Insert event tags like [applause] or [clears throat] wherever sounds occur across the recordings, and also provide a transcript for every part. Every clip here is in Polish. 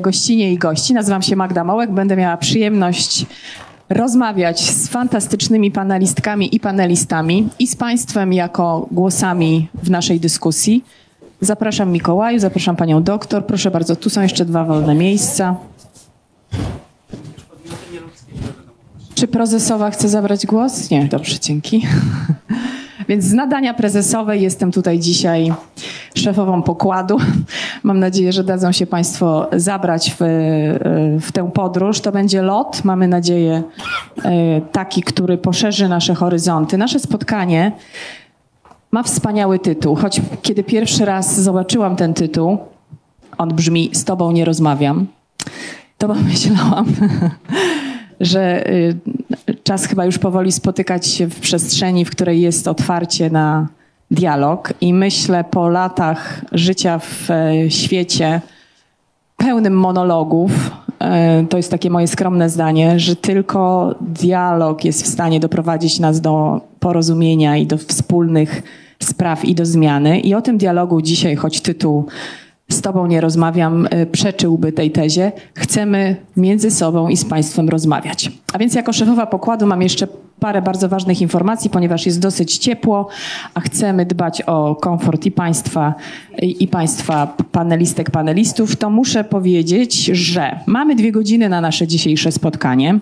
gościnie i gości. Nazywam się Magda Mołek. Będę miała przyjemność rozmawiać z fantastycznymi panelistkami i panelistami i z Państwem jako głosami w naszej dyskusji. Zapraszam Mikołaju, zapraszam Panią doktor. Proszę bardzo, tu są jeszcze dwa wolne miejsca. Czy prezesowa chce zabrać głos? Nie, dobrze, dzięki. [laughs] Więc z nadania prezesowej jestem tutaj dzisiaj szefową pokładu. [laughs] Mam nadzieję, że dadzą się Państwo zabrać w, w tę podróż. To będzie lot, mamy nadzieję, e, taki, który poszerzy nasze horyzonty. Nasze spotkanie ma wspaniały tytuł, choć kiedy pierwszy raz zobaczyłam ten tytuł, on brzmi Z Tobą nie rozmawiam, to pomyślałam, [laughs] że y, czas chyba już powoli spotykać się w przestrzeni, w której jest otwarcie na dialog. I myślę po latach życia w e, świecie pełnym monologów, e, to jest takie moje skromne zdanie, że tylko dialog jest w stanie doprowadzić nas do porozumienia i do wspólnych spraw i do zmiany. I o tym dialogu dzisiaj, choć tytuł z Tobą nie rozmawiam, y, przeczyłby tej tezie. Chcemy między sobą i z Państwem rozmawiać. A więc jako szefowa pokładu mam jeszcze parę bardzo ważnych informacji, ponieważ jest dosyć ciepło, a chcemy dbać o komfort i Państwa, i, Państwa panelistek, panelistów, to muszę powiedzieć, że mamy dwie godziny na nasze dzisiejsze spotkanie.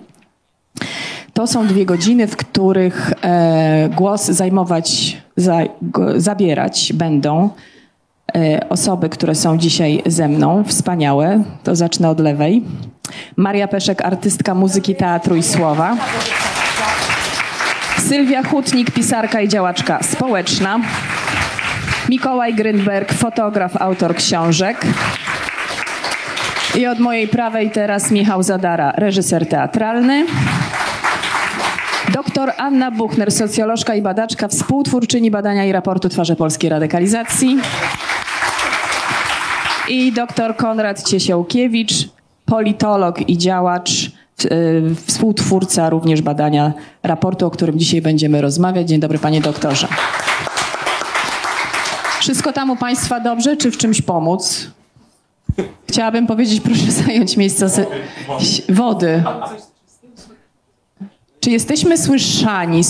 To są dwie godziny, w których e, głos zajmować, zabierać będą osoby, które są dzisiaj ze mną, wspaniałe. To zacznę od lewej. Maria Peszek, artystka muzyki, teatru i słowa. Sylwia Hutnik, pisarka i działaczka społeczna. Mikołaj Grynberg, fotograf, autor książek. I od mojej prawej teraz Michał Zadara, reżyser teatralny. Doktor Anna Buchner, socjolożka i badaczka, współtwórczyni badania i raportu Twarze Polskiej Radykalizacji i dr Konrad Ciesiałkiewicz, politolog i działacz, yy, współtwórca również badania raportu, o którym dzisiaj będziemy rozmawiać. Dzień dobry panie doktorze. Wszystko tam u państwa dobrze, czy w czymś pomóc? Chciałabym powiedzieć, proszę zająć miejsce z... wody. Czy jesteśmy słyszani?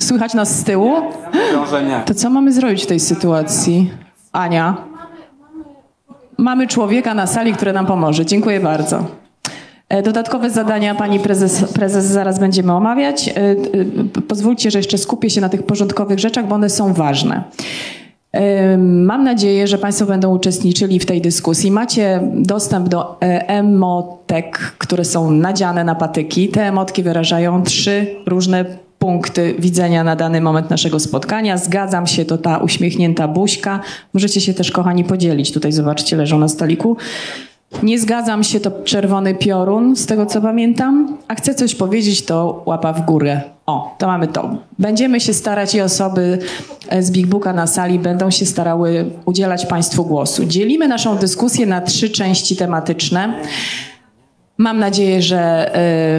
Słychać nas z tyłu? To co mamy zrobić w tej sytuacji? Ania? Mamy człowieka na sali, który nam pomoże. Dziękuję bardzo. E, dodatkowe zadania pani prezes, prezes zaraz będziemy omawiać. E, e, pozwólcie, że jeszcze skupię się na tych porządkowych rzeczach, bo one są ważne. Mam nadzieję, że Państwo będą uczestniczyli w tej dyskusji. Macie dostęp do emotek, które są nadziane na patyki. Te emotki wyrażają trzy różne punkty widzenia na dany moment naszego spotkania. Zgadzam się, to ta uśmiechnięta buźka. Możecie się też, kochani, podzielić. Tutaj zobaczcie, leżą na stoliku. Nie zgadzam się, to czerwony piorun, z tego co pamiętam. A chcę coś powiedzieć, to łapa w górę. O, to mamy to. Będziemy się starać i osoby z Big Booka na sali będą się starały udzielać Państwu głosu. Dzielimy naszą dyskusję na trzy części tematyczne. Mam nadzieję, że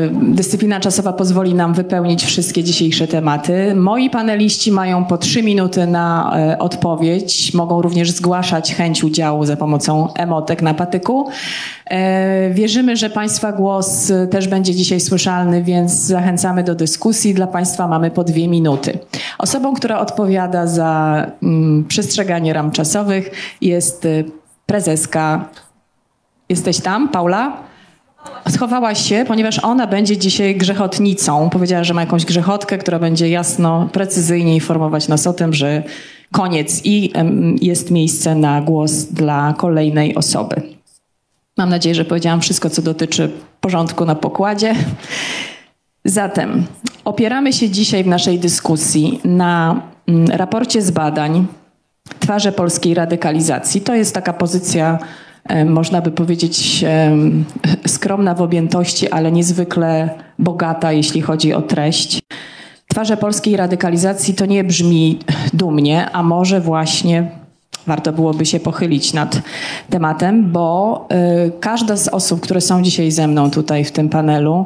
y, dyscyplina czasowa pozwoli nam wypełnić wszystkie dzisiejsze tematy. Moi paneliści mają po trzy minuty na y, odpowiedź. Mogą również zgłaszać chęć udziału za pomocą emotek na patyku. Y, wierzymy, że Państwa głos też będzie dzisiaj słyszalny, więc zachęcamy do dyskusji. Dla Państwa mamy po dwie minuty. Osobą, która odpowiada za mm, przestrzeganie ram czasowych jest prezeska. Jesteś tam, Paula? Schowałaś się, ponieważ ona będzie dzisiaj grzechotnicą. Powiedziała, że ma jakąś grzechotkę, która będzie jasno, precyzyjnie informować nas o tym, że koniec i jest miejsce na głos dla kolejnej osoby. Mam nadzieję, że powiedziałam wszystko, co dotyczy porządku na pokładzie. Zatem opieramy się dzisiaj w naszej dyskusji na mm, raporcie z badań Twarze polskiej radykalizacji. To jest taka pozycja można by powiedzieć, skromna w objętości, ale niezwykle bogata, jeśli chodzi o treść. Twarze polskiej radykalizacji to nie brzmi dumnie, a może właśnie warto byłoby się pochylić nad tematem, bo y, każda z osób, które są dzisiaj ze mną tutaj w tym panelu,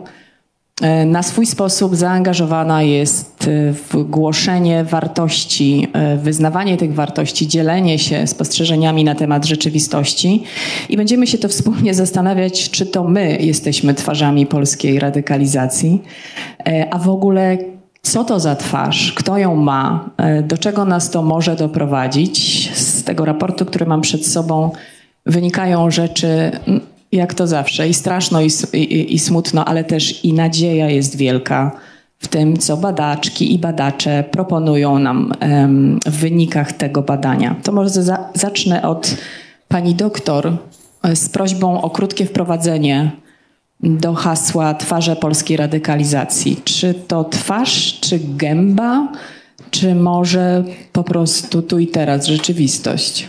na swój sposób zaangażowana jest y, w głoszenie wartości, wyznawanie tych wartości, dzielenie się spostrzeżeniami na temat rzeczywistości. I będziemy się to wspólnie zastanawiać, czy to my jesteśmy twarzami polskiej radykalizacji, a w ogóle co to za twarz, kto ją ma, do czego nas to może doprowadzić? Tego raportu, który mam przed sobą, wynikają rzeczy, jak to zawsze, i straszno, i, i, i smutno, ale też i nadzieja jest wielka w tym, co badaczki i badacze proponują nam w wynikach tego badania. To może za, zacznę od pani doktor e, z prośbą o krótkie wprowadzenie do hasła Twarze polskiej radykalizacji. Czy to twarz, czy gęba? czy może po prostu tu i teraz rzeczywistość?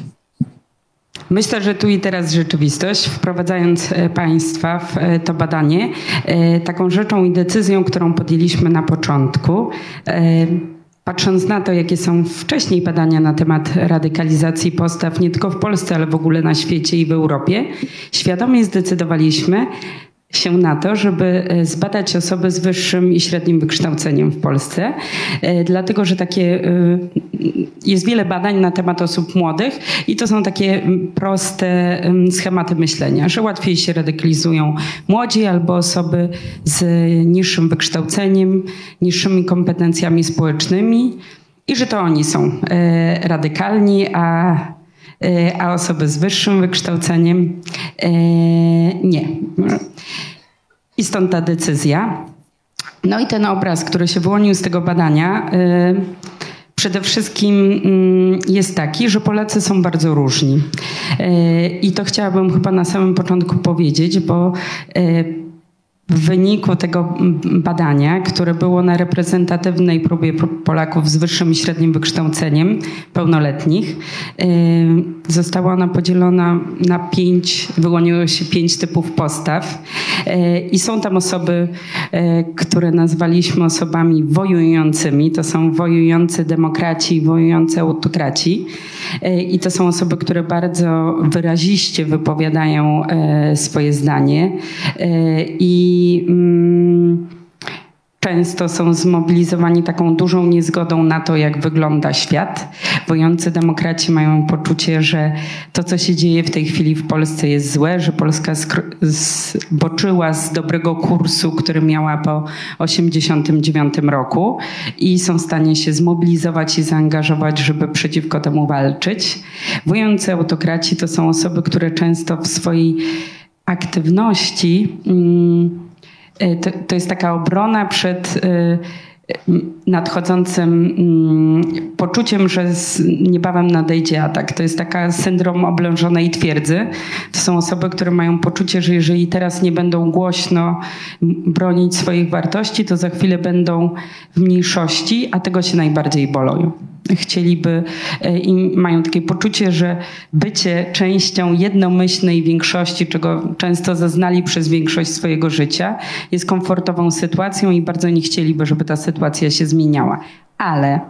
Myślę, że tu i teraz rzeczywistość, wprowadzając e, Państwa w e, to badanie, e, taką rzeczą i decyzją, którą podjęliśmy na początku, Patrząc na to, jakie są wcześniej badania na temat radykalizacji postaw, nie tylko w Polsce, ale w ogóle na świecie i w Europie, świadomie zdecydowaliśmy, się na to, żeby e, zbadać osoby z wyższym i średnim wykształceniem w Polsce, e, dlatego że takie e, jest wiele badań na temat osób młodych i to są takie proste schematy myślenia, że łatwiej się radykalizują młodzi albo osoby z niższym wykształceniem, niższymi kompetencjami społecznymi i że to oni są radykalni, a a osoby z wyższym wykształceniem nie. I stąd ta decyzja. No i ten obraz, który się wyłonił z tego badania, y, przede wszystkim mm, jest taki, że Polacy są bardzo różni. I to chciałabym chyba na samym początku powiedzieć, bo w wyniku tego badania, które było na reprezentatywnej próbie Polaków z wyższym i średnim wykształceniem, pełnoletnich, y, została ona podzielona na pięć, wyłoniło się pięć typów postaw. Y, I są tam osoby, y, które nazwaliśmy osobami wojującymi. To są wojujący demokraci i wojujący autokraci. I to są osoby, które bardzo wyraziście wypowiadają swoje zdanie. I mm, często są zmobilizowani taką dużą niezgodą na to, jak wygląda świat. Bojący demokraci mają poczucie, że to, co się dzieje w tej chwili w Polsce jest złe, że Polska zboczyła z dobrego kursu, który miała po 1989 roku i są w stanie się zmobilizować i zaangażować, żeby przeciwko temu walczyć. Bojący autokraci to są osoby, które często w swojej aktywności. Mm, to, to jest taka obrona przed y, nadchodzącym mm, poczuciem, że niebawem nadejdzie atak. To jest taka syndrom oblężonej twierdzy. To są osoby, które mają poczucie, że jeżeli teraz nie będą głośno bronić swoich wartości, to za chwilę będą w mniejszości, a tego się najbardziej bolą chcieliby e, i mają takie poczucie, że bycie częścią jednomyślnej większości, czego często zaznali przez większość swojego życia, jest komfortową sytuacją i bardzo nie chcieliby, żeby ta sytuacja się zmieniała. Ale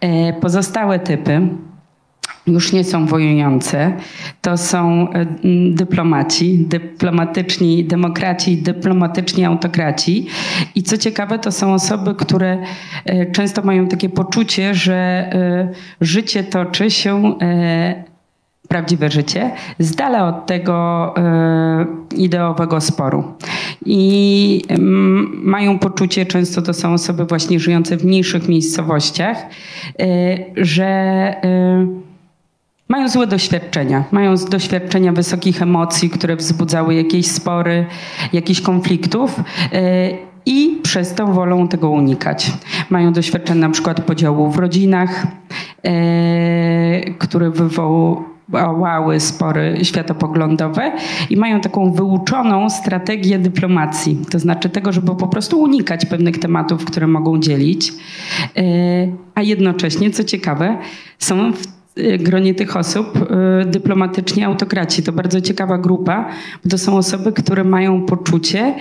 e, pozostałe typy, już nie są wojujące, to są e, dyplomaci, dyplomatyczni demokraci, dyplomatyczni autokraci. I co ciekawe, to są osoby, które e, często mają takie poczucie, że e, życie toczy się prawdziwe życie, z dala od tego ideowego sporu. I mają poczucie, często to są osoby właśnie żyjące w mniejszych miejscowościach, że mają złe doświadczenia. Mają doświadczenia wysokich emocji, które wzbudzały jakieś spory, jakichś konfliktów. E, I przez to wolą tego unikać. Mają doświadczenia na przykład podziału w rodzinach, e, które wywołały spory światopoglądowe i mają taką wyuczoną strategię dyplomacji, to znaczy tego, żeby po prostu unikać pewnych tematów, które mogą dzielić, e, a jednocześnie, co ciekawe, są w gronie tych osób dyplomatycznie autokraci. To bardzo ciekawa grupa, bo to są osoby, które mają poczucie,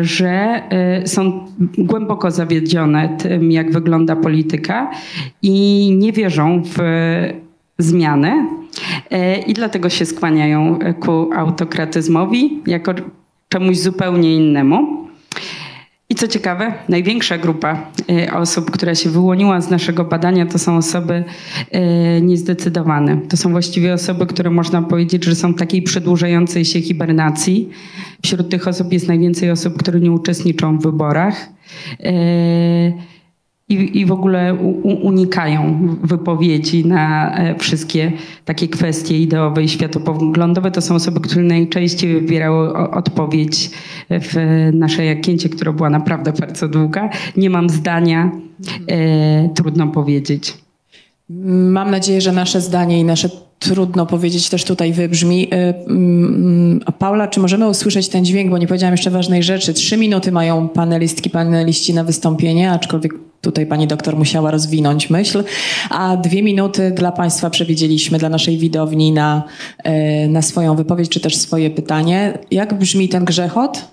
że są głęboko zawiedzione tym, jak wygląda polityka i nie wierzą w zmianę i dlatego się skłaniają ku autokratyzmowi jako czemuś zupełnie innemu. I co ciekawe, największa grupa y, osób, która się wyłoniła z naszego badania, to są osoby y, niezdecydowane. To są właściwie osoby, które można powiedzieć, że są w takiej przedłużającej się hibernacji. Wśród tych osób jest najwięcej osób, które nie uczestniczą w wyborach. Y, i, i w ogóle u, unikają wypowiedzi na e, wszystkie takie kwestie ideowe i światopoglądowe. To są osoby, które najczęściej wybierały odpowiedź w naszej jakięcie, która była naprawdę bardzo długa. Nie mam zdania, e, trudno powiedzieć. Mam nadzieję, że nasze zdanie i nasze trudno powiedzieć też tutaj wybrzmi. E, mm, Paula, czy możemy usłyszeć ten dźwięk, bo nie powiedziałam jeszcze ważnej rzeczy. Trzy minuty mają panelistki, paneliści na wystąpienie, aczkolwiek Tutaj pani doktor musiała rozwinąć myśl, a dwie minuty dla państwa przewidzieliśmy, dla naszej widowni na, e, na swoją wypowiedź, czy też swoje pytanie. Jak brzmi ten grzechot?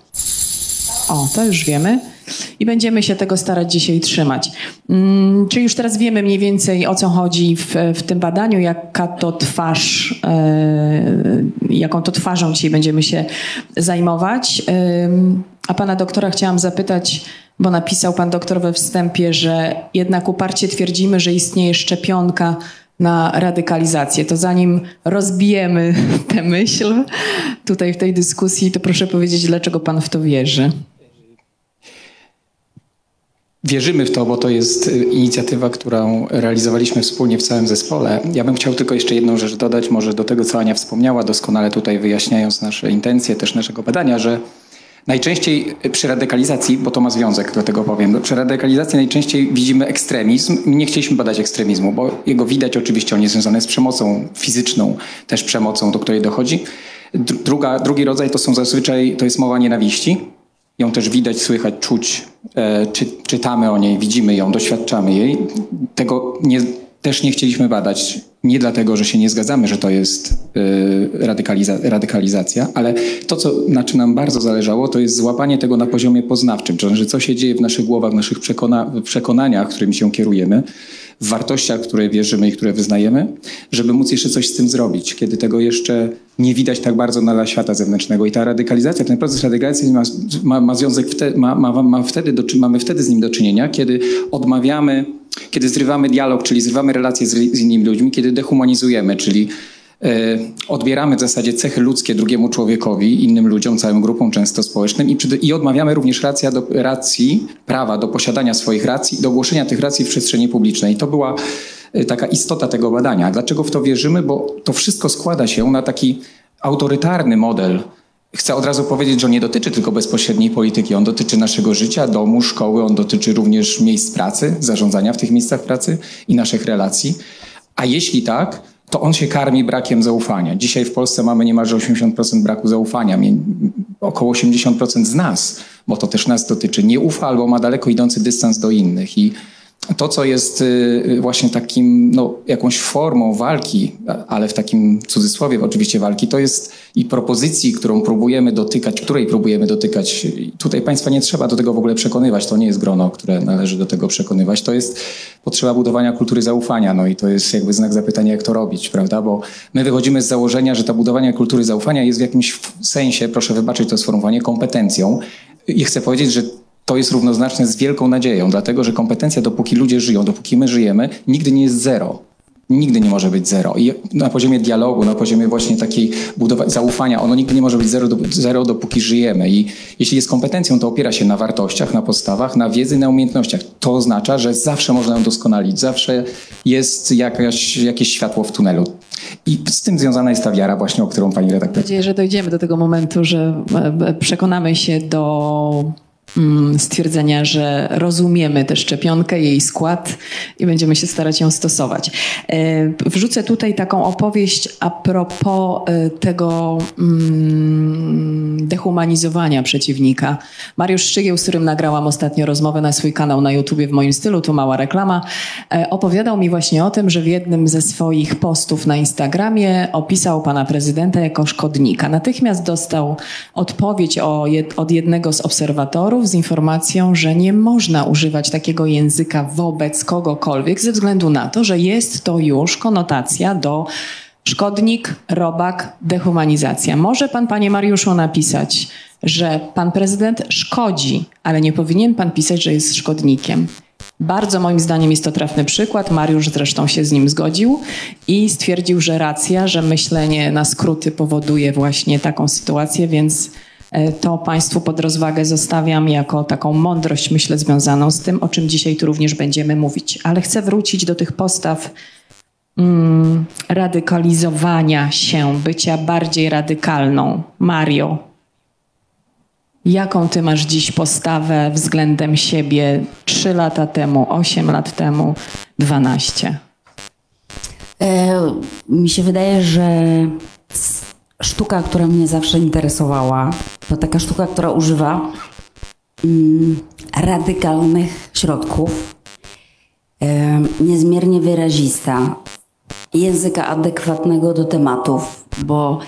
O, to już wiemy. I będziemy się tego starać dzisiaj trzymać. Hmm, czyli już teraz wiemy mniej więcej o co chodzi w, w tym badaniu, jaka to twarz, e, jaką to twarzą dzisiaj będziemy się zajmować. A pana doktora chciałam zapytać, bo napisał pan doktor we wstępie, że jednak uparcie twierdzimy, że istnieje szczepionka na radykalizację. To zanim rozbijemy [laughs] tę myśl tutaj w tej dyskusji, to proszę powiedzieć, dlaczego pan w to wierzy? Wierzymy w to, bo to jest y, inicjatywa, którą realizowaliśmy wspólnie w całym zespole. Ja bym chciał tylko jeszcze jedną rzecz dodać, może do tego, co Ania wspomniała, doskonale tutaj wyjaśniając nasze intencje też naszego badania, że Najczęściej przy radykalizacji, bo to ma związek, do tego powiem, przy radykalizacji najczęściej widzimy ekstremizm. Nie chcieliśmy badać ekstremizmu, bo jego widać oczywiście, on jest związany z przemocą fizyczną, też przemocą, do której dochodzi. Druga, drugi rodzaj to są zazwyczaj, to jest mowa nienawiści. Ją też widać, słychać, czuć, e, czy, czytamy o niej, widzimy ją, doświadczamy jej. Tego nie, też nie chcieliśmy badać nie dlatego, że się nie zgadzamy, że to jest y, radykaliza radykalizacja, ale to, co, na czym nam bardzo zależało, to jest złapanie tego na poziomie poznawczym, czyli co się dzieje w naszych głowach, w naszych przekona przekonaniach, którymi się kierujemy, w wartościach, które wierzymy i które wyznajemy, żeby móc jeszcze coś z tym zrobić, kiedy tego jeszcze nie widać tak bardzo na świata zewnętrznego. I ta radykalizacja, ten proces radykalizacji ma, ma, ma związek, ma, ma, ma wtedy do, mamy wtedy z nim do czynienia, kiedy odmawiamy kiedy zrywamy dialog, czyli zrywamy relacje z, z innymi ludźmi, kiedy dehumanizujemy, czyli odbieramy w zasadzie cechy ludzkie drugiemu człowiekowi, innym ludziom, całym grupom często społecznym i, i odmawiamy również racja do, racji, prawa do posiadania swoich racji, do głoszenia tych racji w przestrzeni publicznej. To była e, taka istota tego badania. Dlaczego w to wierzymy? Bo to wszystko składa się na taki autorytarny model Chcę od razu powiedzieć, że nie dotyczy tylko bezpośredniej polityki. On dotyczy naszego życia, domu, szkoły, on dotyczy również miejsc pracy, zarządzania w tych miejscach pracy i naszych relacji. A jeśli tak, to on się karmi brakiem zaufania. Dzisiaj w Polsce mamy niemalże 80% braku zaufania. Około 80% z nas, bo to też nas dotyczy, nie ufa albo ma daleko idący dystans do innych. I to, co jest y, właśnie takim, no, jakąś formą walki, ale w takim cudzysłowie oczywiście walki, to jest i propozycji, którą próbujemy dotykać, której próbujemy dotykać. Tutaj Państwa nie trzeba do tego w ogóle przekonywać, to nie jest grono, które należy do tego przekonywać. To jest potrzeba budowania kultury zaufania, no i to jest jakby znak zapytania, jak to robić, prawda? Bo my wychodzimy z założenia, że to budowanie kultury zaufania jest w jakimś sensie, proszę wybaczyć to sformułowanie, kompetencją. I chcę powiedzieć, że to jest równoznaczne z wielką nadzieją, dlatego że kompetencja, dopóki ludzie żyją, dopóki my żyjemy, nigdy nie jest zero. Nigdy nie może być zero. I na poziomie dialogu, na poziomie właśnie takiej budowania zaufania, ono nigdy nie może być zero, zero, dopóki żyjemy. I jeśli jest kompetencją, to opiera się na wartościach, na podstawach, na wiedzy, na umiejętnościach. To oznacza, że zawsze można ją doskonalić, zawsze jest jakaś, jakieś światło w tunelu. I z tym związana jest ta wiara właśnie, o którą pani redaktor... Mam nadzieję, że dojdziemy do tego momentu, że e, przekonamy się do stwierdzenia, że rozumiemy tę szczepionkę, jej skład i będziemy się starać ją stosować. E, wrzucę tutaj taką opowieść a propos e, tego, mm, dehumanizowania przeciwnika. Mariusz Szczygieł, z którym nagrałam ostatnio rozmowę na swój kanał na YouTubie w moim stylu, tu mała reklama, e, opowiadał mi właśnie o tym, że w jednym ze swoich postów na Instagramie opisał pana prezydenta jako szkodnika. Natychmiast dostał odpowiedź od jednego z obserwatorów z informacją, że nie można używać takiego języka wobec kogokolwiek ze względu na to, że jest to już konotacja do Szkodnik, robak, dehumanizacja. Może pan, panie Mariuszu, napisać, że pan prezydent szkodzi, ale nie powinien pan pisać, że jest szkodnikiem. Bardzo moim zdaniem jest to trafny przykład. Mariusz zresztą się z nim zgodził i stwierdził, że racja, że myślenie na skróty powoduje właśnie taką sytuację, więc to Państwu pod rozwagę zostawiam jako taką mądrość, myślę, związaną z tym, o czym dzisiaj tu również będziemy mówić. Ale chcę wrócić do tych postaw mm, radykalizowania się, bycia bardziej radykalną. Mario, jaką ty masz dziś postawę względem siebie 3 lata temu, 8 lat temu, 12? E, mi się wydaje, że sztuka, która mnie zawsze interesowała, to taka sztuka, która używa mm, radykalnych środków, e, niezmiernie wyrazista, języka adekwatnego do tematów, bo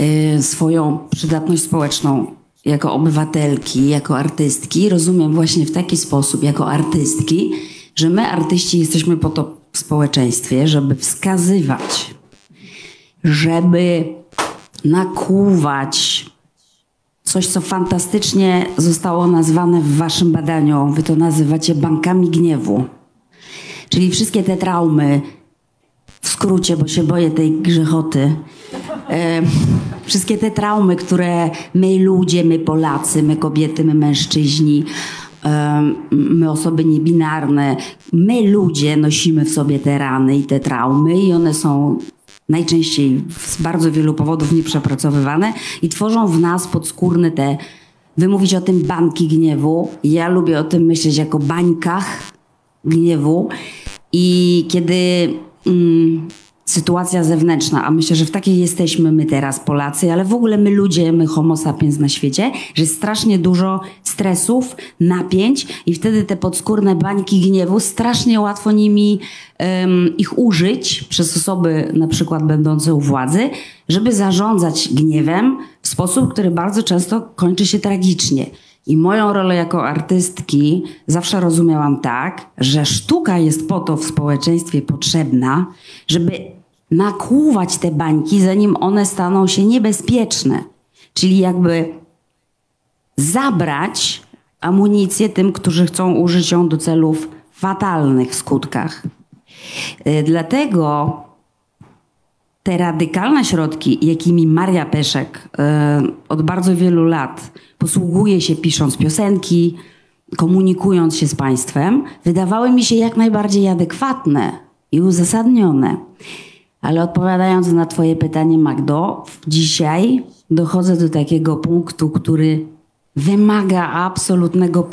y, swoją przydatność społeczną jako obywatelki, jako artystki rozumiem właśnie w taki sposób, jako artystki, że my artyści jesteśmy po to w społeczeństwie, żeby wskazywać, żeby nakłuwać coś, co fantastycznie zostało nazwane w waszym badaniu. Wy to nazywacie bankami gniewu. Czyli wszystkie te traumy, w skrócie, bo się boję tej grzechoty. E, wszystkie te traumy, które my ludzie, my Polacy, my kobiety, my mężczyźni, e, my osoby niebinarne, my ludzie nosimy w sobie te rany i te traumy i one są najczęściej z bardzo wielu powodów nieprzepracowywane i tworzą w nas podskórne te, wy mówicie o tym bańki gniewu, ja lubię o tym myśleć jako bańkach gniewu. I kiedy mm, sytuacja zewnętrzna, a myślę, że w takiej jesteśmy my teraz, Polacy, ale w ogóle my ludzie, my homo sapiens na świecie, że jest strasznie dużo stresów, napięć i wtedy te podskórne bańki gniewu, strasznie łatwo nimi um, ich użyć przez osoby na przykład będące u władzy, żeby zarządzać gniewem w sposób, który bardzo często kończy się tragicznie. I moją rolę jako artystki zawsze rozumiałam tak, że sztuka jest po to w społeczeństwie potrzebna, żeby nakłuwać te bańki, zanim one staną się niebezpieczne. Czyli jakby zabrać amunicję tym, którzy chcą użyć ją do celów fatalnych w skutkach. Y, dlatego te radykalne środki, jakimi Maria Peszek y, od bardzo wielu lat posługuje się pisząc piosenki, komunikując się z państwem, wydawały mi się jak najbardziej adekwatne i uzasadnione. Ale odpowiadając na Twoje pytanie, Magdo, dzisiaj dochodzę do takiego punktu, który wymaga absolutnego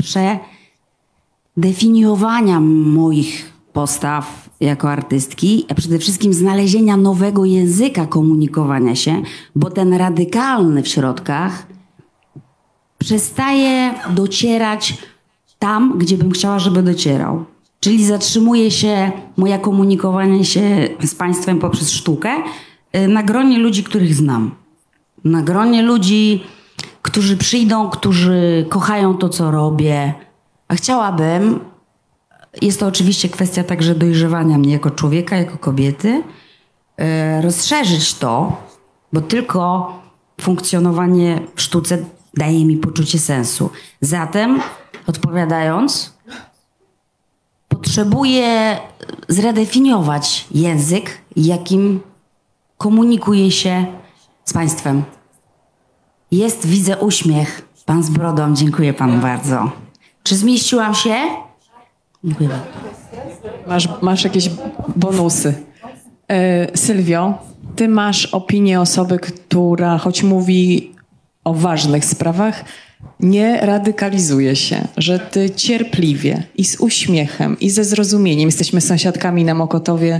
przedefiniowania moich postaw jako artystki, a przede wszystkim znalezienia nowego języka komunikowania się, bo ten radykalny w środkach przestaje docierać tam, gdzie bym chciała, żeby docierał. Czyli zatrzymuje się moje komunikowanie się z Państwem poprzez sztukę y, na gronie ludzi, których znam. Na gronie ludzi, którzy przyjdą, którzy kochają to, co robię. A chciałabym, jest to oczywiście kwestia także dojrzewania mnie jako człowieka, jako kobiety, y, rozszerzyć to, bo tylko funkcjonowanie w sztuce daje mi poczucie sensu. Zatem, odpowiadając, potrzebuję zredefiniować język, jakim komunikuję się z Państwem. Jest, widzę uśmiech. Pan z brodą, dziękuję Panu bardzo. Czy zmieściłam się? Dziękuję bardzo. Masz, masz jakieś bonusy. Yy, Sylwio, ty masz opinię osoby, która choć mówi o ważnych sprawach, nie radykalizuje się, że ty cierpliwie i z uśmiechem i ze zrozumieniem, jesteśmy sąsiadkami na Mokotowie,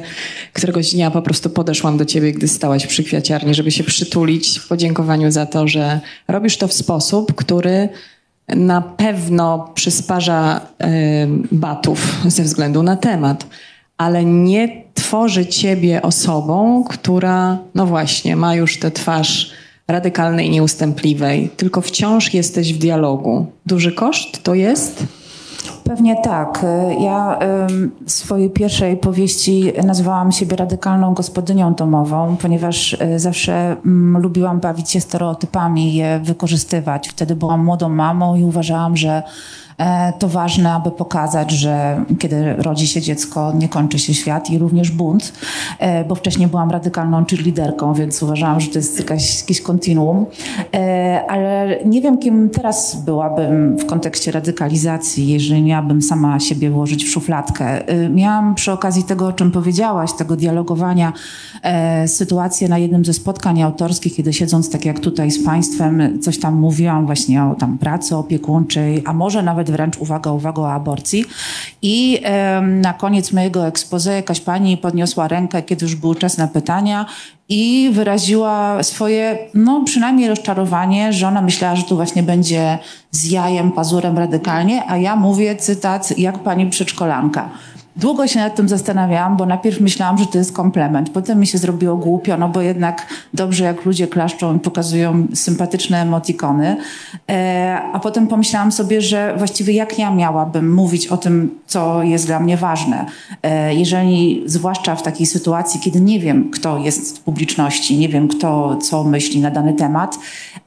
któregoś dnia po prostu podeszłam do ciebie, gdy stałaś przy kwiaciarni, żeby się przytulić w podziękowaniu za to, że robisz to w sposób, który na pewno przysparza y, batów ze względu na temat, ale nie tworzy ciebie osobą, która, no właśnie, ma już tę twarz radykalnej, nieustępliwej, tylko wciąż jesteś w dialogu. Duży koszt to jest? Pewnie tak. Ja w swojej pierwszej powieści nazwałam siebie radykalną gospodynią domową, ponieważ y, zawsze mm, lubiłam bawić się stereotypami, je wykorzystywać. Wtedy byłam młodą mamą i uważałam, że E, to ważne, aby pokazać, że kiedy rodzi się dziecko, nie kończy się świat i również bunt, e, bo wcześniej byłam radykalną cheerleaderką, więc uważałam, że to jest jakaś, jakieś kontinuum. E, ale nie wiem, kim teraz byłabym w kontekście radykalizacji, jeżeli miałabym sama siebie włożyć w szufladkę. Miałam przy okazji tego, o czym powiedziałaś, tego dialogowania, sytuację na jednym ze spotkań autorskich, kiedy siedząc tak jak tutaj z Państwem, coś tam mówiłam właśnie o tam pracy opiekuńczej, a może nawet wręcz uwaga, uwaga o aborcji. I na koniec mojego expose jakaś pani podniosła rękę, kiedy już był czas na pytania i wyraziła swoje, no przynajmniej rozczarowanie, że ona myślała, że tu właśnie będzie z jajem, pazurem radykalnie, a ja mówię, cytat, jak pani przedszkolanka. Długo się nad tym zastanawiałam, bo najpierw myślałam, że to jest komplement. Potem mi się zrobiło głupio, no bo jednak dobrze jak ludzie klaszczą i pokazują sympatyczne emotikony. E, a potem pomyślałam sobie, że właściwie jak ja miałabym mówić o tym, co jest dla mnie ważne. E, jeżeli, zwłaszcza w takiej sytuacji, kiedy nie wiem, kto jest w publiczności, nie wiem, kto co myśli na dany temat,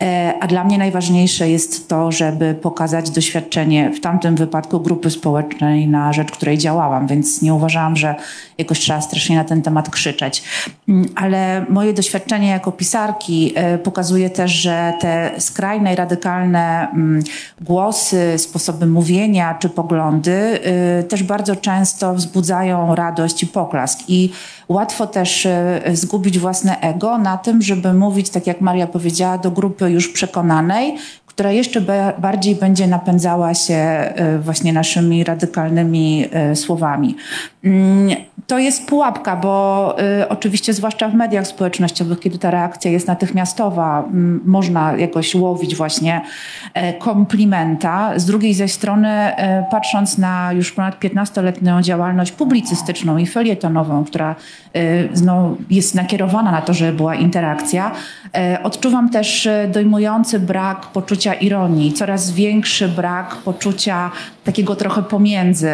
e, a dla mnie najważniejsze jest to, żeby pokazać doświadczenie w tamtym wypadku grupy społecznej, na rzecz której działałam, więc nie uważałam, że jakoś trzeba strasznie na ten temat krzyczeć. Mm, ale moje doświadczenie jako pisarki e, pokazuje też, że te skrajne i radykalne mm, głosy, sposoby mówienia czy poglądy też bardzo często wzbudzają radość i poklask. I łatwo też e, zgubić własne ego na tym, żeby mówić, tak jak Maria powiedziała, do grupy już przekonanej, która jeszcze bardziej będzie napędzała się e, właśnie naszymi radykalnymi e, słowami. Mm, to jest pułapka, bo y, oczywiście zwłaszcza w mediach społecznościowych, kiedy ta reakcja jest natychmiastowa, m, można jakoś łowić właśnie e, komplimenta. Z drugiej zaś strony, e, patrząc na już ponad 15-letnią działalność publicystyczną i felietonową, która e, no, jest nakierowana na to, żeby była interakcja, e, odczuwam też e, dojmujący brak poczucia ironii, coraz większy brak poczucia takiego trochę pomiędzy,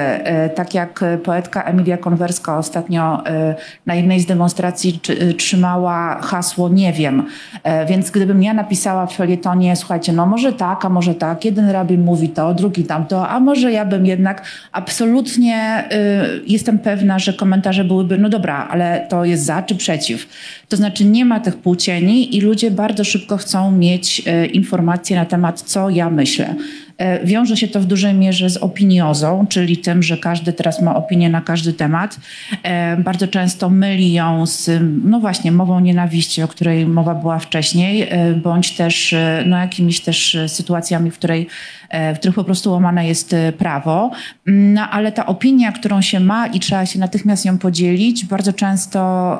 tak jak poetka Emilia Konwerska ostatnio e, na jednej z demonstracji e, trzymała hasło nie wiem. Więc gdybym ja napisała w felietonie, słuchajcie, no może tak, a może tak, jeden rabin mówi to, drugi tamto, a może ja bym jednak absolutnie jestem pewna, że komentarze byłyby, no dobra, ale to jest za czy przeciw. To znaczy nie ma tych płcieni i ludzie bardzo szybko chcą mieć informacje na temat, co ja myślę. E, wiąże się to w dużej mierze z opiniozą, czyli tym, że każdy teraz ma opinię na każdy temat. E, bardzo często myli ją z, no właśnie, mową nienawiści, o której mowa była wcześniej, e, bądź też no, jakimiś też sytuacjami, w, której, w których po prostu łamane jest prawo. No, ale ta opinia, którą się ma i trzeba się natychmiast ją podzielić, bardzo często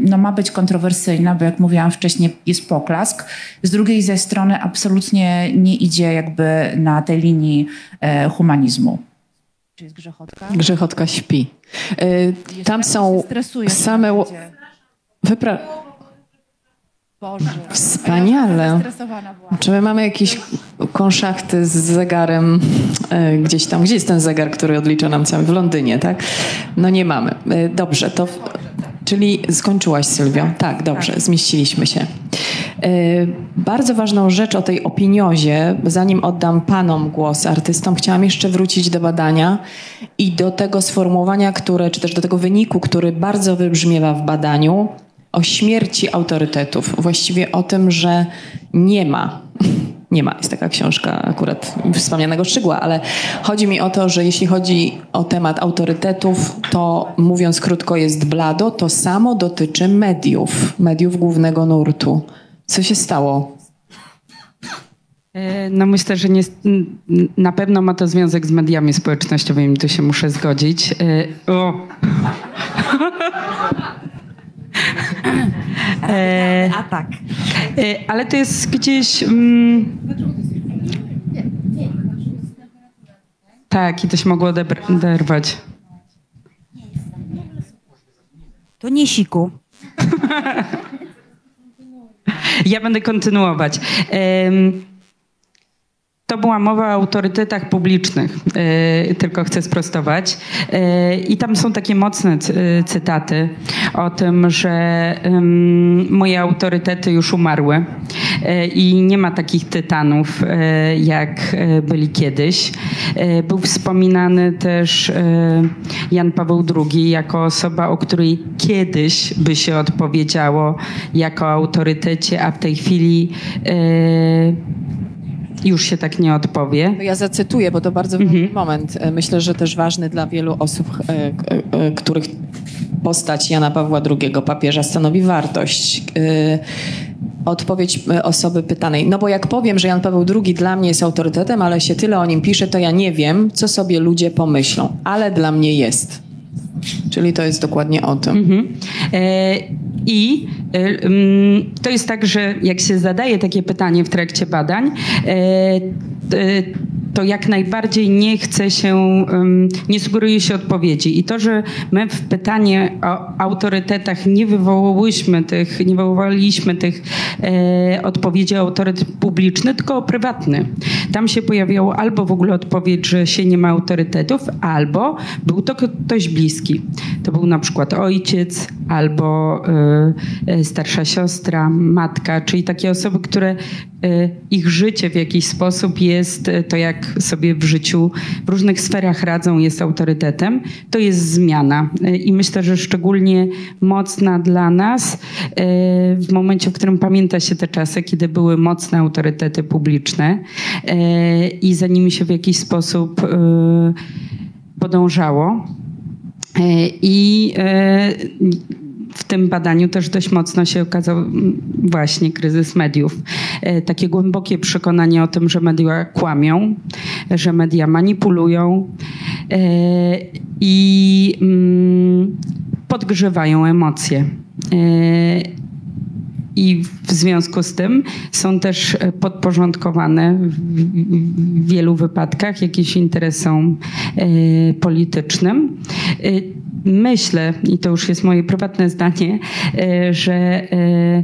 no, ma być kontrowersyjna, bo jak mówiłam wcześniej, jest poklask. Z drugiej ze strony absolutnie nie idzie jakby na tej linii e, humanizmu. Czy jest grzechotka? Grzechotka śpi. E, tam są same... Wypra... Boże. Wspaniale. Czy my mamy jakieś konszachty z zegarem e, gdzieś tam? Gdzie jest ten zegar, który odlicza nam cały? W Londynie, tak? No nie mamy. Dobrze, to... Czyli skończyłaś, Sylwio. Tak, dobrze, tak. zmieściliśmy się. E, bardzo ważną rzecz o tej opiniozie, zanim oddam panom głos, artystom, chciałam jeszcze wrócić do badania i do tego sformułowania, które, czy też do tego wyniku, który bardzo wybrzmiewa w badaniu o śmierci autorytetów. Właściwie o tym, że nie ma [laughs] nie ma. Jest taka książka akurat wspomnianego Szczygła, ale chodzi mi o to, że jeśli chodzi o temat autorytetów, to mówiąc krótko jest blado, to samo dotyczy mediów, mediów głównego nurtu. Co się stało? E, no myślę, że nie, na pewno ma to związek z mediami społecznościowymi, tu się muszę zgodzić. E, o. E, A tak. Ale to jest gdzieś... Mm, tak, i to się mogło oderwać. To nie siku. [laughs] ja będę kontynuować. Um, to była mowa o autorytetach publicznych, yy, tylko chcę sprostować. Yy, I tam są takie mocne cytaty o tym, że moje autorytety już umarły i nie ma takich tytanów, jak byli kiedyś. Był wspominany też Jan Paweł II jako osoba, o której kiedyś by się odpowiedziało jako autorytecie, a w tej chwili już się tak nie odpowie. Ja zacytuję, bo to bardzo mhm. ważny moment. E, myślę, że też ważny dla wielu osób, e, e, których postać Jana Pawła II, papieża, stanowi wartość. Odpowiedź osoby pytanej. No bo jak powiem, że Jan Paweł II dla mnie jest autorytetem, ale się tyle o nim pisze, to ja nie wiem, co sobie ludzie pomyślą, ale dla mnie jest. Czyli to jest dokładnie o tym. Mhm. E, I e, mm, to jest tak, że jak się zadaje takie pytanie w trakcie badań, e, to jak najbardziej nie chce się, nie sugeruje się odpowiedzi. I to, że my w pytanie o autorytetach nie wywołałyśmy tych, nie wywołaliśmy tych e, odpowiedzi o autorytet publiczny, tylko prywatny. Tam się pojawiało albo w ogóle odpowiedź, że się nie ma autorytetów, albo był to ktoś bliski. To był na przykład ojciec, albo e, starsza siostra, matka, czyli takie osoby, które e, ich życie w jakiś sposób jest e, to, jak sobie w życiu w różnych sferach radzą, jest autorytetem, to jest zmiana. E, I myślę, że szczególnie mocna dla nas e, w momencie, w którym pamięta się te czasy, kiedy były mocne autorytety publiczne i za nimi się w jakiś sposób podążało. I w tym badaniu też dość mocno się okazał właśnie kryzys mediów. E, takie głębokie przekonanie o tym, że media kłamią, że media manipulują e, i mm, podgrzewają emocje. E, I w związku z tym są też podporządkowane w wielu wypadkach jakimś interesom politycznym. Myślę, i to już jest moje prywatne zdanie, e, że e,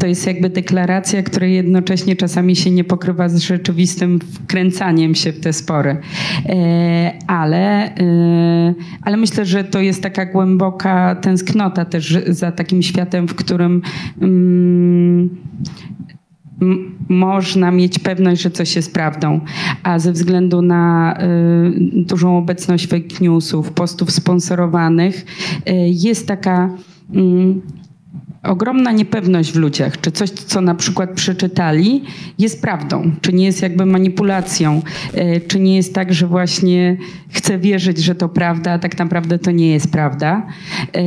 to jest jakby deklaracja, która jednocześnie czasami się nie pokrywa z rzeczywistym wkręcaniem się w te spory. E, ale, ale myślę, że to jest taka głęboka tęsknota też za takim światem, w którym mm, można mieć pewność, że coś jest prawdą, a ze względu na y, dużą obecność fake newsów, postów sponsorowanych, jest taka y, ogromna niepewność w ludziach, czy coś, co na przykład przeczytali, jest prawdą, czy nie jest jakby manipulacją, y, czy nie jest tak, że właśnie chcę wierzyć, że to prawda, a tak naprawdę to nie jest prawda. Y,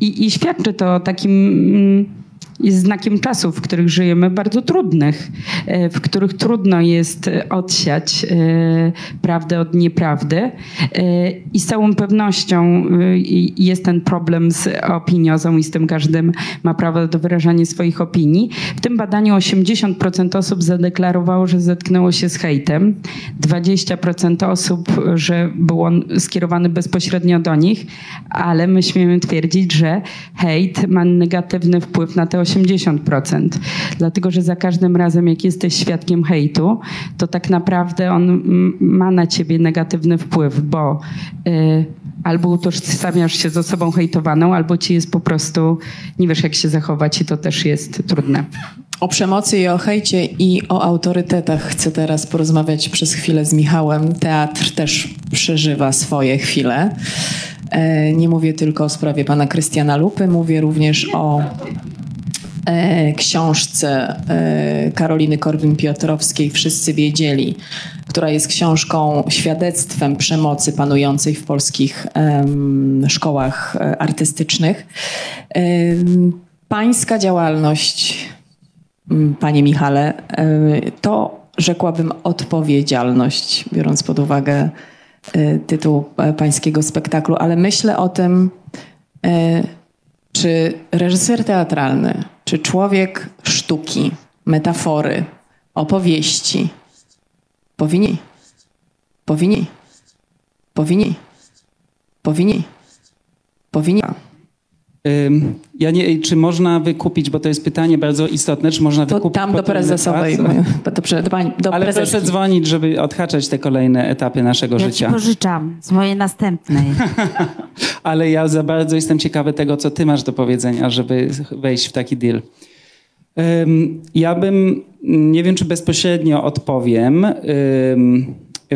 I, i świadczy to o takim mm, jest znakiem czasów, w których żyjemy, bardzo trudnych, e, w których trudno jest odsiać e, prawdę od nieprawdy. E, I z całą pewnością jest ten problem z opiniozą i z tym każdym ma prawo do wyrażania swoich opinii. W tym badaniu 80% osób zadeklarowało, że zetknęło się z hejtem, 20% osób, że był on skierowany bezpośrednio do nich, ale my śmiemy twierdzić, że hejt ma negatywny wpływ na te 80%. Dlatego, że za każdym razem, jak jesteś świadkiem hejtu, to tak naprawdę on ma na ciebie negatywny wpływ, bo y, albo utożsamiasz się z osobą hejtowaną, albo ci jest po prostu, nie wiesz jak się zachować i to też jest trudne. O przemocy i o hejcie i o autorytetach chcę teraz porozmawiać przez chwilę z Michałem. Teatr też przeżywa swoje chwile. E, nie mówię tylko o sprawie pana Krystiana Lupy, mówię również o książce e, Karoliny Korwin-Piotrowskiej Wszyscy wiedzieli, która jest książką świadectwem przemocy panującej w polskich szkołach e, artystycznych. Pańska działalność panie Michale, to rzekłabym odpowiedzialność, biorąc pod uwagę tytuł e, pańskiego spektaklu, ale myślę o tym, czy reżyser teatralny, czy człowiek sztuki, metafory, opowieści powinni, powinni, powinni, powinni, powinni. Ja nie, czy można wykupić, bo to jest pytanie bardzo istotne, czy można To wykupić tam do prezesowej, do, do, Ale proszę prezeski. dzwonić, żeby odhaczać te kolejne etapy naszego Ja ci życia. pożyczam z mojej następnej. [laughs] Ale ja za bardzo jestem ciekawy tego, co ty masz do powiedzenia, żeby wejść w taki deal. Ja bym, nie wiem czy bezpośrednio odpowiem.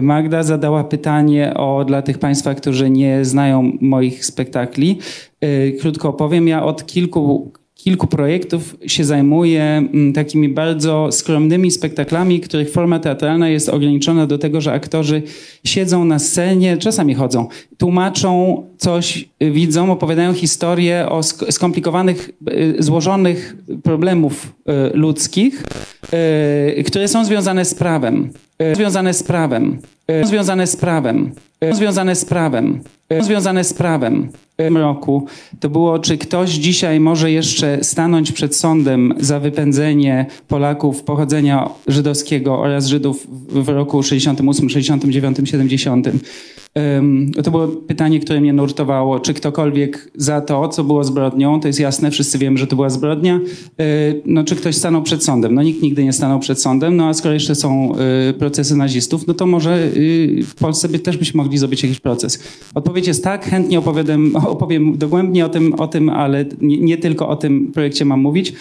Magda zadała pytanie o, dla tych Państwa, którzy nie znają moich spektakli. Yy, Krótko opowiem. Ja od kilku, kilku projektów się zajmuję mm, takimi bardzo skromnymi spektaklami, których forma teatralna jest ograniczona do tego, że aktorzy siedzą na scenie, czasami chodzą, tłumaczą coś, y, widzą, opowiadają historię o sk- skomplikowanych, y, złożonych problemów y, ludzkich, które są związane z prawem. Związane z prawem. Związane z prawem. Związane z prawem. Y, Związane z prawem. W tym roku to było, czy ktoś dzisiaj może jeszcze stanąć przed sądem za wypędzenie Polaków pochodzenia żydowskiego oraz Żydów w roku 68, 69, 70. Ym, To było pytanie, które mnie nurtowało. Czy ktokolwiek za to, co było zbrodnią, to jest jasne, wszyscy wiemy, że to była zbrodnia, y, no, czy ktoś stanął przed sądem? No nikt nigdy nie stanął przed sądem, no a skoro jeszcze są procesy nazistów, no to może y, w Polsce by, też byśmy mogli zrobić jakiś proces. Odpowiedź jest tak, chętnie opowiadam, opowiem dogłębnie o tym, o tym ale nie, nie tylko o tym projekcie mam mówić.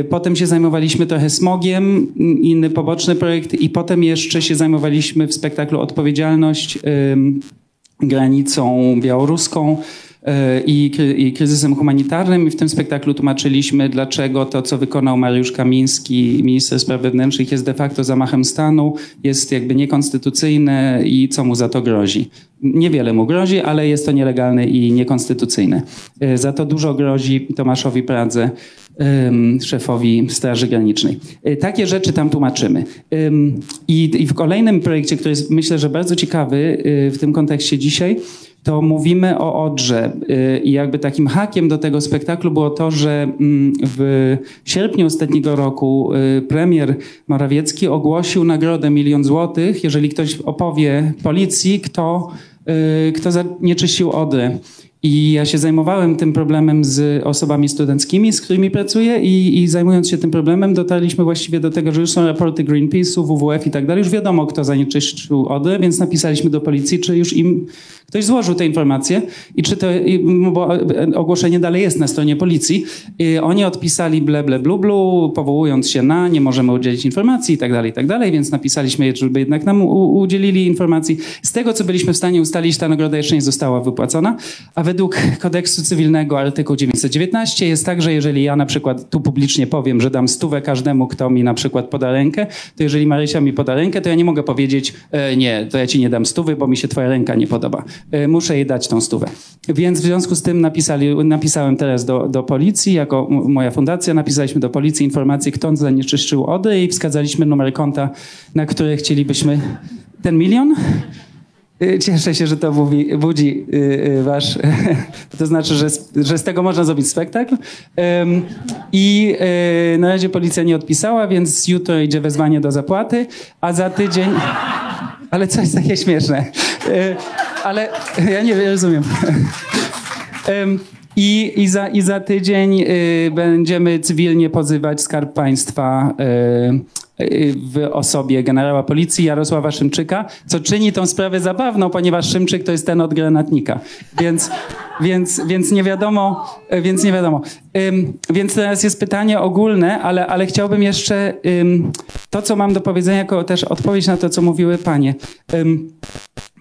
Y, Potem się zajmowaliśmy trochę smogiem, inny poboczny projekt i potem jeszcze się zajmowaliśmy w spektaklu Odpowiedzialność granicą białoruską i, kry- i kryzysem humanitarnym. I w tym spektaklu tłumaczyliśmy, dlaczego to, co wykonał Mariusz Kamiński, minister spraw wewnętrznych, jest de facto zamachem stanu, jest jakby niekonstytucyjne i co mu za to grozi. Niewiele mu grozi, ale jest to nielegalne i niekonstytucyjne. Y, Za to dużo grozi Tomaszowi Pradze, szefowi Straży Granicznej. Y, Takie rzeczy tam tłumaczymy. Ym, I, I w kolejnym projekcie, który jest myślę, że bardzo ciekawy w tym kontekście dzisiaj, to mówimy o Odrze. Y, I jakby takim hakiem do tego spektaklu było to, że mm, w sierpniu ostatniego roku y, premier Morawiecki ogłosił nagrodę milion złotych, jeżeli ktoś opowie policji, kto, y, kto zanieczyścił Odrę. I ja się zajmowałem tym problemem z osobami studenckimi, z którymi pracuję i, i zajmując się tym problemem dotarliśmy właściwie do tego, że już są raporty Greenpeace'u, WWF i tak dalej. Już wiadomo, kto zanieczyszczył Odrę, więc napisaliśmy do policji, czy już im ktoś złożył te informacje i czy to, bo ogłoszenie dalej jest na stronie policji. I oni odpisali ble, ble, blu, blu, powołując się na nie możemy udzielić informacji i tak dalej, i tak dalej, więc napisaliśmy, żeby jednak nam udzielili informacji. Z tego, co byliśmy w stanie ustalić, ta nagroda jeszcze nie została wypłacona, a według kodeksu cywilnego artykuł 919 jest tak, że jeżeli ja na przykład tu publicznie powiem, że dam stówę każdemu, kto mi na przykład poda rękę, to jeżeli Marysia mi poda rękę, to ja nie mogę powiedzieć, e, nie, to ja ci nie dam stówy, bo mi się twoja ręka nie podoba. E, muszę jej dać tą stówę. Więc w związku z tym napisali, napisałem teraz do, do policji, jako moja fundacja, napisaliśmy do policji informację, kto zanieczyszczył Odrę i wskazaliśmy numer konta, na który chcielibyśmy ten milion. Y, Cieszę się, że to budzi, budzi y, wasz. [laughs] To znaczy, że z, że z tego można zrobić spektakl. I na razie policja nie odpisała, więc jutro idzie wezwanie do zapłaty, a za tydzień. [laughs] Ale co jest takie śmieszne? Ale ja nie rozumiem. I, i, za, I za tydzień y, będziemy cywilnie pozywać Skarb Państwa y, y, w osobie generała policji Jarosława Szymczyka, co czyni tą sprawę zabawną, ponieważ Szymczyk to jest ten od granatnika. Więc, więc, więc nie wiadomo, y, więc nie wiadomo. Ym, więc teraz jest pytanie ogólne, ale, ale chciałbym jeszcze ym, to, co mam do powiedzenia, jako też odpowiedź na to, co mówiły panie. Ym,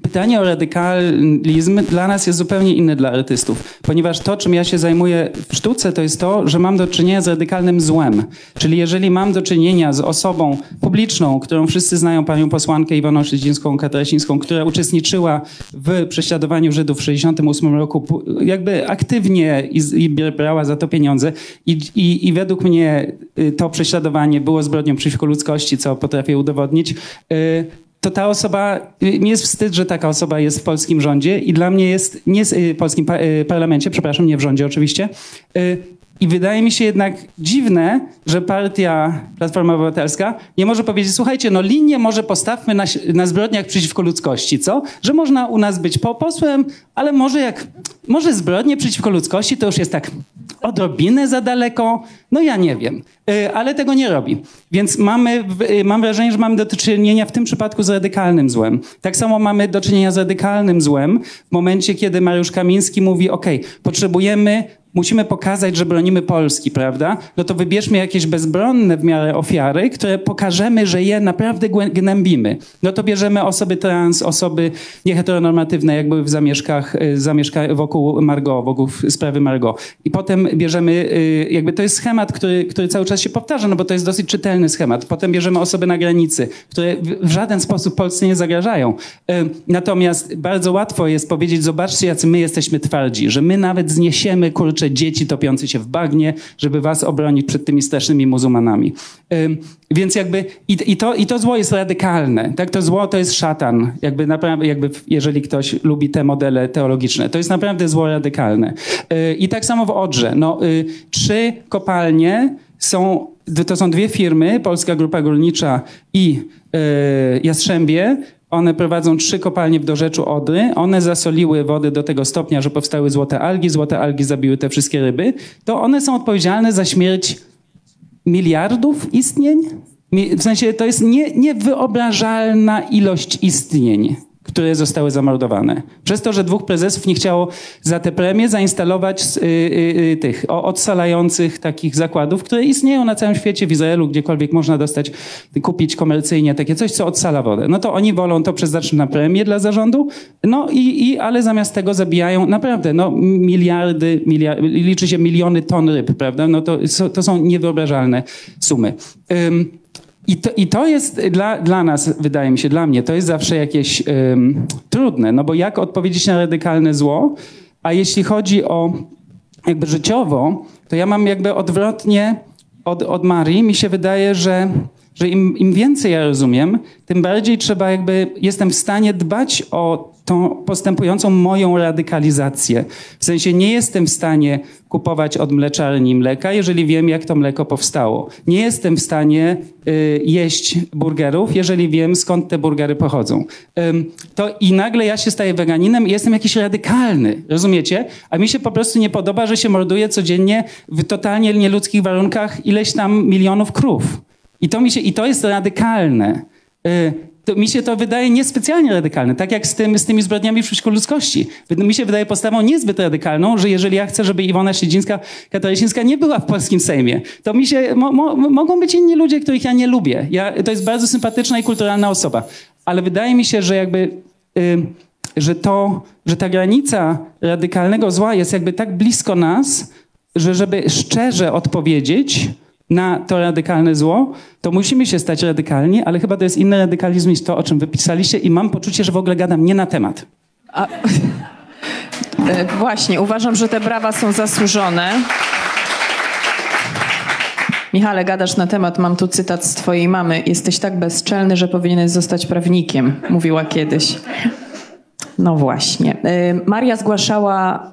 pytanie o radykalizm dla nas jest zupełnie inne dla artystów, ponieważ to, czym ja się zajmuję w sztuce, to jest to, że mam do czynienia z radykalnym złem. Czyli jeżeli mam do czynienia z osobą publiczną, którą wszyscy znają, panią posłankę Iwoną Szydzińską, Katarasińską, która uczestniczyła w prześladowaniu Żydów w 1968 roku, jakby aktywnie i, i brała za to pieniądze i, i, i według mnie y, to prześladowanie było zbrodnią przeciwko ludzkości, co potrafię udowodnić, y, to ta osoba, mi jest wstyd, że taka osoba jest w polskim rządzie i dla mnie jest, nie w y, polskim parlamencie, przepraszam, nie w rządzie oczywiście. I wydaje mi się jednak dziwne, że partia Platforma Obywatelska nie może powiedzieć, słuchajcie, no linię może postawmy na, na zbrodniach przeciwko ludzkości, co? Że można u nas być po posłem, ale może jak, może zbrodnie przeciwko ludzkości to już jest tak odrobinę za daleko, no ja nie wiem, y, ale tego nie robi. Więc mamy, y, mam wrażenie, że mamy do czynienia w tym przypadku z radykalnym złem. Tak samo mamy do czynienia z radykalnym złem w momencie, kiedy Mariusz Kamiński mówi, ok, potrzebujemy musimy pokazać, że bronimy Polski, prawda? No to wybierzmy jakieś bezbronne w miarę ofiary, które pokażemy, że je naprawdę gnębimy. No to bierzemy osoby trans, osoby nieheteronormatywne, jak były w zamieszkach, y, zamieszka wokół Margot, wokół sprawy Margot. I potem bierzemy, y, jakby to jest schemat, który, który cały czas się powtarza, no bo to jest dosyć czytelny schemat. Potem bierzemy osoby na granicy, które w żaden sposób Polsce nie zagrażają. Y, natomiast bardzo łatwo jest powiedzieć, zobaczcie, jacy my jesteśmy twardzi, że my nawet zniesiemy, kurczę, dzieci topiące się w bagnie, żeby was obronić przed tymi strasznymi muzułmanami. Więc jakby i, i, to, i to zło jest radykalne. Tak? To zło to jest szatan. Jakby naprawdę, jakby jeżeli ktoś lubi te modele teologiczne, to jest naprawdę zło radykalne. Y, I tak samo w Odrze. No, y, trzy kopalnie są, to są dwie firmy, Polska Grupa Górnicza i y, Jastrzębie, one prowadzą trzy kopalnie w dorzeczu Odry. One zasoliły wody do tego stopnia, że powstały złote algi. Złote algi zabiły te wszystkie ryby. To one są odpowiedzialne za śmierć miliardów istnień? W sensie to jest nie, niewyobrażalna ilość istnień które zostały zamordowane. Przez to, że dwóch prezesów nie chciało za te premie zainstalować y, y, y, tych odsalających takich zakładów, które istnieją na całym świecie, w Izraelu, gdziekolwiek można dostać, kupić komercyjnie takie coś, co odsala wodę. No to oni wolą to przeznaczyć na premię dla zarządu, no i, i ale zamiast tego zabijają naprawdę no, miliardy, miliardy, liczy się miliony ton ryb, prawda? No to, to są niewyobrażalne sumy. Um, i to, I to jest dla, dla nas, wydaje mi się, dla mnie, to jest zawsze jakieś trudne, no bo jak odpowiedzieć na radykalne zło, a jeśli chodzi o jakby życiowo, to ja mam jakby odwrotnie od, od Marii. Mi się wydaje, że, że im, im więcej ja rozumiem, tym bardziej trzeba jakby, jestem w stanie dbać o tą postępującą moją radykalizację. W sensie nie jestem w stanie kupować od mleczarni mleka, jeżeli wiem, jak to mleko powstało. Nie jestem w stanie y, jeść burgerów, jeżeli wiem, skąd te burgery pochodzą. Ym, to i nagle ja się staję weganinem i jestem jakiś radykalny, rozumiecie? A mi się po prostu nie podoba, że się morduje codziennie w totalnie nieludzkich warunkach ileś tam milionów krów. I to, mi się, i to jest radykalne. Y, to mi się to wydaje niespecjalnie radykalne, tak jak z, tym, z tymi zbrodniami przeciwko ludzkości. Mi się wydaje postawą niezbyt radykalną, że jeżeli ja chcę, żeby Iwona Siedzińska, Katarzyńska nie była w polskim Sejmie, to mi się, mo, mo, mogą być inni ludzie, których ja nie lubię. Ja, to jest bardzo sympatyczna i kulturalna osoba. Ale wydaje mi się, że jakby... Że to, że ta granica radykalnego zła jest jakby tak blisko nas, że żeby szczerze odpowiedzieć, na to radykalne zło, to musimy się stać radykalni, ale chyba to jest inny radykalizm niż to, o czym wypisaliście i mam poczucie, że w ogóle gadam nie na temat. A, [laughs] e, właśnie, uważam, że te brawa są zasłużone. Michale, gadasz na temat, mam tu cytat z twojej mamy. Jesteś tak bezczelny, że powinieneś zostać prawnikiem, mówiła kiedyś. No właśnie. E, Maria zgłaszała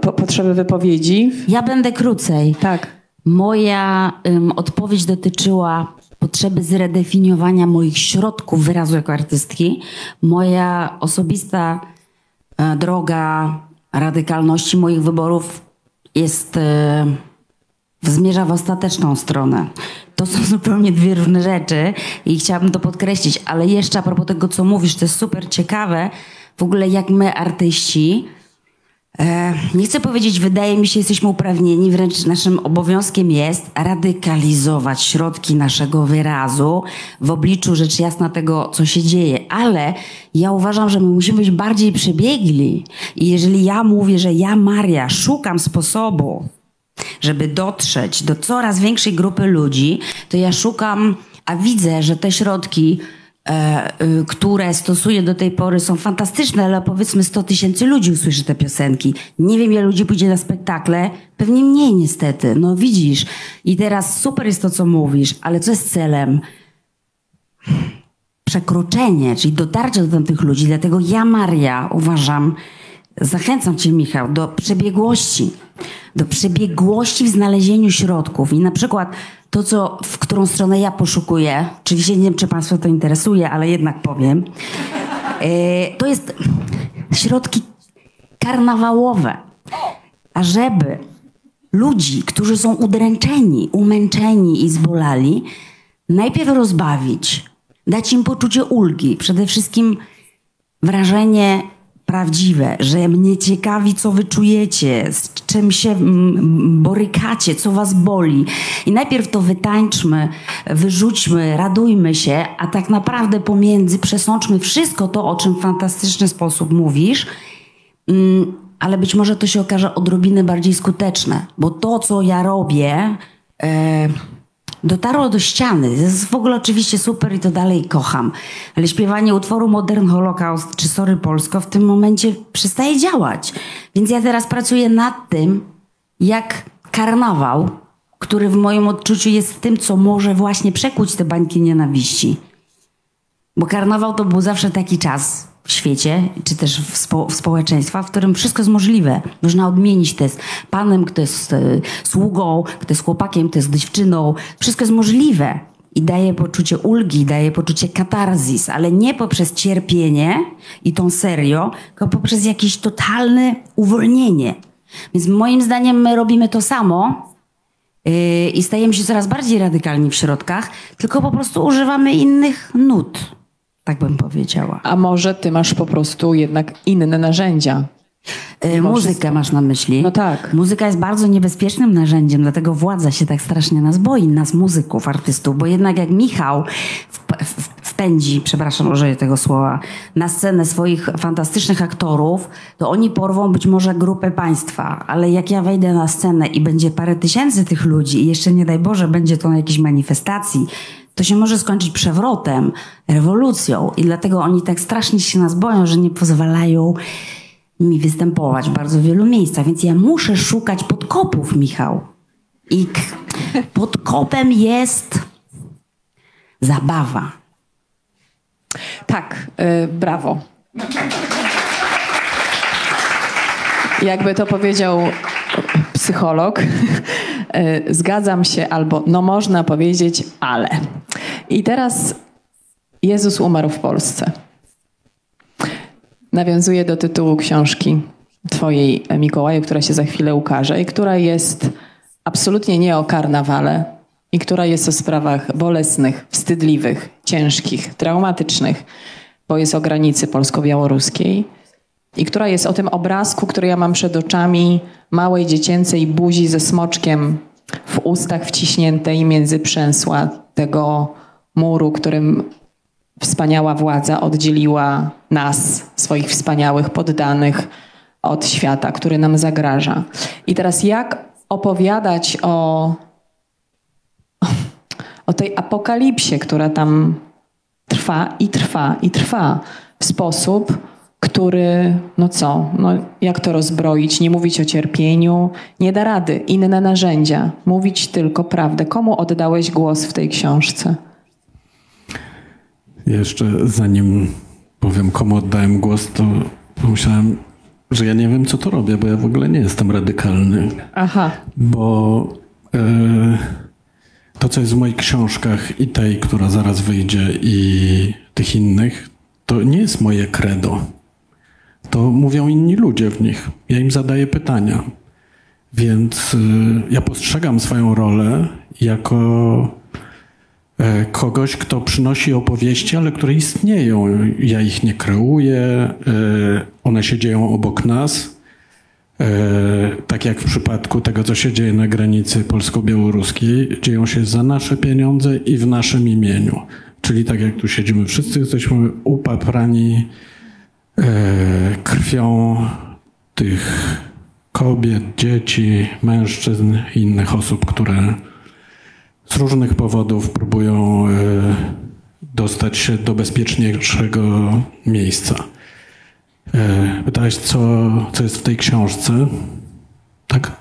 po, potrzeby wypowiedzi. Ja będę krócej. Tak. Moja um, odpowiedź dotyczyła potrzeby zredefiniowania moich środków wyrazu jako artystki. Moja osobista e, droga radykalności moich wyborów jest e, zmierza w ostateczną stronę. To są [laughs] zupełnie dwie różne rzeczy i chciałabym to podkreślić, ale jeszcze a propos tego, co mówisz, to jest super ciekawe w ogóle, jak my artyści nie chcę powiedzieć, wydaje mi się, jesteśmy uprawnieni, wręcz naszym obowiązkiem jest radykalizować środki naszego wyrazu w obliczu rzecz jasna tego, co się dzieje. Ale ja uważam, że my musimy być bardziej przebiegli. I jeżeli ja mówię, że ja, Maria, szukam sposobu, żeby dotrzeć do coraz większej grupy ludzi, to ja szukam, a widzę, że te środki E, które stosuję do tej pory są fantastyczne, ale powiedzmy 100 tysięcy ludzi usłyszy te piosenki. Nie wiem, ile ludzi pójdzie na spektakle, pewnie mniej niestety. No widzisz. I teraz super jest to, co mówisz, ale co jest celem? Przekroczenie, czyli dotarcie do tamtych ludzi. Dlatego ja, Maria, uważam, zachęcam cię, Michał, do przebiegłości. Do przebiegłości w znalezieniu środków. I na przykład to, co, w którą stronę ja poszukuję, oczywiście nie wiem, czy Państwa to interesuje, ale jednak powiem, e, to jest środki karnawałowe. A żeby ludzi, którzy są udręczeni, umęczeni i zbolali, najpierw rozbawić, dać im poczucie ulgi, przede wszystkim wrażenie prawdziwe, że mnie ciekawi, co wy czujecie, z czym się borykacie, co was boli. I najpierw to wytańczmy, wyrzućmy, radujmy się, a tak naprawdę pomiędzy przesączmy wszystko to, o czym w fantastyczny sposób mówisz, mm, ale być może to się okaże odrobinę bardziej skuteczne, bo to, co ja robię, e, dotarło do ściany. Jest w ogóle oczywiście super i to dalej kocham. Ale śpiewanie utworu Modern Holocaust czy Sorry Polsko w tym momencie przestaje działać. Więc ja teraz pracuję nad tym, jak karnawał, który w moim odczuciu jest tym, co może właśnie przekuć te bańki nienawiści. Bo karnawał to był zawsze taki czas, w świecie, czy też w, spo, w społeczeństwa, w którym wszystko jest możliwe. Można odmienić, kto jest panem, kto jest e, sługą, kto jest chłopakiem, kto jest dziewczyną. Wszystko jest możliwe i daje poczucie ulgi, daje poczucie katarzis, ale nie poprzez cierpienie i tą serio, tylko poprzez jakieś totalne uwolnienie. Więc moim zdaniem my robimy to samo yy, i stajemy się coraz bardziej radykalni w środkach, tylko po prostu używamy innych nut tak bym powiedziała. A może ty masz po prostu jednak inne narzędzia? Yy, muzykę masz na myśli? No tak. Muzyka jest bardzo niebezpiecznym narzędziem, dlatego władza się tak strasznie nas boi, nas muzyków, artystów, bo jednak jak Michał wpędzi, przepraszam, użyję tego słowa, na scenę swoich fantastycznych aktorów, to oni porwą być może grupę państwa, ale jak ja wejdę na scenę i będzie parę tysięcy tych ludzi i jeszcze nie daj Boże będzie to na jakiejś manifestacji, to się może skończyć przewrotem, rewolucją. I dlatego oni tak strasznie się nas boją, że nie pozwalają mi występować w bardzo wielu miejscach. Więc ja muszę szukać podkopów, Michał. I podkopem jest zabawa. Tak, yy, brawo. Jakby to powiedział psycholog, [laughs] y, zgadzam się albo no można powiedzieć, ale. I teraz Jezus umarł w Polsce. Nawiązuje do tytułu książki Twojej, Mikołaju, która się za chwilę ukaże i która jest absolutnie nie o karnawale i która jest o sprawach bolesnych, wstydliwych, ciężkich, traumatycznych, bo jest o granicy polsko-białoruskiej i która jest o tym obrazku, który ja mam przed oczami małej dziecięcej buzi ze smoczkiem w ustach wciśniętej między przęsła tego muru, którym wspaniała władza oddzieliła nas, swoich wspaniałych poddanych, od świata, który nam zagraża. I teraz jak opowiadać o, o tej apokalipsie, która tam trwa i trwa i trwa w sposób, który, no co, no jak to rozbroić, nie mówić o cierpieniu, nie da rady, inne narzędzia, mówić tylko prawdę. Komu oddałeś głos w tej książce? Jeszcze zanim powiem, komu oddałem głos, to pomyślałem, że ja nie wiem, co to robię, bo ja w ogóle nie jestem radykalny. Aha. Bo e, to, co jest w moich książkach i tej, która zaraz wyjdzie, i tych innych, to nie jest moje credo. To mówią inni ludzie w nich. Ja im zadaję pytania. Więc e, ja postrzegam swoją rolę jako kogoś, kto przynosi opowieści, ale które istnieją. Ja ich nie kreuję, e, one się dzieją obok nas. tak jak w przypadku tego, co się dzieje na granicy polsko-białoruskiej, dzieją się za nasze pieniądze i w naszym imieniu. Czyli tak jak tu siedzimy, wszyscy jesteśmy upaprani krwią tych kobiet, dzieci, mężczyzn i innych osób, które z różnych powodów próbują e, dostać się do bezpieczniejszego miejsca. E, pytałeś, co, co jest w tej książce? Tak?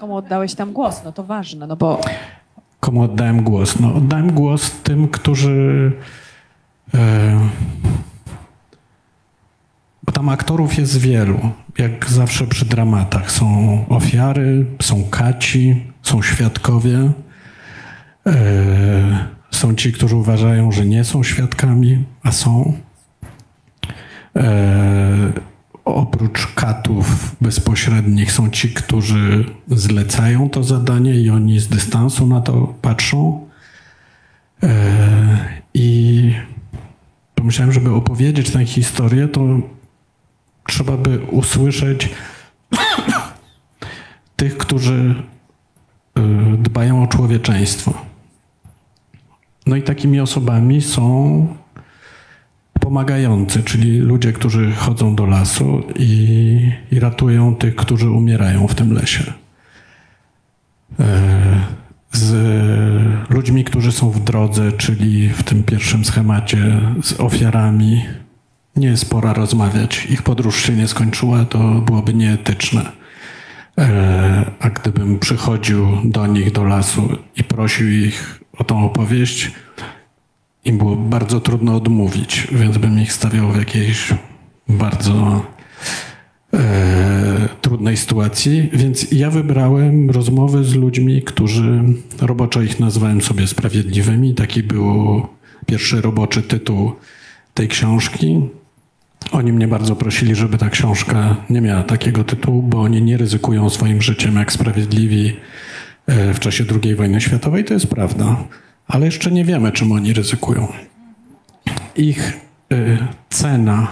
Komu oddałeś tam głos? No to ważne, no bo... Komu oddałem głos? No, oddałem głos tym, którzy... E, bo tam aktorów jest wielu, jak zawsze przy dramatach. Są ofiary, są kaci, są świadkowie. E, są ci, którzy uważają, że nie są świadkami, a są. E, oprócz katów bezpośrednich są ci, którzy zlecają to zadanie i oni z dystansu na to patrzą. E, I pomyślałem, żeby opowiedzieć tę historię, to trzeba by usłyszeć [coughs] tych, którzy dbają o człowieczeństwo. No i takimi osobami są pomagający, czyli ludzie, którzy chodzą do lasu i, i ratują tych, którzy umierają w tym lesie. E, z ludźmi, którzy są w drodze, czyli w tym pierwszym schemacie z ofiarami, nie jest pora rozmawiać. Ich podróż się nie skończyła, to byłoby nieetyczne. E, a gdybym przychodził do nich do lasu i prosił ich o tą opowieść, im było bardzo trudno odmówić, więc bym ich stawiał w jakiejś bardzo e, trudnej sytuacji. Więc ja wybrałem rozmowy z ludźmi, którzy roboczo ich nazwałem sobie sprawiedliwymi. Taki był pierwszy roboczy tytuł tej książki. Oni mnie bardzo prosili, żeby ta książka nie miała takiego tytułu, bo oni nie ryzykują swoim życiem jak sprawiedliwi w czasie II wojny światowej. To jest prawda, ale jeszcze nie wiemy, czym oni ryzykują. Ich e, cena,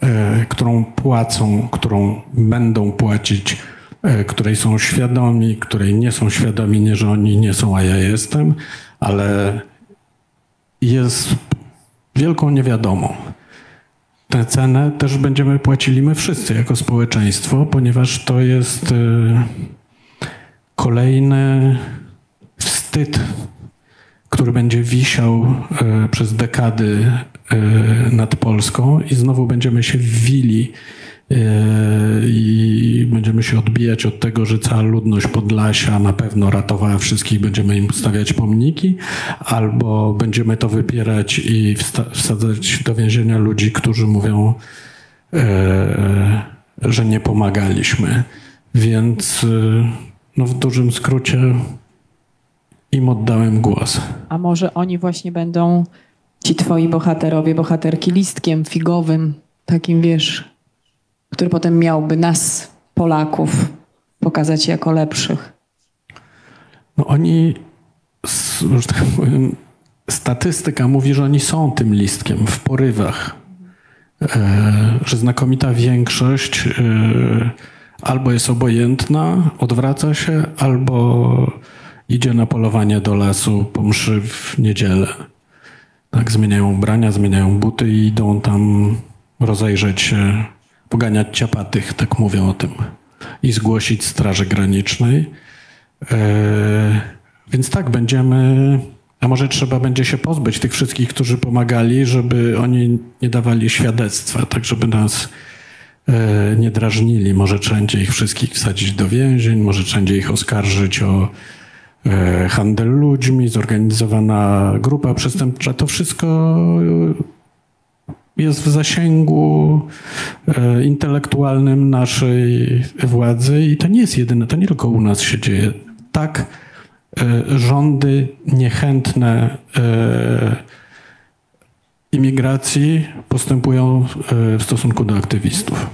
e, którą płacą, którą będą płacić, której są świadomi, której nie są świadomi, nie że oni nie są, a ja jestem, ale jest wielką niewiadomą tę cenę też będziemy płacili my wszyscy jako społeczeństwo, ponieważ to jest kolejny wstyd, który będzie wisiał y, przez dekady y, nad Polską i znowu będziemy się wili i będziemy się odbijać od tego, że cała ludność Podlasia na pewno ratowała wszystkich, będziemy im stawiać pomniki, albo będziemy to wypierać i wsadzać do więzienia ludzi, którzy mówią, e, że nie pomagaliśmy. Więc e, no w dużym skrócie im oddałem głos. A może oni właśnie będą, ci twoi bohaterowie, bohaterki listkiem figowym, takim wiesz, który potem miałby nas, Polaków, pokazać jako lepszych? No oni, że tak powiem, statystyka mówi, że oni są tym listkiem w porywach. E, że znakomita większość e, albo jest obojętna, odwraca się, albo idzie na polowanie do lasu po mszy w niedzielę. Tak, zmieniają ubrania, zmieniają buty i idą tam rozejrzeć się poganiać ciapatych, tak mówią o tym, i zgłosić Straży Granicznej. E, więc tak, będziemy, a może trzeba będzie się pozbyć tych wszystkich, którzy pomagali, żeby oni nie dawali świadectwa, tak żeby nas nie drażnili. Może trzeba ich wszystkich wsadzić do więzień, może trzeba ich oskarżyć o e, handel ludźmi, zorganizowana grupa przestępcza. To wszystko jest w zasięgu e, intelektualnym naszej władzy i to nie jest jedyne, to nie tylko u nas się dzieje. Tak e, rządy niechętne e, imigracji postępują w stosunku do aktywistów.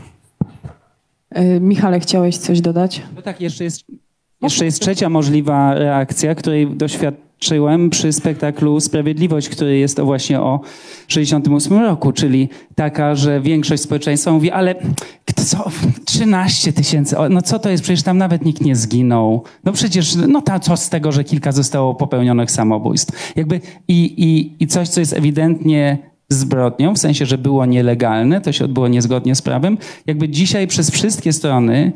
Michale, chciałeś coś dodać? No tak, jeszcze jest, jeszcze jest trzecia możliwa reakcja, której doświadczamy zobaczyłem przy spektaklu Sprawiedliwość, który jest właśnie o 68 roku, czyli taka, że większość społeczeństwa mówi, ale co, 13 tysięcy, no co to jest, przecież tam nawet nikt nie zginął. No przecież, no ta, co z tego, że kilka zostało popełnionych samobójstw. Jakby i, i, i coś, co jest ewidentnie zbrodnią, w sensie, że było nielegalne, to się odbyło niezgodnie z prawem. Jakby dzisiaj przez wszystkie strony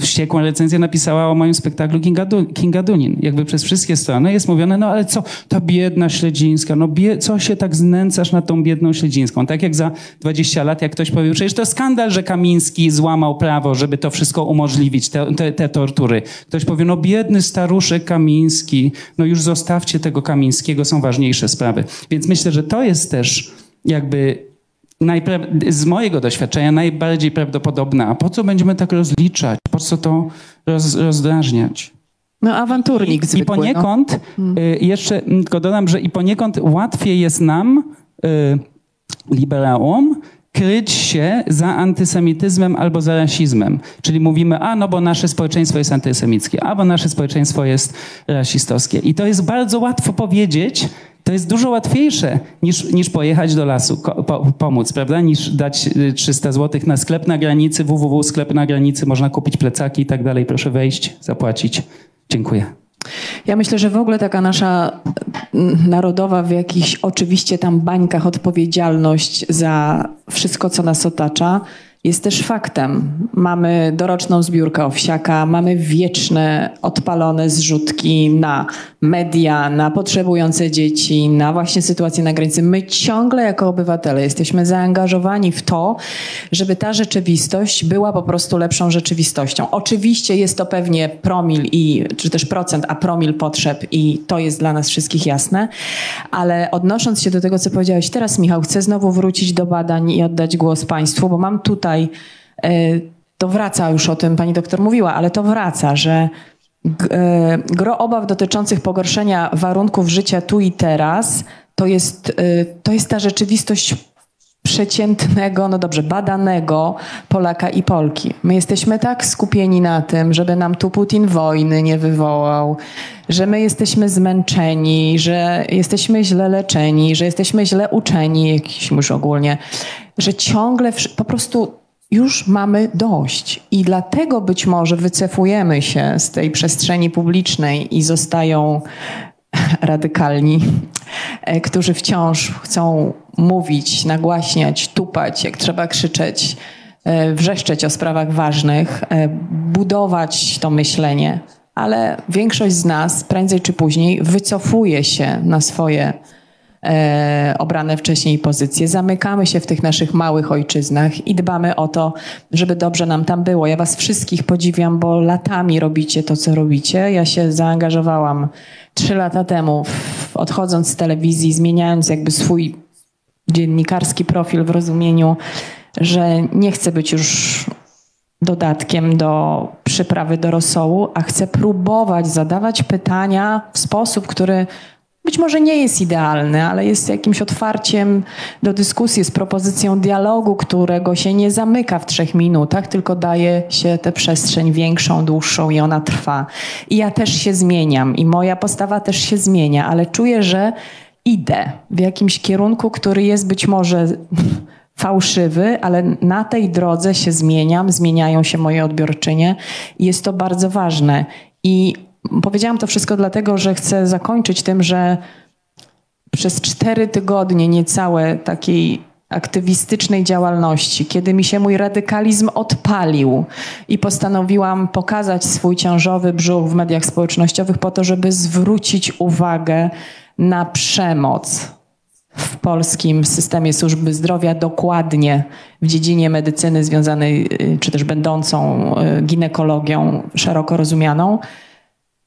wściekłą recenzję napisała o moim spektaklu Kinga, du Kinga Dunin. Jakby przez wszystkie strony jest mówione, no ale co, ta biedna Śledzińska, no bie co się tak znęcasz nad tą biedną Śledzińską? Tak jak za 20 lat, jak ktoś powie, przecież to skandal, że Kamiński złamał prawo, żeby to wszystko umożliwić, te, te, te tortury. Ktoś powie, no biedny staruszek Kamiński, no już zostawcie tego Kamińskiego, są ważniejsze sprawy. Więc myślę, że to jest też jakby z mojego doświadczenia najbardziej prawdopodobna. A po co będziemy tak rozliczać? Po co to roz, rozdrażniać? No awanturnik I, zwykły. I no. poniekąd, no. y, jeszcze tylko dodam, że i poniekąd łatwiej jest nam, y, liberałom, kryć się za antysemityzmem albo za rasizmem. Czyli mówimy, a no bo nasze społeczeństwo jest antysemickie, a bo nasze społeczeństwo jest rasistowskie. I to jest bardzo łatwo powiedzieć, to jest dużo łatwiejsze niż, niż pojechać do lasu, po, pomóc, prawda? Niż dać 300 y, zł na sklep na granicy, www, sklep na granicy, można kupić plecaki i tak dalej. Proszę wejść, zapłacić. Dziękuję. Ja myślę, że w ogóle taka nasza mm, narodowa w jakichś oczywiście tam bańkach odpowiedzialność za wszystko, co nas otacza, jest też faktem. Mamy doroczną zbiórkę owsiaka, mamy wieczne odpalone zrzutki na media, na potrzebujące dzieci, na właśnie sytuację na granicy. My ciągle jako obywatele jesteśmy zaangażowani w to, żeby ta rzeczywistość była po prostu lepszą rzeczywistością. Oczywiście jest to pewnie promil i, czy też procent, a promil potrzeb i to jest dla nas wszystkich jasne, ale odnosząc się do tego, co powiedziałeś teraz, Michał, chcę znowu wrócić do badań i oddać głos Państwu, bo mam tutaj, e, to wraca już o tym, pani doktor mówiła, ale to wraca, że E, gro obaw dotyczących pogorszenia warunków życia tu i teraz to jest, e, to jest ta rzeczywistość przeciętnego, no dobrze, badanego Polaka i Polki. My jesteśmy tak skupieni na tym, żeby nam tu Putin wojny nie wywołał, że my jesteśmy zmęczeni, że jesteśmy źle leczeni, że jesteśmy źle uczeni, jakiś już ogólnie, że ciągle po prostu już mamy dość. I dlatego być może wycefujemy się z tej przestrzeni publicznej i zostają [laughs] radykalni, e, którzy wciąż chcą mówić, nagłaśniać, tupać, jak trzeba krzyczeć, e, wrzeszczeć o sprawach ważnych, e, budować to myślenie. Ale większość z nas prędzej czy później wycofuje się na swoje obrane wcześniej pozycje. Zamykamy się w tych naszych małych ojczyznach i dbamy o to, żeby dobrze nam tam było. Ja was wszystkich podziwiam, bo latami robicie to, co robicie. Ja się zaangażowałam trzy lata temu, odchodząc z telewizji, zmieniając jakby swój dziennikarski profil w rozumieniu, że nie chcę być już dodatkiem do przyprawy do rosołu, a chcę próbować zadawać pytania w sposób, który być może nie jest idealny, ale jest jakimś otwarciem do dyskusji, z propozycją dialogu, którego się nie zamyka w trzech minutach, tylko daje się tę przestrzeń większą, dłuższą i ona trwa. I ja też się zmieniam i moja postawa też się zmienia, ale czuję, że idę w jakimś kierunku, który jest być może [laughs] fałszywy, ale na tej drodze się zmieniam, zmieniają się moje odbiorczynie i jest to bardzo ważne. I Powiedziałam to wszystko dlatego, że chcę zakończyć tym, że przez cztery tygodnie niecałe takiej aktywistycznej działalności, kiedy mi się mój radykalizm odpalił i postanowiłam pokazać swój ciążowy brzuch w mediach społecznościowych po to, żeby zwrócić uwagę na przemoc w polskim systemie służby zdrowia, dokładnie w dziedzinie medycyny związanej, y, czy też będącą y, ginekologią szeroko rozumianą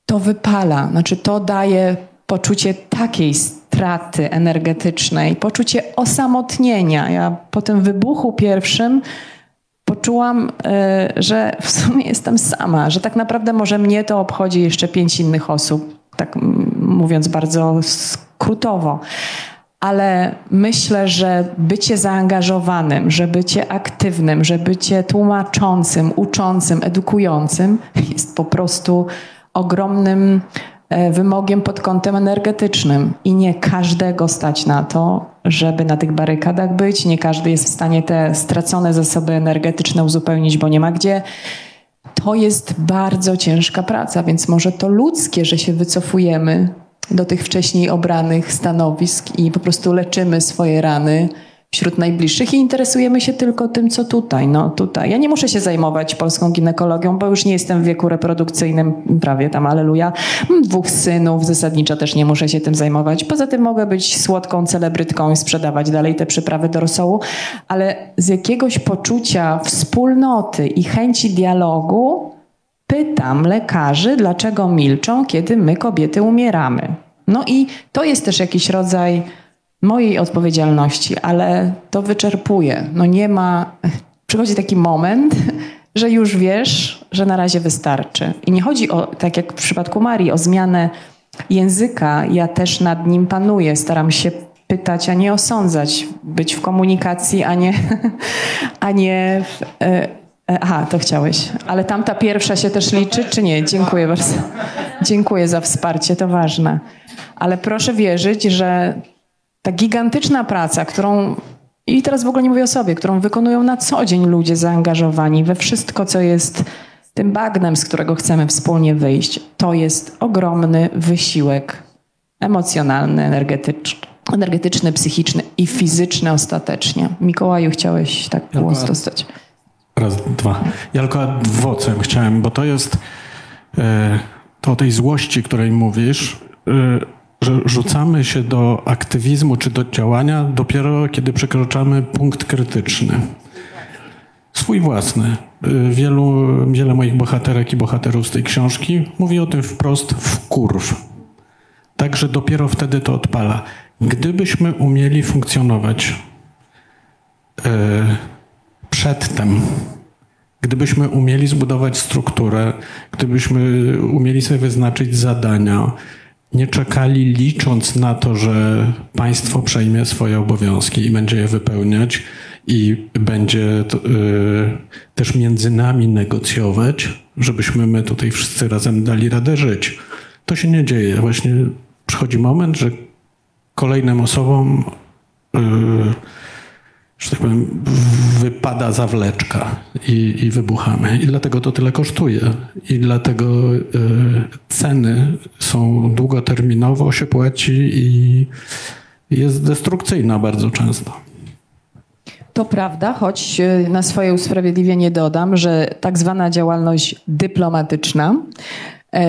to wypala, znaczy to daje poczucie takiej straty energetycznej, poczucie osamotnienia. Ja po tym wybuchu pierwszym poczułam, e, że w sumie jestem sama, że tak naprawdę może mnie to obchodzi jeszcze pięć innych osób, tak mówiąc bardzo skrótowo. Ale myślę, że bycie zaangażowanym, że bycie aktywnym, że bycie tłumaczącym, uczącym, edukującym jest po prostu ogromnym e, wymogiem pod kątem energetycznym i nie każdego stać na to, żeby na tych barykadach być. Nie każdy jest w stanie te stracone zasoby energetyczne uzupełnić, bo nie ma gdzie. To jest bardzo ciężka praca, więc może to ludzkie, że się wycofujemy do tych wcześniej obranych stanowisk i po prostu leczymy swoje rany wśród najbliższych i interesujemy się tylko tym, co tutaj, no tutaj. Ja nie muszę się zajmować polską ginekologią, bo już nie jestem w wieku reprodukcyjnym, prawie tam, aleluja. Mam dwóch synów, zasadniczo też nie muszę się tym zajmować. Poza tym mogę być słodką celebrytką i sprzedawać dalej te przyprawy do rosołu, ale z jakiegoś poczucia wspólnoty i chęci dialogu pytam lekarzy, dlaczego milczą, kiedy my kobiety umieramy. No i to jest też jakiś rodzaj mojej odpowiedzialności, ale to wyczerpuje. No nie ma. Przychodzi taki moment, [laughs] że już wiesz, że na razie wystarczy. I nie chodzi o, tak jak w przypadku Marii, o zmianę języka. Ja też nad nim panuję. Staram się pytać, a nie osądzać, być w komunikacji, a nie, [laughs] a nie w, e, e, Aha, to chciałeś. Ale tamta pierwsza się też liczy, czy nie? Dziękuję bardzo. Dziękuję za wsparcie, to ważne. Ale proszę wierzyć, że ta gigantyczna praca, którą, i teraz w ogóle nie mówię o sobie, którą wykonują na co dzień ludzie zaangażowani we wszystko, co jest tym bagnem, z którego chcemy wspólnie wyjść, to jest ogromny wysiłek emocjonalny, energetyczny, energetyczny psychiczny i fizyczny ostatecznie. Mikołaju, chciałeś tak głos dostać. Raz, dwa. Ja tylko adwocem chciałem, bo to jest e, to o tej złości, której mówisz, e, że rzucamy się do aktywizmu czy do działania dopiero kiedy przekroczamy punkt krytyczny. Swój własny. Wielu, wiele moich bohaterek i bohaterów z tej książki mówi o tym wprost w kurw. Także dopiero wtedy to odpala. Gdybyśmy umieli funkcjonować yy, przedtem, gdybyśmy umieli zbudować strukturę, gdybyśmy umieli sobie wyznaczyć zadania, nie czekali, licząc na to, że państwo przejmie swoje obowiązki i będzie je wypełniać i będzie to, y, też między nami negocjować, żebyśmy my tutaj wszyscy razem dali radę żyć. To się nie dzieje. Właśnie przychodzi moment, że kolejnym osobom y, że tak powiem, wypada zawleczka i, i wybuchamy. I dlatego to tyle kosztuje. I dlatego y, ceny są długoterminowo, się płaci i jest destrukcyjna bardzo często. To prawda, choć e, na swoje usprawiedliwienie dodam, że tak zwana działalność dyplomatyczna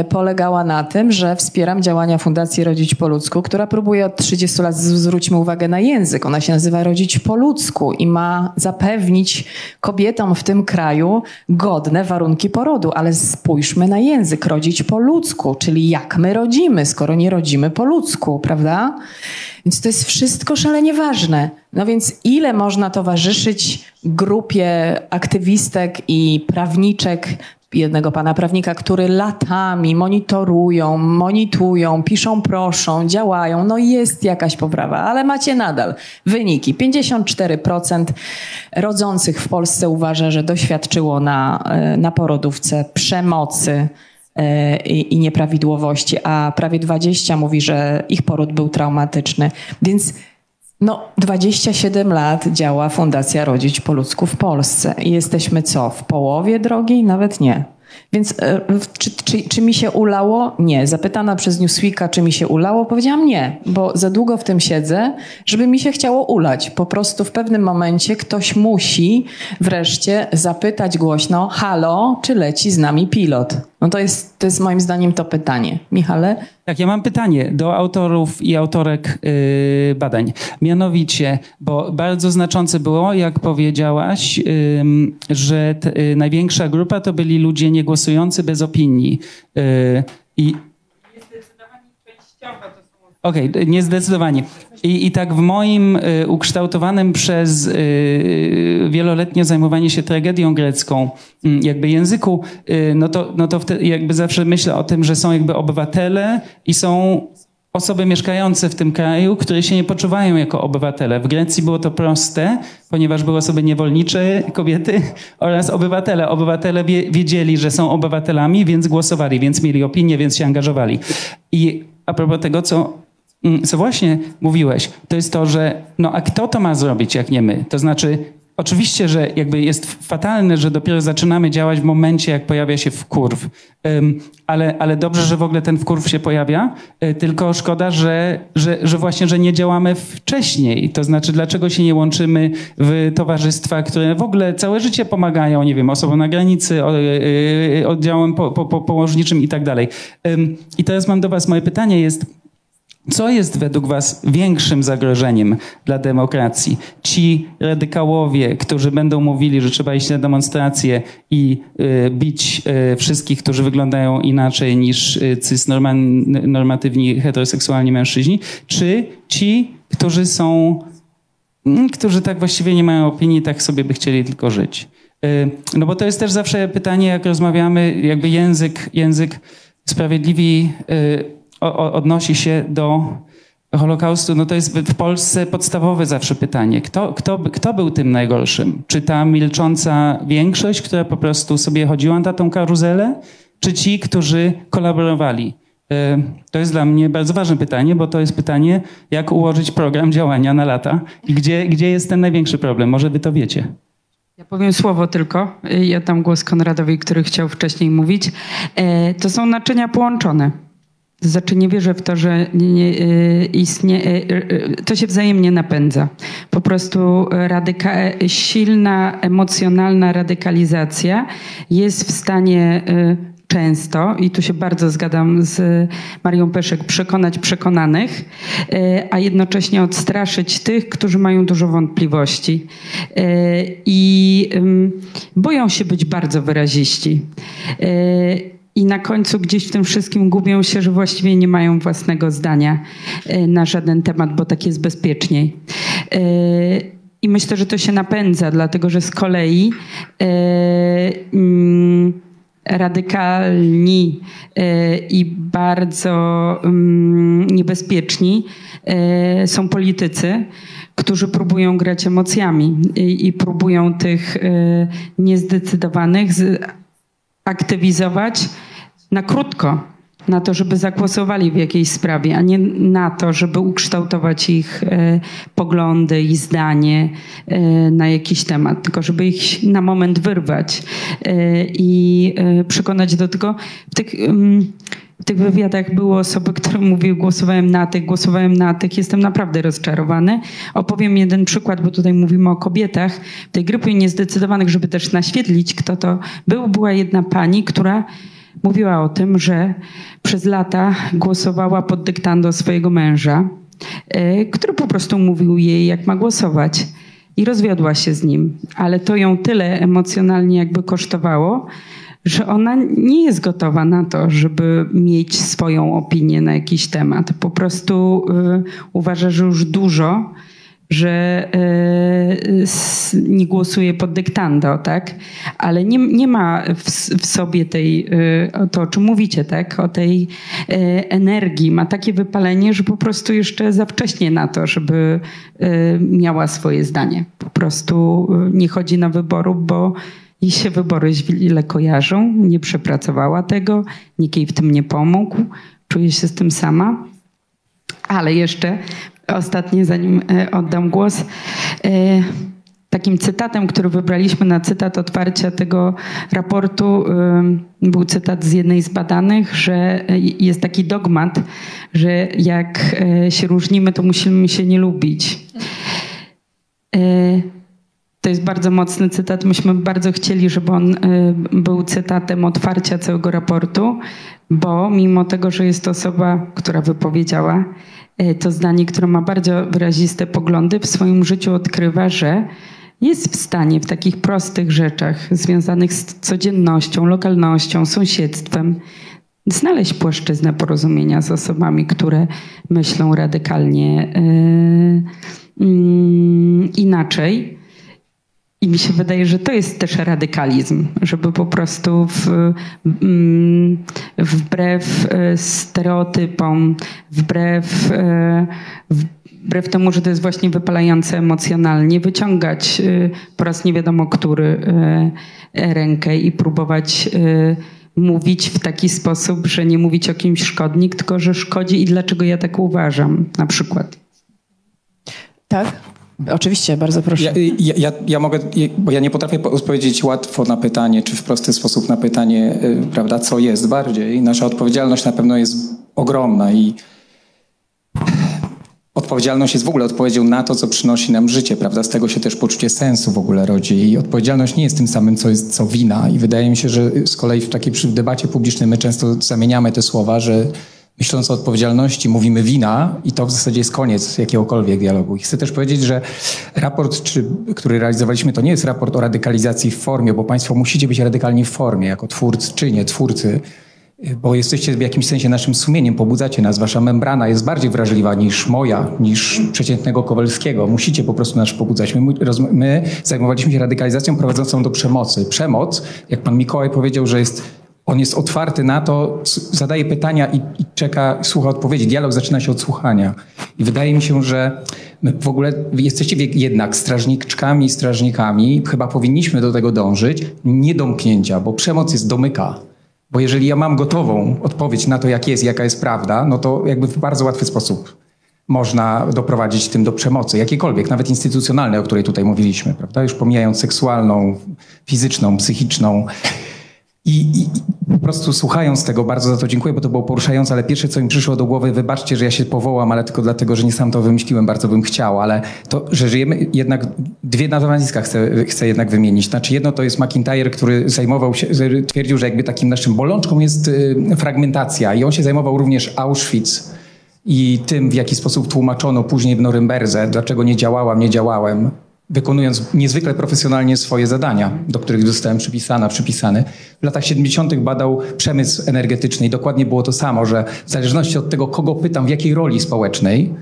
polegała na tym, że wspieram działania Fundacji Rodzić po ludzku, która próbuje od 30 lat, zwróćmy uwagę na język, ona się nazywa Rodzić po ludzku i ma zapewnić kobietom w tym kraju godne warunki porodu, ale spójrzmy na język, rodzić po ludzku, czyli jak my rodzimy, skoro nie rodzimy po ludzku, prawda? Więc to jest wszystko szalenie ważne. No więc ile można towarzyszyć grupie aktywistek i prawniczek jednego pana prawnika, który latami monitorują, monitują, piszą proszą, działają. No jest jakaś poprawa, ale macie nadal wyniki. 54% rodzących w Polsce uważa, że doświadczyło na, e, na porodówce przemocy e, i, nieprawidłowości, a prawie 20 mówi, że ich poród był traumatyczny. Więc no, 27 lat działa Fundacja Rodzić po ludzku w Polsce. I jesteśmy co? W połowie drogi? Nawet nie. Więc e, czy, czy, czy, mi się ulało? Nie. Zapytana przez Newsweeka, czy mi się ulało, powiedziałam nie, bo za długo w tym siedzę, żeby mi się chciało ulać. Po prostu w pewnym momencie ktoś musi wreszcie zapytać głośno, halo, czy leci z nami pilot? No to jest, to jest moim zdaniem to pytanie. Michale? Tak, ja mam pytanie do autorów i autorek yy, badań. Mianowicie, bo bardzo znaczące było, jak powiedziałaś, że yy, największa grupa to byli ludzie niegłosujący bez opinii. Yy, I Okej, okay, niezdecydowanie. I, I tak w moim y, ukształtowanym przez y, wieloletnie zajmowanie się tragedią grecką, y, jakby języku, y, no to, no to wtedy jakby zawsze myślę o tym, że są jakby obywatele i są osoby mieszkające w tym kraju, które się nie poczuwają jako obywatele. W Grecji było to proste, ponieważ były osoby niewolnicze, kobiety [laughs] oraz obywatele. Obywatele wie, wiedzieli, że są obywatelami, więc głosowali, więc mieli opinię, więc się angażowali. I a propos tego, co, co właśnie mówiłeś, to jest to, że no a kto to ma zrobić, jak nie my? To znaczy Oczywiście, że jakby jest fatalne, że dopiero zaczynamy działać w momencie, jak pojawia się wkurw, ale, ale dobrze, że w ogóle ten wkurw się pojawia, y, tylko szkoda, że, że, że właśnie, że nie działamy wcześniej. To znaczy, dlaczego się nie łączymy w towarzystwa, które w ogóle całe życie pomagają, nie wiem, osobom na granicy, y, y, oddziałem po, po, po, położniczym i tak dalej. I teraz mam do was moje pytanie jest, co jest według Was większym zagrożeniem dla demokracji? Ci radykałowie, którzy będą mówili, że trzeba iść na demonstracje i y, bić y, wszystkich, którzy wyglądają inaczej niż y, normatywni heteroseksualni mężczyźni, czy ci, którzy są, mm, którzy tak właściwie nie mają opinii, tak sobie by chcieli tylko żyć? Y, no bo to jest też zawsze pytanie, jak rozmawiamy, jakby język, język sprawiedliwi y, odnosi się do Holokaustu, no to jest w Polsce podstawowe zawsze pytanie. Kto, kto, kto był tym najgorszym? Czy ta milcząca większość, która po prostu sobie chodziła na tą karuzelę, czy ci, którzy kolaborowali? E, to jest dla mnie bardzo ważne pytanie, bo to jest pytanie, jak ułożyć program działania na lata i gdzie, gdzie jest ten największy problem? Może wy to wiecie. Ja powiem słowo tylko. Ja dam głos Konradowi, który chciał wcześniej mówić. E, to są naczynia połączone. Znaczy nie wierzę w to, że nie, istnieje, y, y, to się wzajemnie napędza. Po prostu radyka, silna, emocjonalna radykalizacja jest w stanie często, i tu się bardzo zgadzam z Marią Peszek, przekonać przekonanych, a jednocześnie odstraszyć tych, którzy mają dużo wątpliwości i boją się być bardzo wyraziści i na końcu gdzieś w tym wszystkim gubią się, że właściwie nie mają własnego zdania e, na żaden temat, bo tak jest bezpieczniej. E, I myślę, że to się napędza, dlatego że z kolei e, mm, radykalni i bardzo mm, niebezpieczni są politycy, którzy próbują grać emocjami i próbują tych niezdecydowanych aktywizować na krótko, na to, żeby zagłosowali w jakiejś sprawie, a nie na to, żeby ukształtować ich e, poglądy i zdanie e, na jakiś temat, tylko żeby ich na moment wyrwać e, i e, przekonać do tego. W tych, w tych wywiadach były osoby, które mówiły, głosowałem na tych, głosowałem na tych. Jestem naprawdę rozczarowany. Opowiem jeden przykład, bo tutaj mówimy o kobietach. W tej grupie niezdecydowanych, żeby też naświetlić, kto to był, była jedna pani, która mówiła o tym, że przez lata głosowała pod dyktando swojego męża, e, który po prostu mówił jej, jak ma głosować. I rozwiodła się z nim, ale to ją tyle emocjonalnie jakby kosztowało, że ona nie jest gotowa na to, żeby mieć swoją opinię na jakiś temat. Po prostu y, uważa, że już dużo, że y, nie głosuje pod dyktando, tak? Ale nie, nie ma w, w sobie tej, y, to o czym mówicie, tak? O tej y, energii. Ma takie wypalenie, że po prostu jeszcze za wcześnie na to, żeby miała swoje zdanie. Po prostu nie chodzi na wyborów, bo i się wybory źle kojarzą, nie przepracowała tego, nikt jej w tym nie pomógł, czuje się z tym sama. Ale jeszcze ostatnie, zanim e, oddam głos, e, takim cytatem, który wybraliśmy na cytat otwarcia tego raportu, e, był cytat z jednej z badanych, że jest taki dogmat, że jak się różnimy, to musimy się nie lubić. To jest bardzo mocny cytat. Myśmy bardzo chcieli, żeby on był cytatem otwarcia całego raportu, bo mimo tego, że jest to osoba, która wypowiedziała to zdanie, które ma bardzo wyraziste poglądy, w swoim życiu odkrywa, że jest w stanie w takich prostych rzeczach związanych z codziennością, lokalnością, sąsiedztwem znaleźć płaszczyznę porozumienia z osobami, które myślą radykalnie yy, yy, inaczej I mi się wydaje, że to jest też radykalizm, żeby po prostu w, mm, wbrew e, stereotypom, wbrew, e, wbrew temu, że to jest właśnie wypalające emocjonalnie, wyciągać e, po raz nie wiadomo który rękę i próbować mówić w taki sposób, że nie mówić o kimś szkodnik, tylko że szkodzi i dlaczego ja tak uważam, na przykład. Tak? Oczywiście, bardzo proszę. Ja, ja, ja, ja, mogę, bo ja nie potrafię odpowiedzieć łatwo na pytanie, czy w prosty sposób na pytanie, y, prawda, co jest bardziej. Nasza odpowiedzialność na pewno jest ogromna i odpowiedzialność jest w ogóle odpowiedzią na to, co przynosi nam życie, prawda? Z tego się też poczucie sensu w ogóle rodzi. I odpowiedzialność nie jest tym samym, co, jest, co wina. I wydaje mi się, że z kolei w takiej debacie publicznej my często zamieniamy te słowa, że myśląc o odpowiedzialności, mówimy wina i to w zasadzie jest koniec jakiegokolwiek dialogu. I chcę też powiedzieć, że raport, czy, który realizowaliśmy, to nie jest raport o radykalizacji w formie, bo Państwo musicie być radykalni w formie, jako twórcy, czy nie twórcy, bo jesteście w jakimś sensie naszym sumieniem, pobudzacie nas. Wasza membrana jest bardziej wrażliwa niż moja, niż przeciętnego Kowalskiego. Musicie po prostu nas pobudzać. My, my zajmowaliśmy się radykalizacją prowadzącą do przemocy. Przemoc, jak pan Mikołaj powiedział, że jest on jest otwarty na to, zadaje pytania i, i, czeka, słucha odpowiedzi. Dialog zaczyna się od słuchania. I wydaje mi się, że w ogóle jesteście jednak strażniczkami, strażnikami. Chyba powinniśmy do tego dążyć. Nie domknięcia, bo przemoc jest domyka. Bo jeżeli ja mam gotową odpowiedź na to, jak jest, jaka jest prawda, no to jakby w bardzo łatwy sposób można doprowadzić tym do przemocy, jakiejkolwiek, nawet instytucjonalnej, o której tutaj mówiliśmy, prawda? Już pomijając seksualną, fizyczną, psychiczną. I, I, po prostu słuchając tego, bardzo za to dziękuję, bo to było poruszające, ale pierwsze, co mi przyszło do głowy, wybaczcie, że ja się powołam, ale tylko dlatego, że nie sam to wymyśliłem, bardzo bym chciał, ale to, że żyjemy, jednak dwie nazwiska chcę, chcę jednak wymienić. Znaczy jedno to jest McIntyre, który zajmował się, twierdził, że jakby takim naszym bolączką jest y, fragmentacja i on się zajmował również Auschwitz i tym, w jaki sposób tłumaczono później w Norymberdze, dlaczego nie działałam, nie działałem wykonując niezwykle profesjonalnie swoje zadania, do których zostałem przypisana, przypisany. W latach 70. badał przemysł energetyczny i dokładnie było to samo, że w zależności od tego, kogo pytam, w jakiej roli społecznej,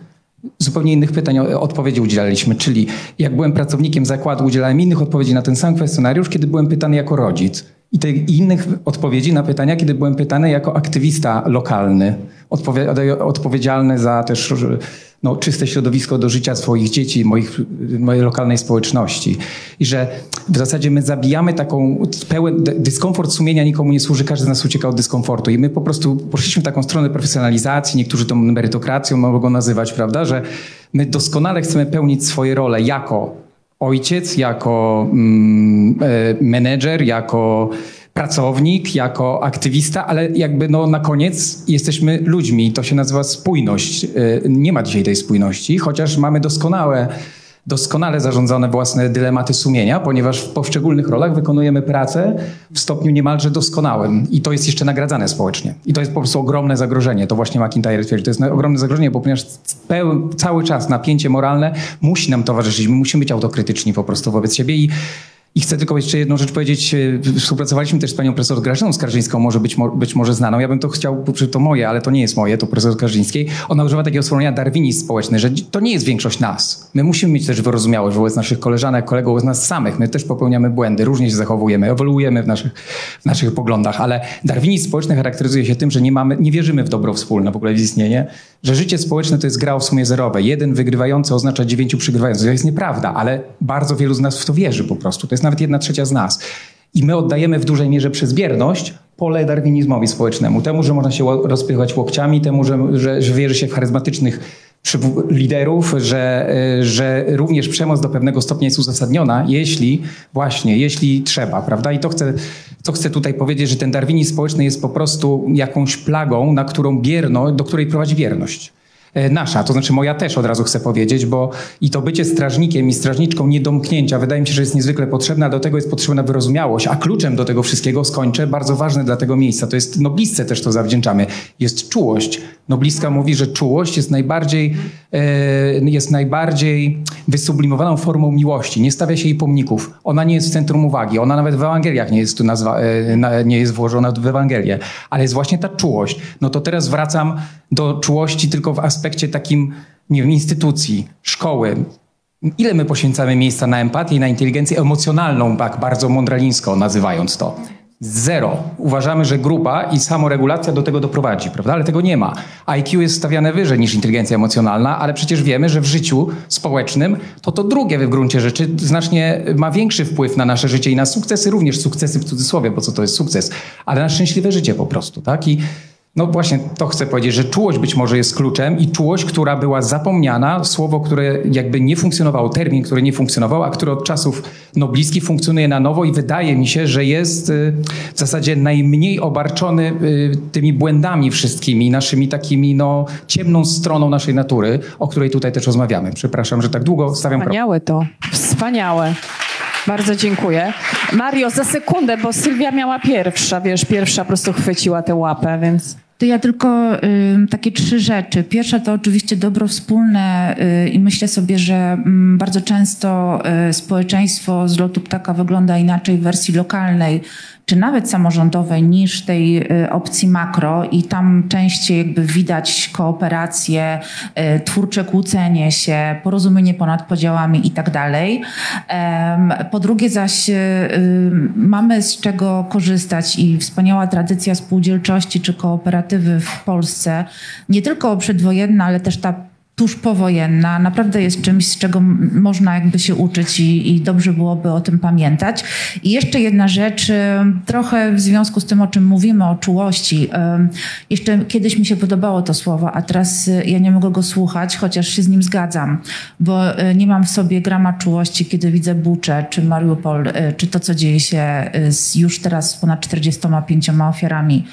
zupełnie innych pytań odpowiedzi udzielaliśmy. Czyli jak byłem pracownikiem zakładu, udzielałem innych odpowiedzi na ten sam kwestionariusz, kiedy byłem pytany jako rodzic. I te innych odpowiedzi na pytania, kiedy byłem pytany jako aktywista lokalny, odpowiedzialny za też no, czyste środowisko do życia swoich dzieci, moich, mojej lokalnej społeczności. I że w zasadzie my zabijamy taką pełen dyskomfort sumienia nikomu nie służy, każdy z nas ucieka od dyskomfortu. I my po prostu poszliśmy w taką stronę profesjonalizacji, niektórzy to merytokracją mogą nazywać, prawda, że my doskonale chcemy pełnić swoje role jako ojciec, jako mm, e, menedżer, jako pracownik, jako aktywista, ale jakby no na koniec jesteśmy ludźmi. To się nazywa spójność. Y, nie ma dzisiaj tej spójności, chociaż mamy doskonałe doskonale zarządzone własne dylematy sumienia, ponieważ w poszczególnych rolach wykonujemy pracę w stopniu niemalże doskonałym i to jest jeszcze nagradzane społecznie. I to jest po prostu ogromne zagrożenie. To właśnie McIntyre twierdzi. To jest ogromne zagrożenie, bo ponieważ cały czas napięcie moralne musi nam towarzyszyć. My musimy być autokrytyczni po prostu wobec siebie i i chcę tylko jeszcze jedną rzecz powiedzieć. E, współpracowaliśmy też z panią profesor Grażyną Skarżyńską, może być, być może znaną. Ja bym to chciał, to moje, ale to nie jest moje, to profesor Skarżyńskiej. Ona używa takiego sformułowania darwinizm społeczny, że to nie jest większość nas. My musimy mieć też wyrozumiałość wobec naszych koleżanek, kolegów, wobec nas samych. My też popełniamy błędy, różnie się zachowujemy, ewoluujemy w naszych, w naszych poglądach, ale darwinizm społeczny charakteryzuje się tym, że nie, mamy, nie wierzymy w dobro wspólne, w ogóle w istnienie, że życie społeczne to jest gra w sumie zerowe. Jeden wygrywający oznacza dziewięciu przygrywających. To jest nieprawda, ale bardzo wielu z nas w to wierzy po prostu. To jest nawet jedna trzecia z nas. I my oddajemy w dużej mierze przez bierność pole darwinizmowi społecznemu. Temu, że można się rozpychać łokciami, temu, że, że, że wierzy się w charyzmatycznych liderów, że, e, że również przemoc do pewnego stopnia jest uzasadniona, jeśli właśnie, jeśli trzeba, prawda? I to chcę, to chcę tutaj powiedzieć, że ten darwinizm społeczny jest po prostu jakąś plagą, na którą bierno, do której prowadzi wierność. E, nasza, to znaczy moja też od razu chcę powiedzieć, bo i to bycie strażnikiem i strażniczką niedomknięcia wydaje mi się, że jest niezwykle potrzebne, a do tego jest potrzebna wyrozumiałość, a kluczem do tego wszystkiego skończę, bardzo ważne dla tego miejsca, to jest noblistce też to zawdzięczamy, jest czułość. Noblistka mówi, że czułość jest najbardziej, e, jest najbardziej wysublimowaną formą miłości. Nie stawia się jej pomników. Ona nie jest w centrum uwagi. Ona nawet w Ewangeliach nie jest tu nazwa, e, nie jest włożona w Ewangelię. Ale jest właśnie ta czułość. No to teraz wracam do czułości tylko w aspekcie takim, nie wiem, instytucji, szkoły, Ile my poświęcamy miejsca na empatię i na inteligencję emocjonalną, tak bardzo mądralińsko nazywając to? Zero. Uważamy, że grupa i samoregulacja do tego doprowadzi, prawda? Ale tego nie ma. IQ jest stawiane wyżej niż inteligencja emocjonalna, ale przecież wiemy, że w życiu społecznym to to drugie w gruncie rzeczy znacznie ma większy wpływ na nasze życie i na sukcesy, również sukcesy w cudzysłowie, bo co to jest sukces, ale na szczęśliwe życie po prostu, tak? I no właśnie to chcę powiedzieć, że czułość być może jest kluczem i czułość, która była zapomniana, słowo, które jakby nie funkcjonowało, termin, który nie funkcjonował, a który od czasów no, bliskich funkcjonuje na nowo i wydaje mi się, że jest y, w zasadzie najmniej obarczony y, tymi błędami wszystkimi, naszymi takimi no, ciemną stroną naszej natury, o której tutaj też rozmawiamy. Przepraszam, że tak długo stawiam Wspaniałe to, wspaniałe. Bardzo dziękuję. Mario, za sekundę, bo Sylwia miała pierwsza, wiesz, pierwsza po prostu chwyciła tę łapę, więc... To ja tylko y, takie trzy rzeczy. Pierwsza to oczywiście dobro wspólne y, i myślę sobie, że y, bardzo często y, społeczeństwo z lotu ptaka wygląda inaczej w wersji lokalnej czy nawet samorządowej niż tej y, opcji makro i tam częściej jakby widać kooperację, y, twórcze kłócenie się, porozumienie ponad podziałami i tak dalej. Po drugie zaś y, mamy z czego korzystać i wspaniała tradycja spółdzielczości czy kooperatywy w Polsce, nie tylko przedwojenna, ale też ta tuż powojenna naprawdę jest czymś, z czego można jakby się uczyć i, i, dobrze byłoby o tym pamiętać. I jeszcze jedna rzecz, trochę w związku z tym, o czym mówimy, o czułości. Jeszcze kiedyś mi się podobało to słowo, a teraz y, ja nie mogę go słuchać, chociaż się z nim zgadzam, bo y, nie mam w sobie grama czułości, kiedy widzę Bucze, czy Mariupol, y, czy to, co dzieje się z już teraz ponad 45 ofiarami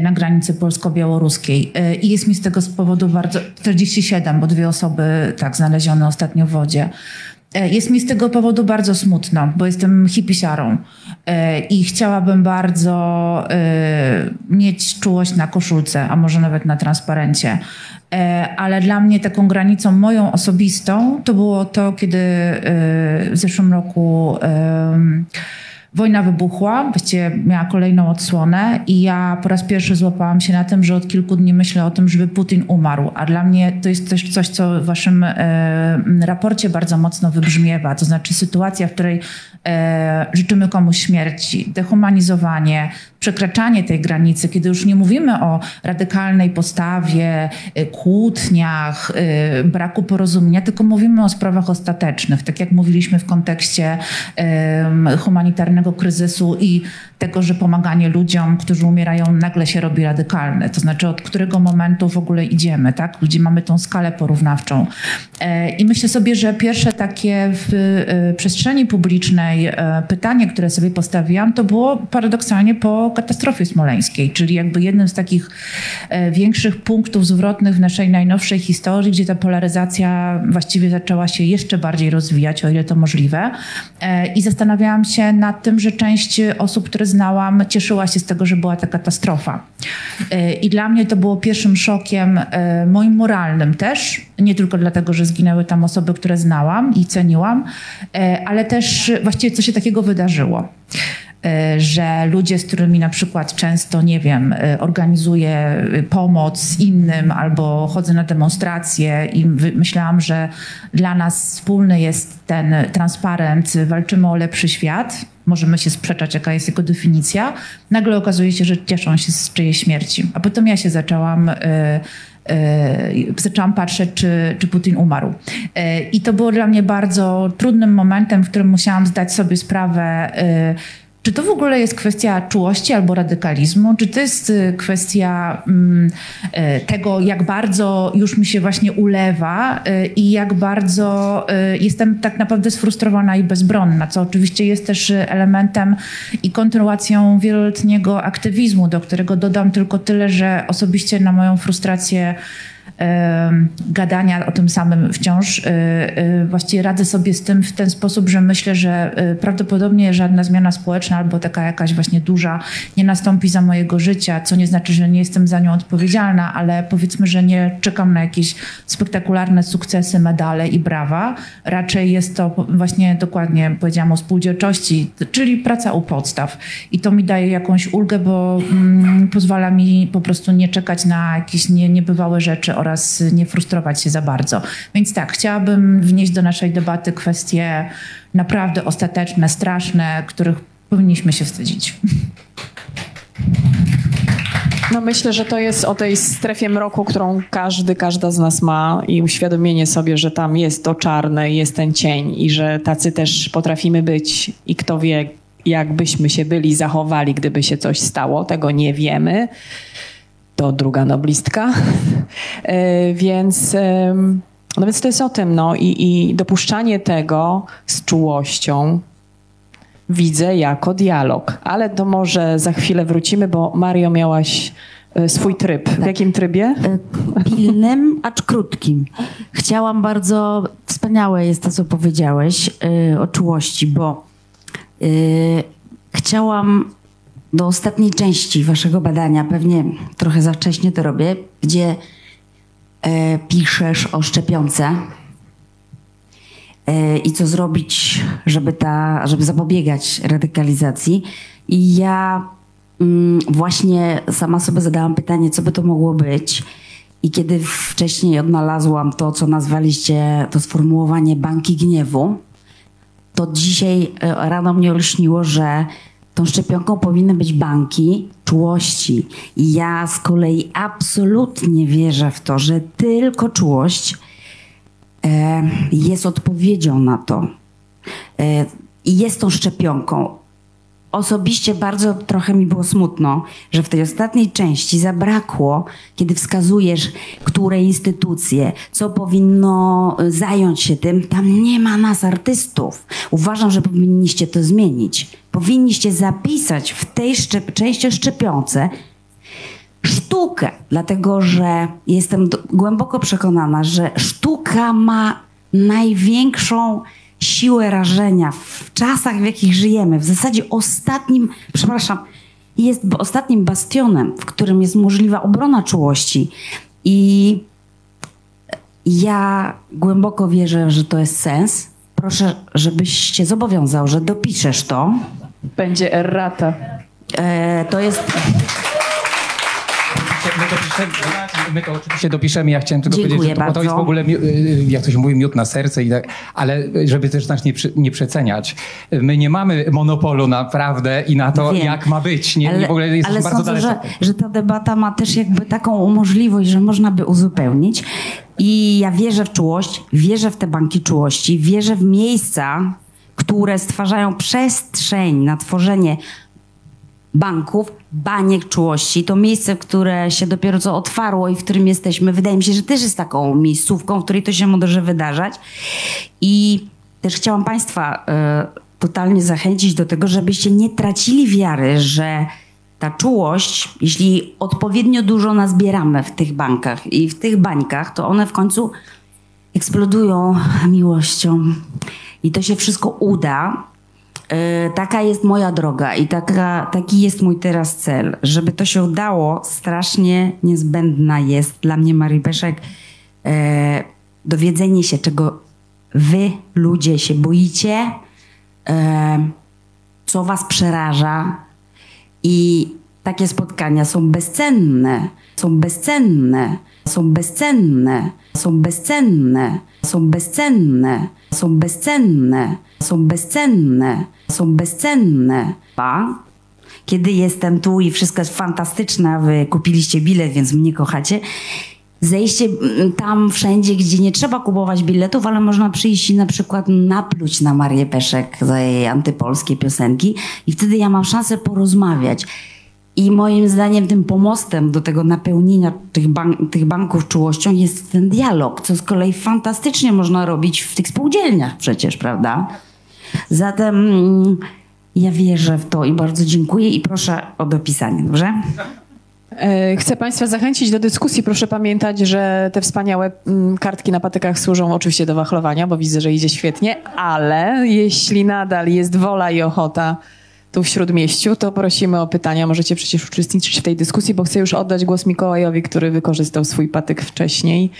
na granicy polsko-białoruskiej. I jest mi z tego z powodu bardzo... 47 bo dwie osoby tak znalezione ostatnio w wodzie. E, jest mi z tego powodu bardzo smutno, bo jestem hipisiarą e, i chciałabym bardzo e, mieć czułość na koszulce, a może nawet na transparencie. Ale dla mnie taką granicą moją osobistą to było to, kiedy w zeszłym roku Wojna wybuchła, właściwie miała kolejną odsłonę i ja po raz pierwszy złapałam się na tym, że od kilku dni myślę o tym, żeby Putin umarł. A dla mnie to jest też coś, co w waszym e, raporcie bardzo mocno wybrzmiewa. To znaczy sytuacja, w której e, życzymy komuś śmierci, dehumanizowanie, przekraczanie tej granicy, kiedy już nie mówimy o radykalnej postawie, e, kłótniach, e, braku porozumienia, tylko mówimy o sprawach ostatecznych, tak jak mówiliśmy w kontekście humanitarnego kryzysu i tego, że pomaganie ludziom, którzy umierają, nagle się robi radykalne. To znaczy, od którego momentu w ogóle idziemy, tak? Gdzie mamy tą skalę porównawczą. E, I myślę sobie, że pierwsze takie w przestrzeni publicznej pytanie, które sobie postawiłam, to było paradoksalnie po katastrofie smoleńskiej, czyli jakby jednym z takich e, większych punktów zwrotnych w naszej najnowszej historii, gdzie ta polaryzacja właściwie zaczęła się jeszcze bardziej rozwijać, o ile to możliwe. E, I zastanawiałam się nad tym, że część osób, które znałam, cieszyła się z tego, że była ta katastrofa. E, I dla mnie to było pierwszym szokiem, moim moralnym też, nie tylko dlatego, że zginęły tam osoby, które znałam i ceniłam, ale też właściwie co się takiego wydarzyło. E, że ludzie, z którymi na przykład często, nie wiem, e, organizuję e, pomoc innym albo chodzę na demonstracje i myślałam, że dla nas wspólny jest ten transparent, walczymy o lepszy świat, możemy się sprzeczać, jaka jest jego definicja, nagle okazuje się, że cieszą się z czyjejś śmierci. A potem ja się zaczęłam zaczęłam patrzeć, czy, czy Putin umarł. I to było dla mnie bardzo trudnym momentem, w którym musiałam zdać sobie sprawę, czy to w ogóle jest kwestia czułości albo radykalizmu? Czy to jest y, kwestia mm, y, tego, jak bardzo już mi się właśnie ulewa y, i jak bardzo jestem tak naprawdę sfrustrowana i bezbronna, co oczywiście jest też elementem i kontynuacją wieloletniego aktywizmu, do którego dodam tylko tyle, że osobiście na moją frustrację gadania o tym samym wciąż. E, e, właściwie radzę sobie z tym w ten sposób, że myślę, że e, prawdopodobnie żadna zmiana społeczna albo taka jakaś właśnie duża nie nastąpi za mojego życia, co nie znaczy, że nie jestem za nią odpowiedzialna, ale powiedzmy, że nie czekam na jakieś spektakularne sukcesy, medale i brawa. Raczej jest to właśnie dokładnie powiedziałam o spółdzielczości, czyli praca u podstaw. I to mi daje jakąś ulgę, bo mm, pozwala mi po prostu nie czekać na jakieś nie, niebywałe rzeczy oraz nie frustrować się za bardzo. Więc tak, chciałabym wnieść do naszej debaty kwestie naprawdę ostateczne, straszne, których powinniśmy się wstydzić. No myślę, że to jest o tej strefie mroku, którą każdy, każda z nas ma i uświadomienie sobie, że tam jest to czarne, jest ten cień i że tacy też potrafimy być i kto wie, jakbyśmy się byli zachowali, gdyby się coś stało, tego nie wiemy. To druga noblistka. [laughs] E, więc, no więc to jest o tym, no i, i dopuszczanie tego z czułością, widzę jako dialog. Ale to może za chwilę wrócimy, bo Mario miałaś e, swój tryb. W tak. jakim trybie? E, pilnym, acz krótkim. Chciałam bardzo, wspaniałe jest to, co powiedziałeś o czułości, bo chciałam do ostatniej części waszego badania, pewnie trochę za wcześnie to robię, gdzie yy, piszesz o szczepionce, E, i co zrobić, żeby, ta, żeby zapobiegać radykalizacji. I ja mm, właśnie sama sobie zadałam pytanie, co by to mogło być. I kiedy wcześniej odnalazłam to, co nazwaliście, to sformułowanie banki gniewu, to dzisiaj e, rano mnie olśniło, że tą szczepionką powinny być banki czułości. I ja z kolei absolutnie wierzę w to, że tylko czułość E, jest odpowiedzią na to. E, I jest tą szczepionką. Osobiście bardzo trochę mi było smutno, że w tej ostatniej części zabrakło, kiedy wskazujesz, które instytucje, co powinno zająć się tym, tam nie ma nas artystów. Uważam, że powinniście to zmienić. Powinniście zapisać w tej szczep części szczepionce sztukę, dlatego że jestem głęboko przekonana, że sztuka ma największą siłę rażenia w czasach, w jakich żyjemy. W zasadzie ostatnim, przepraszam, jest ostatnim bastionem, w którym jest możliwa obrona czułości. I ja głęboko wierzę, że to jest sens. Proszę, żebyś się zobowiązał, że dopiszesz to. Będzie errata. E, to jest my to, my to oczywiście dopiszemy. Ja chciałem tylko Dziękuję powiedzieć, że to, to, jest w ogóle, y, jak to się mówi, miód na serce, i tak, ale żeby też nas nie, nie przeceniać. My nie mamy monopolu naprawdę i na to, Wiem. jak ma być. Nie, ale, w ogóle ale bardzo sądzę, że, że ta debata ma też jakby taką możliwość, że można by uzupełnić. I ja wierzę w czułość, wierzę w te banki czułości, wierzę w miejsca, które stwarzają przestrzeń na tworzenie banków, baniek czułości. To miejsce, które się dopiero co otwarło i w którym jesteśmy, wydaje mi się, że też jest taką miejscówką, w której to się może wydarzać. I też chciałam Państwa y, totalnie zachęcić do tego, żebyście nie tracili wiary, że ta czułość, jeśli odpowiednio dużo nazbieramy w tych bankach i w tych bańkach, to one w końcu eksplodują miłością. I to się wszystko uda, E, taka jest moja droga i taka, taki jest mój teraz cel. Żeby to się udało, strasznie niezbędna jest dla mnie Marii Peszek e, dowiedzenie się, czego wy, ludzie, się boicie, e, co was przeraża. I takie spotkania są bezcenne, są bezcenne, są bezcenne, są bezcenne, są bezcenne, są bezcenne, są bezcenne, są bezcenne. Kiedy jestem tu i wszystko jest fantastyczne, a wy kupiliście bilet, więc mnie kochacie, zejście mm, tam wszędzie, gdzie nie trzeba kupować biletów, ale można przyjść i na przykład napluć na Marię Peszek za jej antypolskie piosenki i wtedy ja mam szansę porozmawiać. I moim zdaniem tym pomostem do tego napełnienia tych, tych banków czułością jest ten dialog, co z kolei fantastycznie można robić w tych spółdzielniach przecież, prawda? Zatem mm, ja wierzę w to i bardzo dziękuję i proszę o dopisanie, dobrze? E, chcę Państwa zachęcić do dyskusji. Proszę pamiętać, że te wspaniałe mm, kartki na patykach służą oczywiście do wachlowania, bo widzę, że idzie świetnie, ale jeśli nadal jest wola i ochota tu w Śródmieściu, to prosimy o pytania. Możecie przecież uczestniczyć w tej dyskusji, bo chcę już oddać głos Mikołajowi, który wykorzystał swój patyk wcześniej.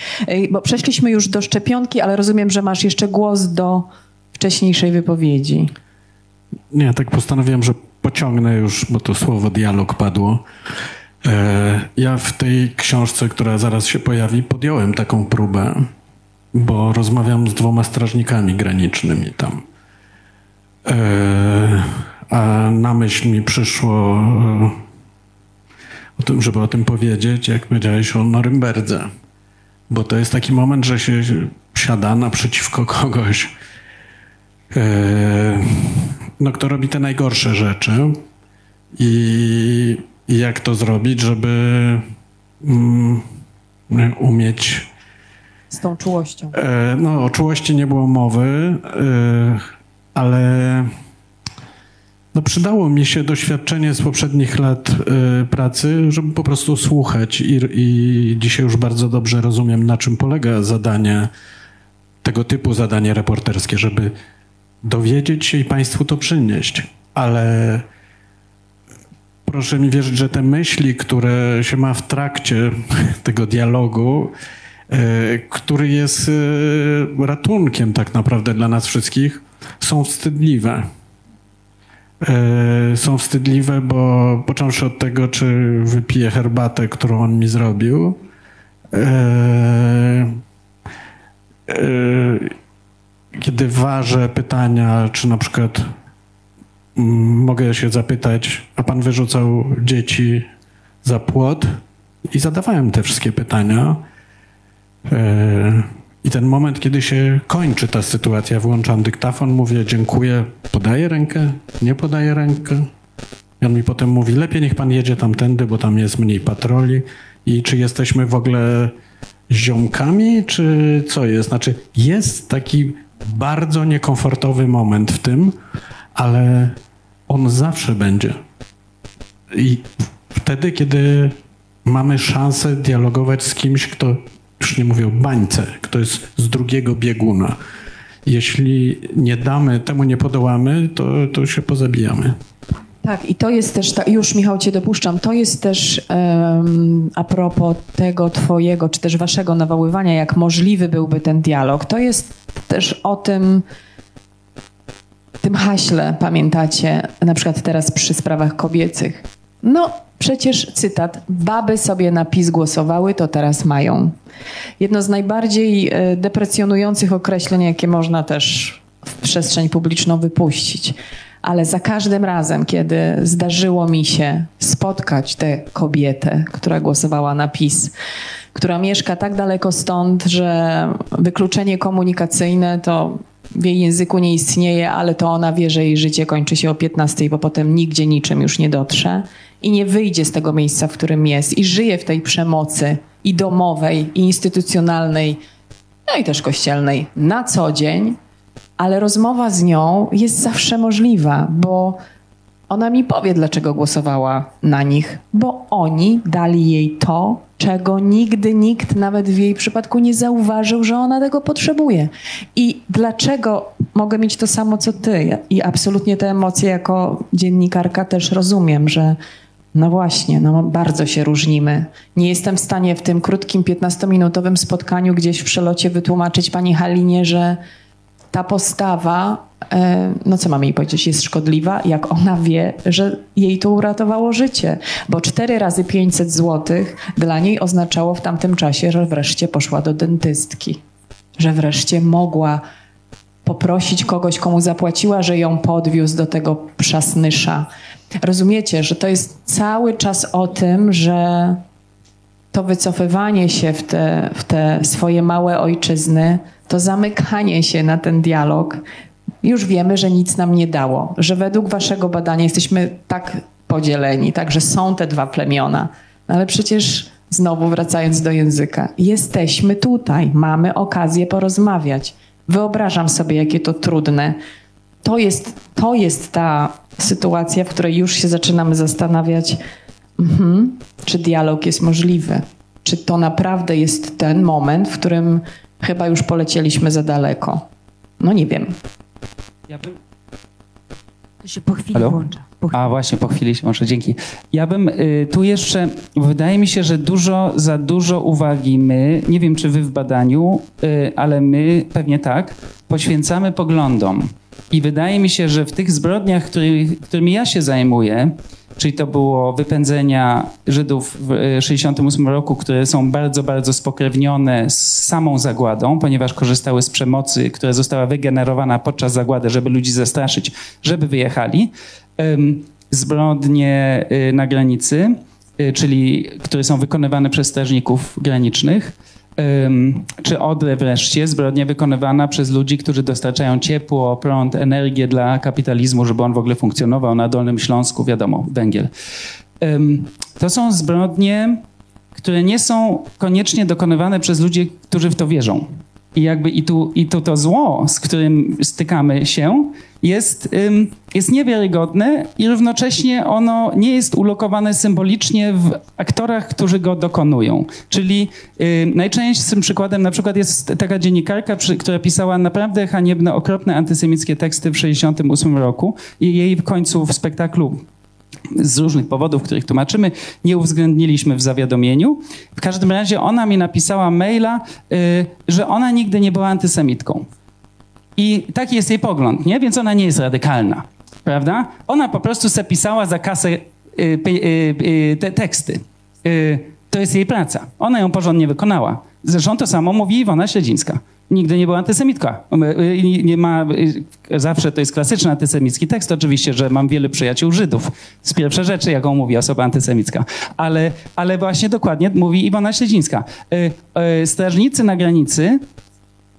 Bo przeszliśmy już do szczepionki, ale rozumiem, że masz jeszcze głos do wcześniejszej wypowiedzi. Nie, tak postanowiłem, że pociągnę już, bo to słowo dialog padło. E, ja w tej książce, która zaraz się pojawi, podjąłem taką próbę, bo rozmawiam z dwoma strażnikami granicznymi tam. E, a na myśl mi przyszło e, o tym, żeby o tym powiedzieć, jak powiedziałeś o Norymberdze. Bo to jest taki moment, że się siada naprzeciwko kogoś, no, kto robi te najgorsze rzeczy i i jak to zrobić, żeby mm, umieć. Z tą czułością. E, no, o czułości nie było mowy, e, ale no, przydało mi się doświadczenie z poprzednich lat e, pracy, żeby po prostu słuchać i, i dzisiaj już bardzo dobrze rozumiem, na czym polega zadanie, tego typu zadanie reporterskie, żeby dowiedzieć się i Państwu to przynieść. Ale proszę mi wierzyć, że te myśli, które się ma w trakcie [laughs] tego dialogu, e, który jest e, ratunkiem tak naprawdę dla nas wszystkich, są wstydliwe. E, są wstydliwe, bo począwszy od tego, czy wypiję herbatę, którą on mi zrobił, kiedy ważę pytania, czy na przykład mogę się zapytać, a pan wyrzucał dzieci za płot? I zadawałem te wszystkie pytania. I ten moment, kiedy się kończy ta sytuacja, włączam dyktafon, mówię dziękuję, podaję rękę, nie podaję rękę. I on mi potem mówi, lepiej niech pan jedzie tamtędy, bo tam jest mniej patroli. I czy jesteśmy w ogóle ziomkami, czy co jest? Znaczy, jest taki bardzo niekomfortowy moment w tym, ale on zawsze będzie. I wtedy, kiedy mamy szansę dialogować z kimś, kto, już nie mówię o bańce, kto jest z drugiego bieguna. Jeśli nie damy, temu nie podołamy, to, to się pozabijamy. Tak, i to jest też, ta, już Michał Cię dopuszczam, to jest też um, a propos tego Twojego, czy też Waszego nawoływania, jak możliwy byłby ten dialog. To jest też o tym, tym haśle, pamiętacie, na przykład teraz przy sprawach kobiecych. No, przecież cytat, baby sobie na PiS głosowały, to teraz mają. Jedno z najbardziej e, deprecjonujących określeń, jakie można też w przestrzeń publiczną wypuścić. Ale za każdym razem, kiedy zdarzyło mi się spotkać tę kobietę, która głosowała na PiS, która mieszka tak daleko stąd, że wykluczenie komunikacyjne to w jej języku nie istnieje, ale to ona wie, że jej życie kończy się o 15, bo potem nigdzie niczym już nie dotrze i nie wyjdzie z tego miejsca, w którym jest i żyje w tej przemocy i domowej, i instytucjonalnej, no i też kościelnej na co dzień, ale rozmowa z nią jest zawsze możliwa, bo ona mi powie, dlaczego głosowała na nich, bo oni dali jej to, czego nigdy nikt, nawet w jej przypadku, nie zauważył, że ona tego potrzebuje. I dlaczego mogę mieć to samo co ty? I absolutnie te emocje jako dziennikarka też rozumiem, że no właśnie, no bardzo się różnimy. Nie jestem w stanie w tym krótkim 15-minutowym spotkaniu gdzieś w przelocie wytłumaczyć pani Halinie, że ta postawa, e, no co mamy jej powiedzieć, jest szkodliwa, jak ona wie, że jej to uratowało życie. Bo 4 razy 500 zł dla niej oznaczało w tamtym czasie, że wreszcie poszła do dentystki. Że wreszcie mogła poprosić kogoś, komu zapłaciła, że ją podwiózł do tego przasnysza. Rozumiecie, że to jest cały czas o tym, że to wycofywanie się w te, w te swoje małe ojczyzny to zamykanie się na ten dialog, już wiemy, że nic nam nie dało, że według waszego badania jesteśmy tak podzieleni, tak, że są te dwa plemiona, no ale przecież znowu wracając do języka, jesteśmy tutaj, mamy okazję porozmawiać. Wyobrażam sobie, jakie to trudne. To jest, to jest ta sytuacja, w której już się zaczynamy zastanawiać, mhm, czy dialog jest możliwy. Czy to naprawdę jest ten moment, w którym Chyba już polecieliśmy za daleko. No nie wiem. Ja bym... To się po chwili Halo? włącza. Po chwili. A właśnie, po chwili się włącza, dzięki. Ja bym y, tu jeszcze, wydaje mi się, że dużo, za dużo uwagi my, nie wiem czy wy w badaniu, y, ale my pewnie tak, poświęcamy poglądom. I wydaje mi się, że w tych zbrodniach, który, którymi ja się zajmuję, czyli to było wypędzenia Żydów w 1968 roku, które są bardzo, bardzo spokrewnione z samą zagładą, ponieważ korzystały z przemocy, która została wygenerowana podczas zagłady, żeby ludzi zastraszyć, żeby wyjechali. Zbrodnie y, na granicy, y, czyli które są wykonywane przez strażników granicznych czy Odrę wreszcie, zbrodnia wykonywana przez ludzi, którzy dostarczają ciepło, prąd, energię dla kapitalizmu, żeby on w ogóle funkcjonował na Dolnym Śląsku, wiadomo, węgiel. To są zbrodnie, które nie są koniecznie dokonywane przez ludzi, którzy w to wierzą. I jakby i tu, i tu to zło, z którym stykamy się, jest, jest niewiarygodne i równocześnie ono nie jest ulokowane symbolicznie w aktorach, którzy go dokonują. Czyli najczęstszym przykładem na przykład jest taka dziennikarka, która pisała naprawdę haniebne, okropne antysemickie teksty w 1968 roku i jej w końcu w spektaklu z różnych powodów, których tłumaczymy, nie uwzględniliśmy w zawiadomieniu. W każdym razie ona mi napisała maila, y, że ona nigdy nie była antysemitką. I taki jest jej pogląd, nie? Więc ona nie jest radykalna, prawda? Ona po prostu se pisała za kasę y, y, te teksty. To jest jej praca. Ona ją porządnie wykonała. Zresztą to samo mówi Iwona Śledzińska nigdy nie była antysemitka. Nie ma, zawsze to jest klasyczny antysemicki tekst, oczywiście, że mam wielu przyjaciół Żydów. Z pierwsze rzeczy, jaką mówi osoba antysemicka. Ale, ale właśnie dokładnie mówi Iwona Śledzińska. Y, y, strażnicy na granicy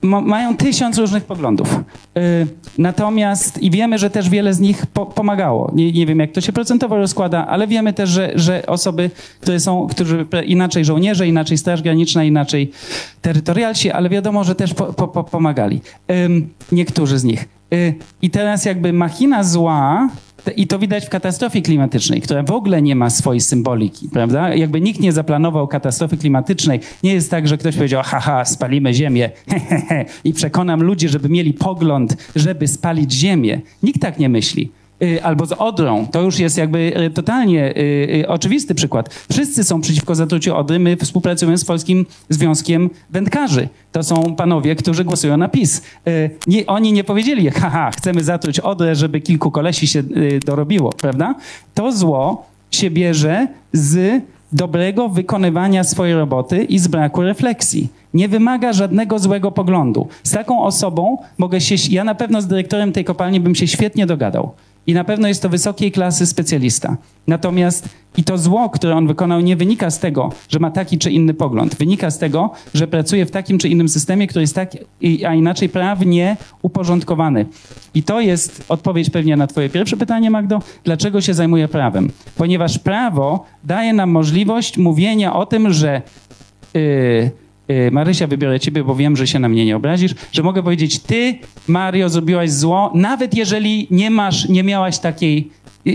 mają tysiąc różnych poglądów. Y, natomiast i wiemy, że też wiele z nich po, pomagało. Nie, nie, wiem, jak to się procentowo rozkłada, ale wiemy też, że, że osoby, które są, którzy inaczej żołnierze, inaczej Straż Graniczna, inaczej terytorialsi, ale wiadomo, że też po, po, pomagali. Niektórzy z nich. Y, I teraz jakby machina zła i to widać w katastrofie klimatycznej, która w ogóle nie ma swojej symboliki, prawda? Jakby nikt nie zaplanował katastrofy klimatycznej. Nie jest tak, że ktoś powiedział, haha, spalimy ziemię [laughs] i przekonam ludzi, żeby mieli pogląd, żeby spalić ziemię. Nikt tak nie myśli. Y, albo z Odrą. To już jest jakby y, totalnie y, oczywisty przykład. Wszyscy są przeciwko zatruciu Odry. My współpracujemy z Polskim Związkiem Wędkarzy. To są panowie, którzy głosują na PiS. Nie, oni nie powiedzieli, haha, chcemy zatruć Odrę, żeby kilku kolesi się dorobiło, prawda? To zło się bierze z dobrego wykonywania swojej roboty i z braku refleksji. Nie wymaga żadnego złego poglądu. Z taką osobą mogę się, ja na pewno z dyrektorem tej kopalni bym się świetnie dogadał. I na pewno jest to wysokiej klasy specjalista. Natomiast i to zło, które on wykonał, nie wynika z tego, że ma taki czy inny pogląd. Wynika z tego, że pracuje w takim czy innym systemie, który jest tak, a inaczej prawnie uporządkowany. I to jest odpowiedź pewnie na Twoje pierwsze pytanie, Magdo. Dlaczego się zajmuje prawem? Ponieważ prawo daje nam możliwość mówienia o tym, że. Yy, Marysia, wybiorę ciebie, bo wiem, że się na mnie nie obrazisz, że mogę powiedzieć, ty, Mario, zrobiłaś zło, nawet jeżeli nie masz, nie miałaś takiej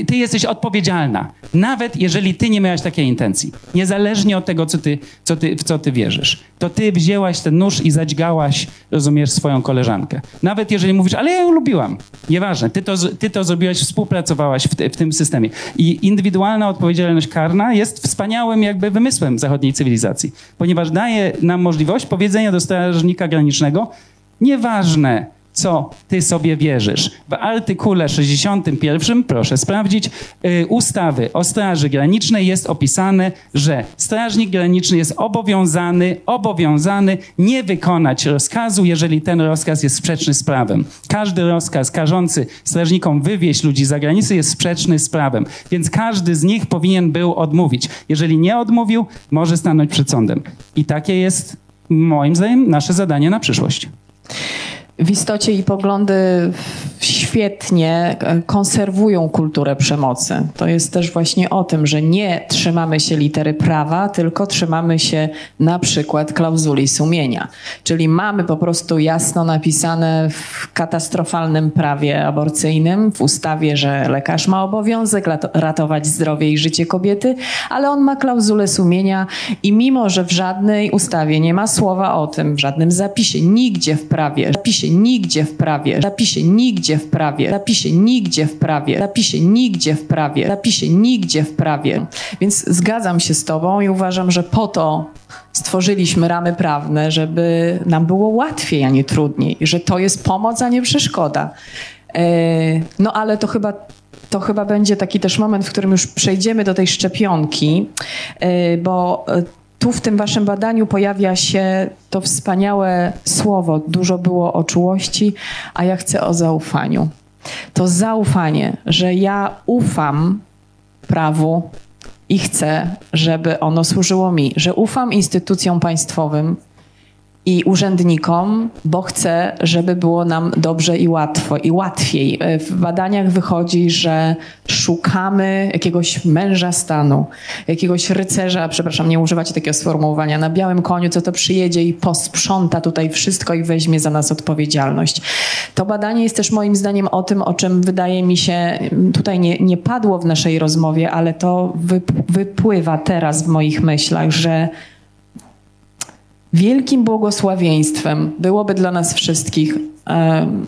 ty jesteś odpowiedzialna, nawet jeżeli ty nie miałaś takiej intencji. Niezależnie od tego, co ty, co ty, w co ty wierzysz. To ty wzięłaś ten nóż i zadźgałaś, rozumiesz, swoją koleżankę. Nawet jeżeli mówisz, ale ja ją lubiłam. Nieważne, ty to, ty to zrobiłaś, współpracowałaś w, w tym systemie. I indywidualna odpowiedzialność karna jest wspaniałym jakby wymysłem zachodniej cywilizacji, ponieważ daje nam możliwość powiedzenia do strażnika granicznego, nieważne, co ty sobie wierzysz. W artykule 61, proszę sprawdzić, yy, ustawy o Straży Granicznej jest opisane, że strażnik graniczny jest obowiązany, obowiązany nie wykonać rozkazu, jeżeli ten rozkaz jest sprzeczny z prawem. Każdy rozkaz każący strażnikom wywieźć ludzi za granicę jest sprzeczny z prawem, więc każdy z nich powinien był odmówić. Jeżeli nie odmówił, może stanąć przed sądem. I takie jest moim zdaniem nasze zadanie na przyszłość w istocie i poglądy świetnie e, konserwują kulturę przemocy. To jest też właśnie o tym, że nie trzymamy się litery prawa, tylko trzymamy się na przykład klauzuli sumienia. Czyli mamy po prostu jasno napisane w katastrofalnym prawie aborcyjnym, w ustawie, że lekarz ma obowiązek ratować zdrowie i życie kobiety, ale on ma klauzulę sumienia i mimo, że w żadnej ustawie nie ma słowa o tym, w żadnym zapisie, nigdzie w prawie, zapisie nigdzie w prawie, zapisie nigdzie w prawie, zapisie nigdzie w prawie, zapisie nigdzie w prawie, zapisie nigdzie w prawie. Więc zgadzam się z Tobą i uważam, że po to stworzyliśmy ramy prawne, żeby nam było łatwiej, a nie trudniej, że to jest pomoc, a nie przeszkoda. No ale to chyba to chyba będzie taki też moment, w którym już przejdziemy do tej szczepionki, bo tu w tym waszym badaniu pojawia się to wspaniałe słowo. Dużo było o czułości, a ja chcę o zaufaniu. To zaufanie, że ja ufam prawu i chcę, żeby ono służyło mi, że ufam instytucjom państwowym, i urzędnikom, bo chcę, żeby było nam dobrze i łatwo i łatwiej. W badaniach wychodzi, że szukamy jakiegoś męża stanu, jakiegoś rycerza, przepraszam, nie używacie takiego sformułowania, na białym koniu, co to przyjedzie i posprząta tutaj wszystko i weźmie za nas odpowiedzialność. To badanie jest też moim zdaniem o tym, o czym wydaje mi się tutaj nie, nie padło w naszej rozmowie, ale to wypływa teraz w moich myślach, że wielkim błogosławieństwem byłoby dla nas wszystkich,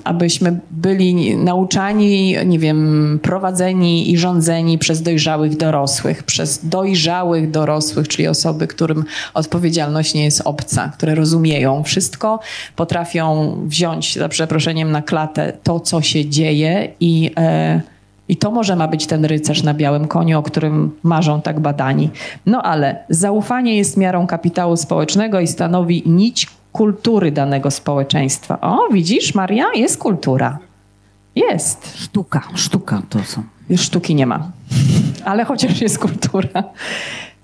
abyśmy byli nauczani, nie wiem, prowadzeni i rządzeni przez dojrzałych dorosłych, przez dojrzałych dorosłych, czyli osoby, którym odpowiedzialność nie jest obca, które rozumieją wszystko, potrafią wziąć, za przeproszeniem, na klatę to, co się dzieje i e, i to może ma być ten rycerz na białym koniu, o którym marzą tak badani. No ale zaufanie jest miarą kapitału społecznego i stanowi nić kultury danego społeczeństwa. O, widzisz, Maria, jest kultura. Jest. Sztuka, sztuka to są. Już sztuki nie ma, [laughs] ale chociaż jest kultura.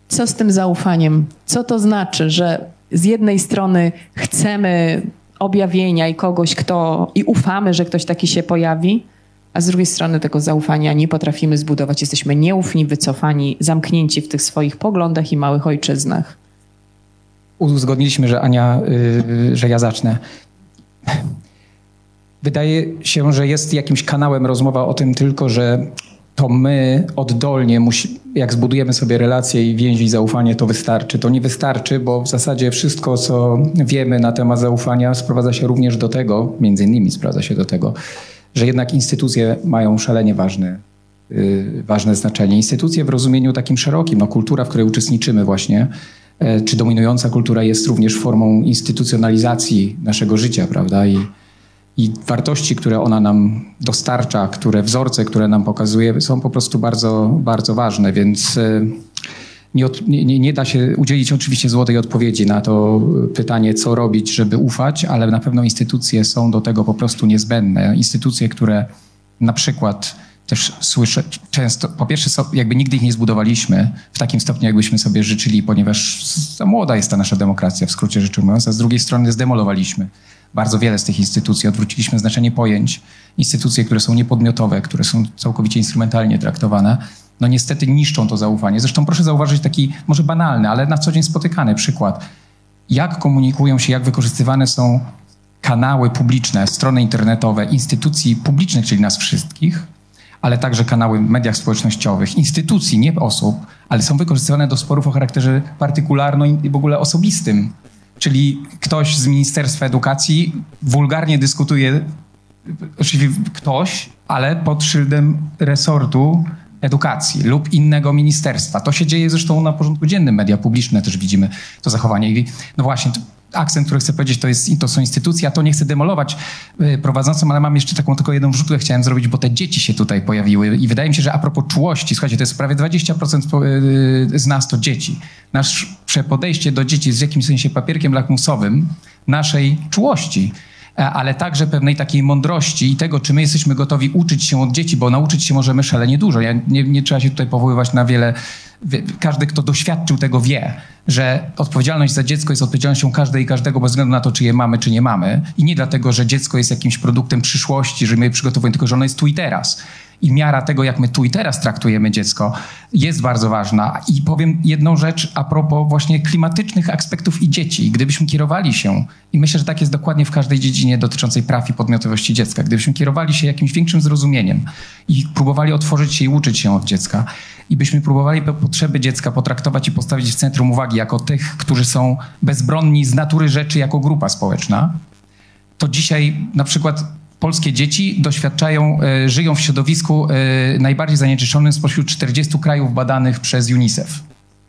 Co z tym zaufaniem? Co to znaczy, że z jednej strony chcemy objawienia i kogoś, kto i ufamy, że ktoś taki się pojawi, a z drugiej strony tego zaufania nie potrafimy zbudować. Jesteśmy nieufni, wycofani, zamknięci w tych swoich poglądach i małych ojczyznach. Uzgodniliśmy, że Ania, yy, że ja zacznę. Wydaje się, że jest jakimś kanałem rozmowa o tym tylko, że to my oddolnie, musi, jak zbudujemy sobie relacje i więzi i zaufanie, to wystarczy. To nie wystarczy, bo w zasadzie wszystko, co wiemy na temat zaufania, sprowadza się również do tego, między innymi sprowadza się do tego, że jednak instytucje mają szalenie ważne, yy, ważne znaczenie. Instytucje w rozumieniu takim szerokim, no kultura, w której uczestniczymy właśnie, yy, czy dominująca kultura jest również formą instytucjonalizacji naszego życia, prawda? I, i wartości, które ona nam dostarcza, które wzorce, które nam pokazuje, są po prostu bardzo, bardzo ważne, więc yy, nie, od, nie, nie, da się udzielić oczywiście złotej odpowiedzi na to pytanie, co robić, żeby ufać, ale na pewno instytucje są do tego po prostu niezbędne. Instytucje, które na przykład też słyszę często, po pierwsze jakby nigdy ich nie zbudowaliśmy w takim stopniu, jakbyśmy sobie życzyli, ponieważ za młoda jest ta nasza demokracja, w skrócie rzecz ujmując, a z drugiej strony zdemolowaliśmy bardzo wiele z tych instytucji, odwróciliśmy znaczenie pojęć. Instytucje, które są niepodmiotowe, które są całkowicie instrumentalnie traktowane, no niestety niszczą to zaufanie. Zresztą proszę zauważyć taki może banalny, ale na co dzień spotykany przykład. Jak komunikują się, jak wykorzystywane są kanały publiczne, strony internetowe instytucji publicznych, czyli nas wszystkich, ale także kanały w mediach społecznościowych, instytucji, nie osób, ale są wykorzystywane do sporów o charakterze partykularno i w ogóle osobistym. Czyli ktoś z Ministerstwa Edukacji wulgarnie dyskutuje, oczywiście ktoś, ale pod szyldem resortu edukacji lub innego ministerstwa. To się dzieje zresztą na porządku dziennym. Media publiczne też widzimy to zachowanie. I no właśnie, akcent, który chcę powiedzieć, to, jest, to są instytucje. Ja to nie chcę demolować yy, prowadzącym, ale mam jeszcze taką tylko jedną wrzutkę chciałem zrobić, bo te dzieci się tutaj pojawiły. I wydaje mi się, że a propos czułości, słuchajcie, to jest prawie 20% yy, z nas to dzieci. Nasze podejście do dzieci jest w jakimś sensie papierkiem lakmusowym naszej czułości. E, ale także pewnej takiej mądrości i tego, czy my jesteśmy gotowi uczyć się od dzieci, bo nauczyć się możemy szalenie dużo. Ja nie, nie trzeba się tutaj powoływać na wiele. Każdy, kto doświadczył tego, wie, że odpowiedzialność za dziecko jest odpowiedzialnością każdej i każdego bez względu na to, czy je mamy, czy nie mamy. I nie dlatego, że dziecko jest jakimś produktem przyszłości, że my je przygotowujemy, tylko że ono jest tu i teraz i miara tego, jak my tu i teraz traktujemy dziecko, jest bardzo ważna. I powiem jedną rzecz a propos właśnie klimatycznych aspektów i dzieci. Gdybyśmy kierowali się, i myślę, że tak jest dokładnie w każdej dziedzinie dotyczącej praw i podmiotowości dziecka, gdybyśmy kierowali się jakimś większym zrozumieniem i próbowali otworzyć się i uczyć się od dziecka, i byśmy próbowali potrzeby dziecka potraktować i postawić w centrum uwagi jako tych, którzy są bezbronni z natury rzeczy jako grupa społeczna, to dzisiaj na przykład polskie dzieci doświadczają, e, żyją w środowisku e, najbardziej zanieczyszczonym spośród 40 krajów badanych przez UNICEF.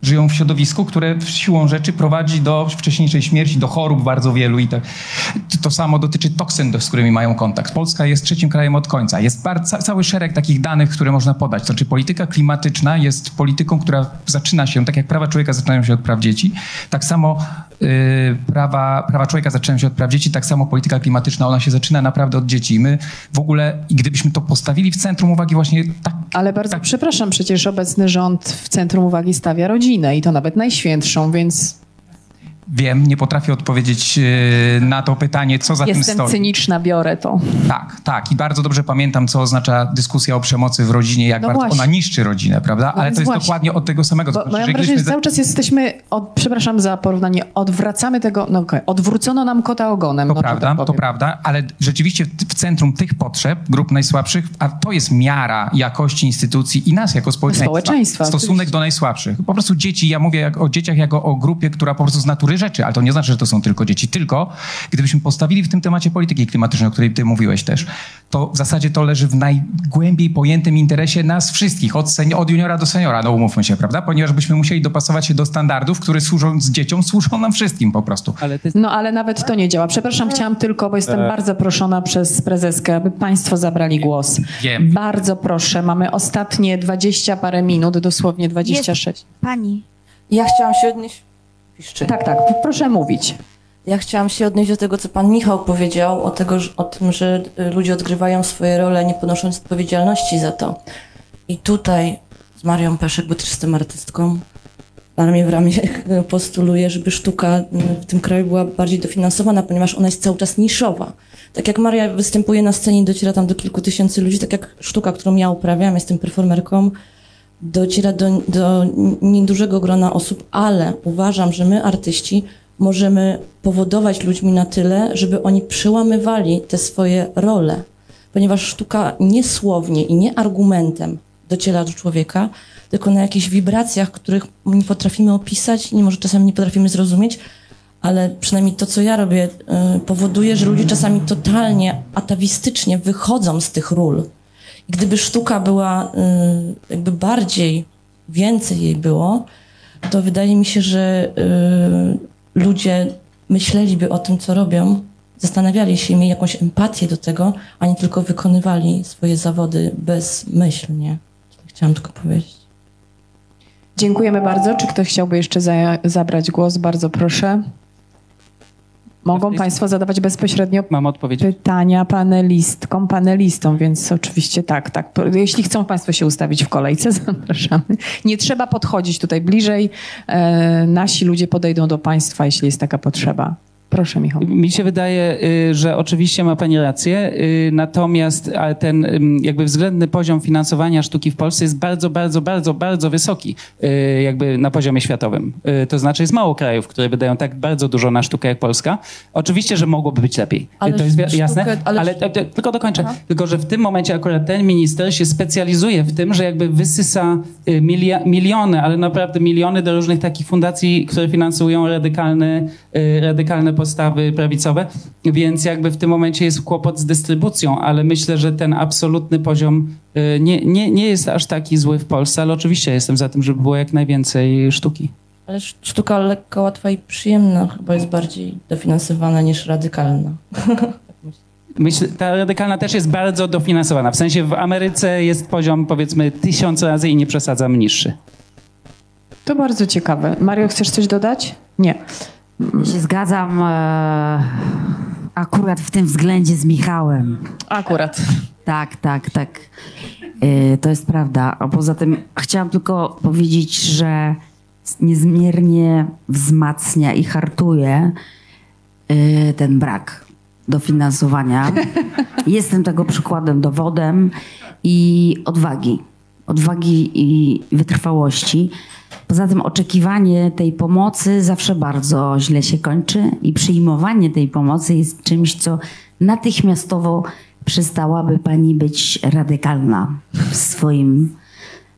żyją w środowisku, które siłą rzeczy prowadzi do wcześniejszej śmierci, do chorób bardzo wielu i tak. To samo dotyczy toksyn, z którymi mają kontakt. Polska jest trzecim krajem od końca. Jest bardzo, cały szereg takich danych, które można podać. To znaczy polityka klimatyczna jest polityką, która zaczyna się, tak jak prawa człowieka zaczynają się od praw dzieci, tak samo prawa, prawa człowieka zaczynają się od praw dzieci, tak samo polityka klimatyczna, ona się zaczyna naprawdę od dzieci. I my w ogóle, i gdybyśmy to postawili w centrum uwagi właśnie tak... Ale bardzo tak, przepraszam, przecież obecny rząd w centrum uwagi stawia rodzinę i to nawet najświętszą, więc Wiem, nie potrafię odpowiedzieć e, na to pytanie, co za tym jestem stoi. cyniczna, biorę to. Tak, tak. I bardzo dobrze pamiętam, co oznacza dyskusja o przemocy w rodzinie, jak No bardzo właśnie. ona niszczy rodzinę, prawda? No Ale to jest właśnie. dokładnie od tego samego. Bo, To znaczy, mam że wrażenie, że cały czas jesteśmy, od, przepraszam za porównanie, odwracamy tego, no okej, odwrócono nam kota ogonem. To no, prawda, tak to prawda, ale rzeczywiście w- w centrum tych potrzeb, grup najsłabszych, a to jest miara jakości instytucji i nas jako społeczeństwa. Społeczeństwa, Stosunek oczywiście. do najsłabszych. Po prostu dzieci, ja mówię jak o dzieciach jako o grupie, która po prostu z natury rzeczy, ale to nie znaczy, że to są tylko dzieci. Tylko gdybyśmy postawili w tym temacie polityki klimatycznej, o której ty mówiłeś też, to w zasadzie to leży w najgłębiej pojętym interesie nas wszystkich, od, seni- od juniora do seniora, no umówmy się, prawda? Ponieważ byśmy musieli dopasować się do standardów, które służąc dzieciom, służą nam wszystkim po prostu. Ale jest No ale nawet to nie działa. Przepraszam, chciałam tylko, bo jestem bardzo proszona przez prezeskę, aby państwo zabrali głos. Wiem. Bardzo proszę, mamy ostatnie 20 parę minut, dosłownie 26. Pani, Ja chciałam się odnieść. Piszczy. Tak, tak, proszę mówić. Ja chciałam się odnieść do tego, co pan Michał powiedział, o, tego, o tym, że y, ludzie odgrywają swoje role, nie ponosząc odpowiedzialności za to. I tutaj z Marią Peszek, bo też jestem artystką, ramię w ramię [laughs] postuluję, żeby sztuka y, w tym kraju była bardziej dofinansowana, ponieważ ona jest cały czas niszowa. Tak jak Maria występuje na scenie i dociera tam do kilku tysięcy ludzi, tak jak sztuka, którą ja uprawiam, jestem performerką, dociera do, do niedużego grona osób, ale uważam, że my, artyści, możemy powodować ludźmi na tyle, żeby oni przełamywali te swoje role. Ponieważ sztuka nie słownie i nie argumentem dociera do człowieka, tylko na jakichś wibracjach, których nie potrafimy opisać i może czasami nie potrafimy zrozumieć, ale przynajmniej to, co ja robię, y, powoduje, że ludzie czasami totalnie atawistycznie wychodzą z tych ról. I gdyby sztuka była y, jakby bardziej, więcej jej było, to wydaje mi się, że y, ludzie myśleliby o tym, co robią, zastanawiali się, mieli jakąś empatię do tego, a nie tylko wykonywali swoje zawody bezmyślnie. Chciałam tylko powiedzieć. Dziękujemy bardzo. Czy ktoś chciałby jeszcze za, zabrać głos? Bardzo proszę. Mogą Państwo zadawać bezpośrednio pytania panelistkom, panelistom, więc oczywiście tak, tak. Jeśli chcą Państwo się ustawić w kolejce, [laughs] zapraszamy. Nie trzeba podchodzić tutaj bliżej. E, nasi ludzie podejdą do Państwa, jeśli jest taka potrzeba. Proszę, Michał. Mi się wydaje, y, że oczywiście ma Pani rację, y, natomiast ten jakby względny poziom finansowania sztuki w Polsce jest bardzo, bardzo, bardzo, bardzo wysoki y, jakby na poziomie światowym. To znaczy jest mało krajów, które wydają tak bardzo dużo na sztukę jak Polska. Oczywiście, że mogłoby być lepiej. Ale to jest sztukę- jasne, ale- ale, tylko dokończę. Tylko, że w tym momencie akurat ten minister się specjalizuje w tym, że jakby wysysa milia, miliony, ale naprawdę miliony do różnych takich fundacji, które finansują radykalne, radykalne postawy prawicowe, więc jakby w tym momencie jest kłopot z dystrybucją, ale myślę, że ten absolutny poziom y, nie, nie, nie jest aż taki zły w Polsce, ale oczywiście jestem za tym, żeby było jak najwięcej sztuki. Ale sz- sztuka lekka, łatwa i przyjemna chyba jest bardziej dofinansowana niż radykalna. [laughs] Myślę, ta radykalna też jest bardzo dofinansowana. W sensie w Ameryce jest poziom powiedzmy tysiąc razy i nie przesadzam niższy. To bardzo ciekawe. Mario, chcesz coś dodać? Nie. Się zgadzam e, akurat w tym względzie z Michałem. Akurat. Tak, tak, tak. E, to jest prawda. A poza tym chciałam tylko powiedzieć, że niezmiernie wzmacnia i hartuje e, ten brak dofinansowania. [laughs] Jestem tego przykładem, dowodem i odwagi. Odwagi i wytrwałości. Poza tym oczekiwanie tej pomocy zawsze bardzo źle się kończy i przyjmowanie tej pomocy jest czymś, co natychmiastowo przestałaby pani być radykalna w swoim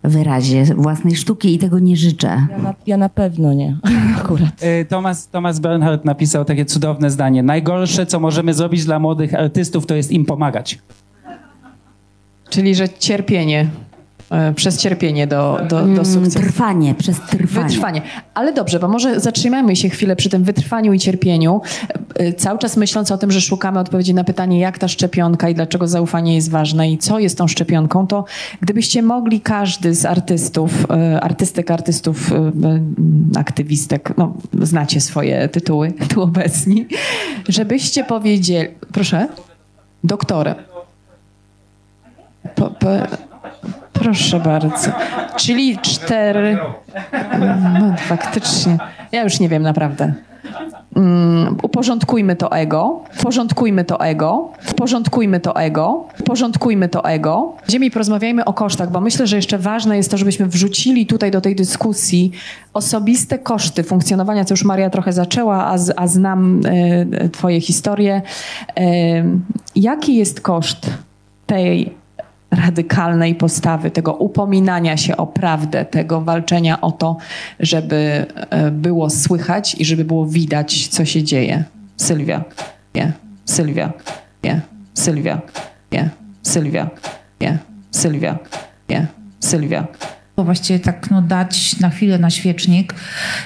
wyrazie własnej sztuki i tego nie życzę. Ja na, ja na pewno nie, [laughs] akurat. Y, Thomas, Thomas Bernhard napisał takie cudowne zdanie. Najgorsze, co możemy zrobić dla młodych artystów, to jest im pomagać. Czyli, że cierpienie. E, przez cierpienie do, do, do Mm, sukcesu. Trwanie, przez trwanie. Wytrwanie. Ale dobrze, bo może zatrzymajmy się chwilę przy tym wytrwaniu i cierpieniu. E, Cały czas myśląc o tym, że szukamy odpowiedzi na pytanie, jak ta szczepionka i dlaczego zaufanie jest ważne i co jest tą szczepionką, to gdybyście mogli każdy z artystów, e, artystek, artystów, aktywistek, no znacie swoje tytuły [laughs] tu obecni, żebyście powiedzieli, proszę, doktorem. Po, po, proszę bardzo. Czyli cztery. No faktycznie. Ja już nie wiem naprawdę. Mm, uporządkujmy to ego, porządkujmy to ego, porządkujmy to ego, porządkujmy to ego. Ziemi porozmawiajmy o kosztach, bo myślę, że jeszcze ważne jest to, żebyśmy wrzucili tutaj do tej dyskusji osobiste koszty funkcjonowania, co już Maria trochę zaczęła, a, a znam y, twoje historie. Y, jaki jest koszt tej radykalnej postawy, tego upominania się o prawdę, tego walczenia o to, żeby e, było słychać i żeby było widać, co się dzieje. Sylwia, nie, Sylwia, nie, Sylwia, nie, Sylwia, nie, Sylwia, nie, Sylwia. Właściwie tak no, dać na chwilę na świecznik.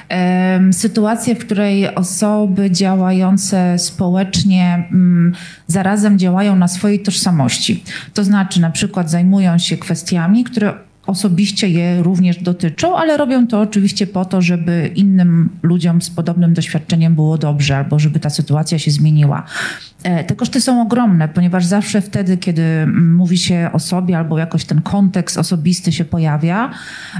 Em, sytuację, w której osoby działające społecznie mm, zarazem działają na swojej tożsamości. To znaczy na przykład zajmują się kwestiami, które osobiście je również dotyczą, ale robią to oczywiście po to, żeby innym ludziom z podobnym doświadczeniem było dobrze albo żeby ta sytuacja się zmieniła. E, Te koszty są ogromne, ponieważ zawsze wtedy, kiedy mówi się o sobie albo jakoś ten kontekst osobisty się pojawia,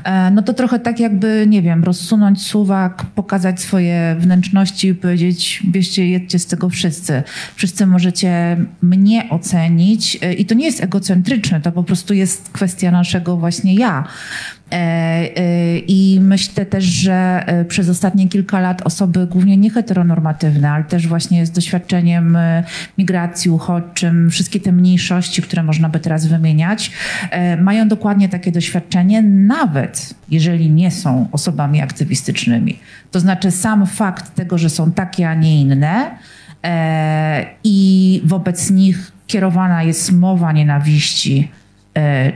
e, no to trochę tak jakby, nie wiem, rozsunąć suwak, pokazać swoje wnętrzności i powiedzieć, bierzcie, jedźcie z tego wszyscy. Wszyscy możecie mnie ocenić e, i to nie jest egocentryczne, to po prostu jest kwestia naszego właśnie ja. E, e, I myślę też, że e, przez ostatnie kilka lat osoby głównie nieheteronormatywne, ale też właśnie z doświadczeniem migracji, uchodźczym, wszystkie te mniejszości, które można by teraz wymieniać, mają dokładnie takie doświadczenie, nawet jeżeli nie są osobami aktywistycznymi. To znaczy sam fakt tego, że są takie, a nie inne i wobec nich kierowana jest mowa nienawiści,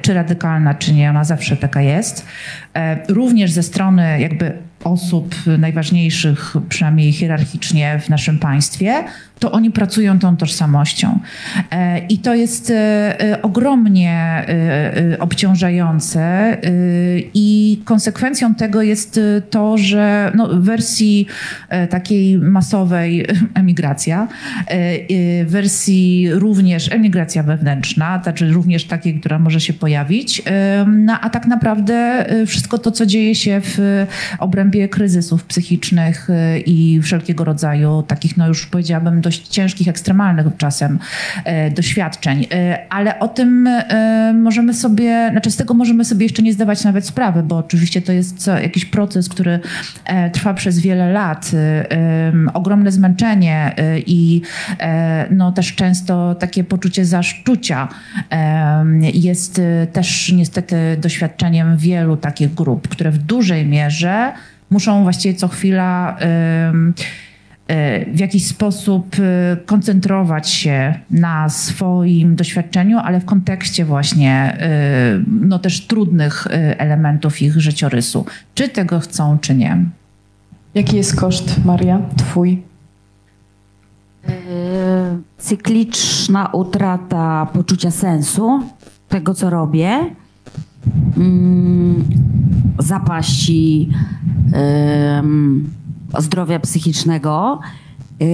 czy radykalna, czy nie, ona zawsze taka jest. E, Również ze strony jakby osób najważniejszych, przynajmniej hierarchicznie w naszym państwie, to oni pracują tą tożsamością. E, I to jest e, e, ogromnie obciążające i konsekwencją tego jest to, że no, w wersji takiej masowej [laughs] emigracja, w wersji również emigracja wewnętrzna, znaczy również takiej, która może się pojawić, no, a tak naprawdę wszystko to, co dzieje się w obrębie kryzysów psychicznych i wszelkiego rodzaju takich, no już powiedziałabym, dość ciężkich, ekstremalnych czasem e, doświadczeń. E, ale o tym e, możemy sobie, znaczy z tego możemy sobie jeszcze nie zdawać nawet sprawy, bo oczywiście to jest co, jakiś proces, który trwa przez wiele lat. Ogromne zmęczenie i no, też często takie poczucie zaszczucia jest też niestety doświadczeniem wielu takich grup, które w dużej mierze muszą właściwie co chwila w jakiś sposób e, koncentrować się na swoim doświadczeniu, ale w kontekście właśnie e, no też trudnych e, elementów ich życiorysu. Czy tego chcą, czy nie. Jaki jest koszt, Maria, twój? E, Cykliczna utrata poczucia sensu tego, co robię, mm, zapaści em, zdrowia psychicznego. E,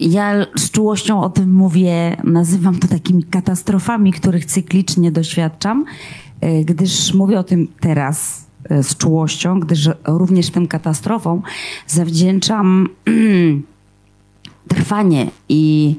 Ja z czułością o tym mówię, nazywam to takimi katastrofami, których cyklicznie doświadczam, e, gdyż mówię o tym teraz e, z czułością, gdyż również tym katastrofom zawdzięczam [clears throat] trwanie i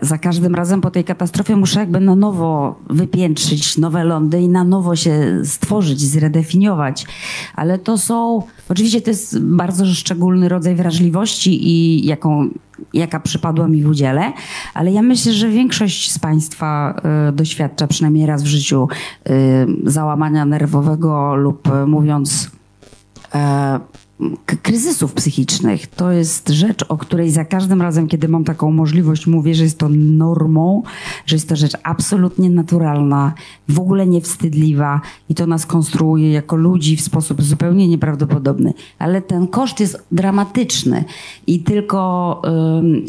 za każdym razem po tej katastrofie muszę jakby na nowo wypiętrzyć nowe lądy i na nowo się stworzyć, zredefiniować. Ale to są, oczywiście to jest bardzo szczególny rodzaj wrażliwości i jaką, jaka przypadła mi w udziale, ale ja myślę, że większość z Państwa e, doświadcza przynajmniej raz w życiu e, załamania nerwowego lub e, mówiąc e, kryzysów psychicznych. To jest rzecz, o której za każdym razem, kiedy mam taką możliwość, mówię, że jest to normą, że jest to rzecz absolutnie naturalna, w ogóle niewstydliwa i to nas konstruuje jako ludzi w sposób zupełnie nieprawdopodobny. Ale ten koszt jest dramatyczny i tylko, ym,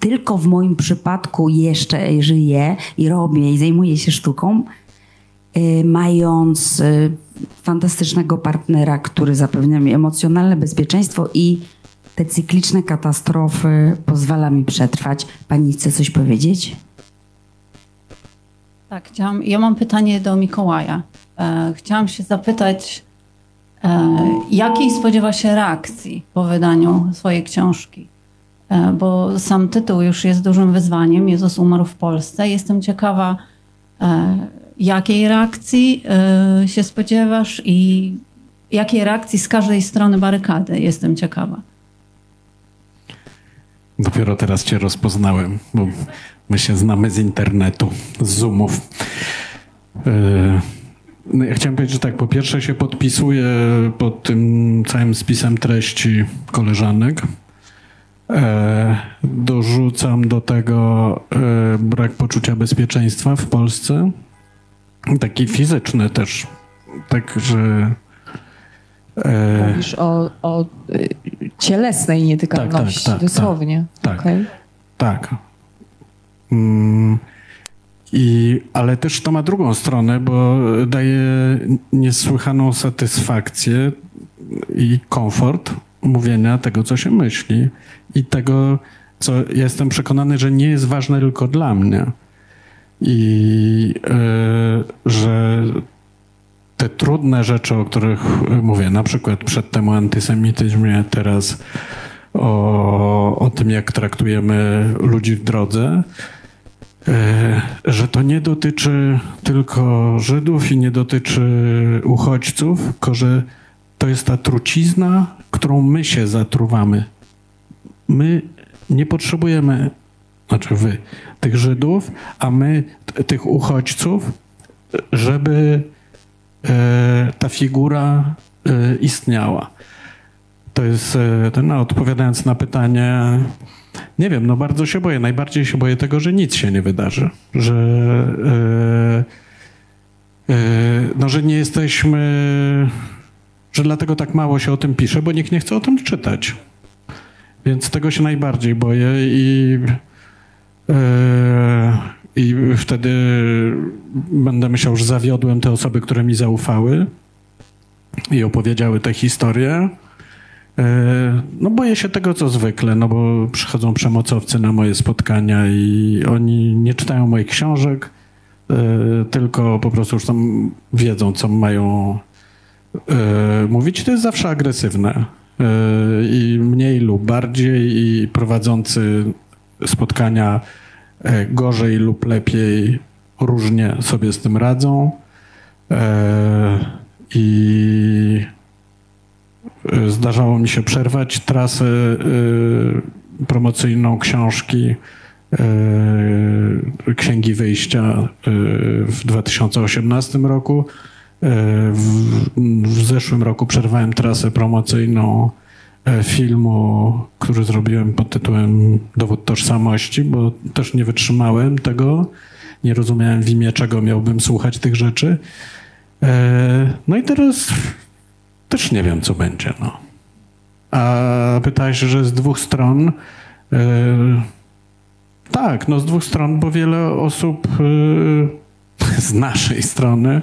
tylko w moim przypadku jeszcze żyję i robię i zajmuję się sztuką, y, mając y, fantastycznego partnera, który zapewnia mi emocjonalne bezpieczeństwo i te cykliczne katastrofy pozwala mi przetrwać. Pani chce coś powiedzieć? Tak, chciałam, ja mam pytanie do Mikołaja. E, chciałam się zapytać, e, jakiej spodziewa się reakcji po wydaniu swojej książki? E, bo sam tytuł już jest dużym wyzwaniem. Jezus umarł w Polsce. Jestem ciekawa, e, jakiej reakcji e, się spodziewasz i jakiej reakcji z każdej strony barykady. Jestem ciekawa. Dopiero teraz cię rozpoznałem, bo my się znamy z internetu, z Zoomów. Yy, No ja chciałem powiedzieć, że tak, po pierwsze się podpisuję pod tym całym spisem treści koleżanek. E, dorzucam do tego e, brak poczucia bezpieczeństwa w Polsce. Taki fizyczny też. Tak, że e, Mówisz o, o y, cielesnej nietykalności, Tak, tak, tak, dosłownie. tak. Okej. Tak. Mm, I, ale też to ma drugą stronę, bo daje niesłychaną satysfakcję i komfort mówienia tego, co się myśli i tego, co ja jestem przekonany, że nie jest ważne tylko dla mnie. I e, że te trudne rzeczy, o których mówię, na przykład przedtem o antysemityzmie, teraz o, o tym, jak traktujemy ludzi w drodze, e, że to nie dotyczy tylko Żydów i nie dotyczy uchodźców, tylko że to jest ta trucizna, którą my się zatruwamy. My nie potrzebujemy, znaczy wy, tych Żydów, a my tych uchodźców, żeby e, ta figura e, istniała. To jest, e, no, odpowiadając na pytanie, nie wiem, no bardzo się boję. Najbardziej się boję tego, że nic się nie wydarzy. Że, no, że nie jesteśmy, że dlatego tak mało się o tym pisze, bo nikt nie chce o tym czytać. Więc tego się najbardziej boję i, i wtedy będę myślał, że zawiodłem te osoby, które mi zaufały i opowiedziały tę historię. E, No boję się tego, co zwykle, no bo przychodzą przemocowcy na moje spotkania i oni nie czytają moich książek, e, tylko po prostu już tam wiedzą, co mają mówić. To jest zawsze agresywne i mniej lub bardziej i prowadzący spotkania e, gorzej lub lepiej różnie sobie z tym radzą. E, I y, zdarzało mi się przerwać trasę promocyjną książki Księgi Wyjścia w 2018 roku. W, w zeszłym roku przerwałem trasę promocyjną e, filmu, który zrobiłem pod tytułem Dowód tożsamości, bo też nie wytrzymałem tego. Nie rozumiałem w imię czego miałbym słuchać tych rzeczy. E, No i teraz też nie wiem, co będzie. No. A pytałeś, że z dwóch stron. E, tak, no z dwóch stron, bo wiele osób e, [laughs] z naszej strony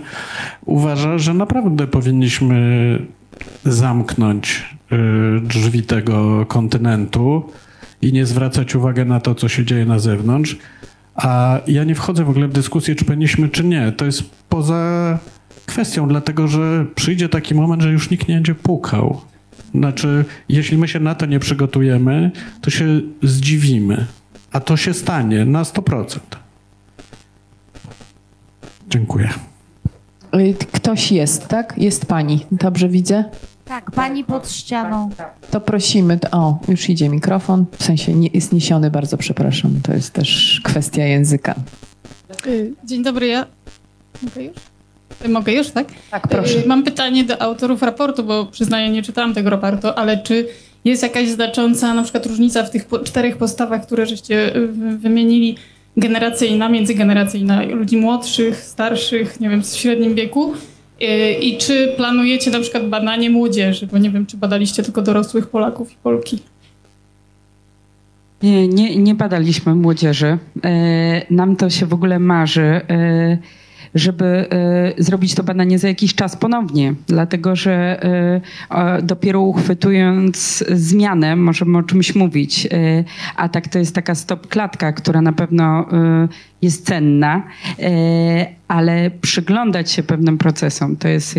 uważa, że naprawdę powinniśmy zamknąć e, drzwi tego kontynentu i nie zwracać uwagi na to, co się dzieje na zewnątrz. A ja nie wchodzę w ogóle w dyskusję, czy powinniśmy, czy nie. To jest poza kwestią, dlatego że przyjdzie taki moment, że już nikt nie będzie pukał. Znaczy, jeśli my się na to nie przygotujemy, to się zdziwimy. A to się stanie na 100%. Dziękuję. Y, Ktoś jest, tak? Jest pani. Dobrze widzę? Tak, pani pod ścianą. To prosimy. O, już idzie mikrofon. W sensie nie, jest niesiony, bardzo przepraszam. To jest też kwestia języka. Y, Dzień dobry, ja. Mogę już? Mogę już, tak? Tak, proszę. Mam pytanie do autorów raportu, bo przyznaję, nie czytałam tego raportu, ale czy jest jakaś znacząca na przykład różnica w tych po czterech postawach, które żeście y, wymienili, generacyjna, międzygeneracyjna, ludzi młodszych, starszych, nie wiem, w średnim wieku? Y, I czy planujecie na przykład badanie młodzieży? Bo nie wiem, czy badaliście tylko dorosłych Polaków i Polki. Nie, nie, nie badaliśmy młodzieży. E, nam to się w ogóle marzy. E, żeby e, zrobić to badanie za jakiś czas ponownie, dlatego że e, dopiero uchwytując zmianę możemy o czymś mówić. E, a tak to jest taka stop klatka, która na pewno jest cenna, ale przyglądać się pewnym procesom to jest